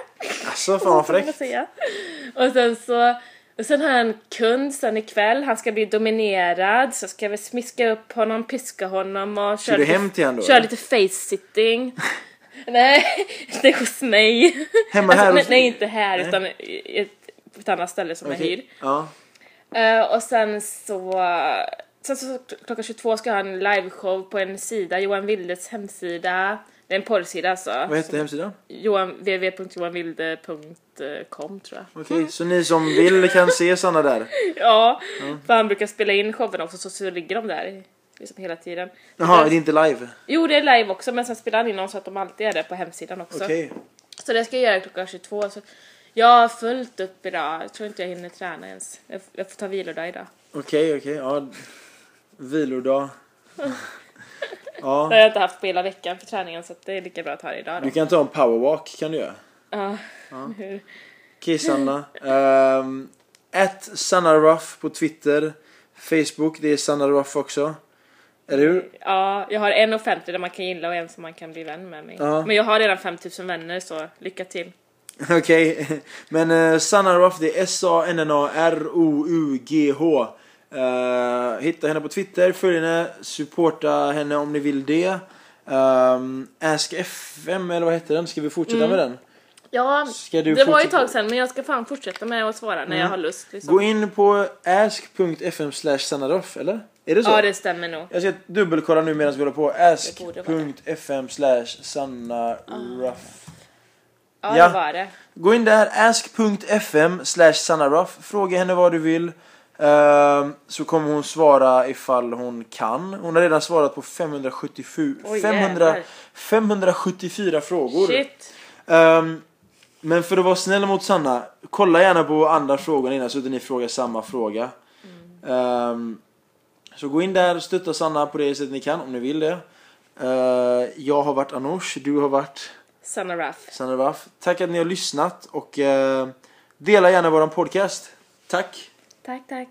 Alltså, fan vad fräckt. *laughs* Och sen så, och sen har jag en kund sen ikväll, han ska bli dominerad så ska jag väl smiska upp honom, piska honom och Ska du hem till han då, köra lite face-sitting. *laughs* nej, det är hos mig. Hemma här alltså, nej, hos nej, dig? inte här Nej. utan på ett annat ställe som jag Okej. hyr. Ja. Eh, och sen så, sen så klockan 22 ska jag ha en liveshow på en sida, Johan Wildes hemsida. Det är en porrsida alltså. Vad heter hemsidan? Johan, www.johanvilde.com tror jag. Okej, så ni som vill kan se Sanna där. *laughs* Ja, för han brukar spela in showen också så, så ligger de där liksom hela tiden. Jaha, det är inte live? Jo, det är live också men sen spelar han in dem så att de alltid är där på hemsidan också. Okej. Så det ska jag göra klockan 22. Så jag har fullt upp idag. Jag tror inte jag hinner träna ens. Jag, jag får ta vilodag idag. Okej, okej. Ja. Vilodag. *laughs* Det har Ja. jag inte haft på hela veckan för träningen så det är lika bra att ta det idag då. Du kan ta en powerwalk kan du göra. Ja. *laughs* Hur? Okej Sanna. Um, at Sanna Ruff på Twitter. Facebook, det är Sanna Ruff också. Eller hur? Ja, jag har en offentlig där man kan gilla och en som man kan bli vän med mig. Ja. Men jag har redan 5000 vänner så lycka till. *laughs* Okej. Men uh, Sanna Ruff, det är S-A-N-N-A-R-O-U-G-H. Uh, hitta henne på Twitter, följ henne, supporta henne om ni vill det. Um, Ask FM, eller vad heter den? Ska vi fortsätta med den? Ja, det var ett tag sedan men jag ska fan fortsätta med att svara när jag har lust. Liksom. Gå in på ask.fm slash sannaruff, eller? Är det så? Ja, det stämmer nog. Jag ska dubbelkolla nu medan vi håller på. Ask.fm slash sannaruff. Ja, Ja. det var det. Gå in där, ask.fm slash sannaruff. Fråga henne vad du vill. Ehm, så kommer hon svara ifall hon kan. Hon har redan svarat på 577, Oj, 500, jävlar. 574 frågor. Shit. Ehm, men för att vara snäll mot Sanna, kolla gärna på andra frågor innan så att ni frågar samma fråga. Ehm, så gå in där stötta Sanna på det sättet ni kan om ni vill det. Jag har varit Anoush, du har varit Sanna Raff. Sanna Raff. Tack att ni har lyssnat och dela gärna våran podcast. Tack! Tack, tack.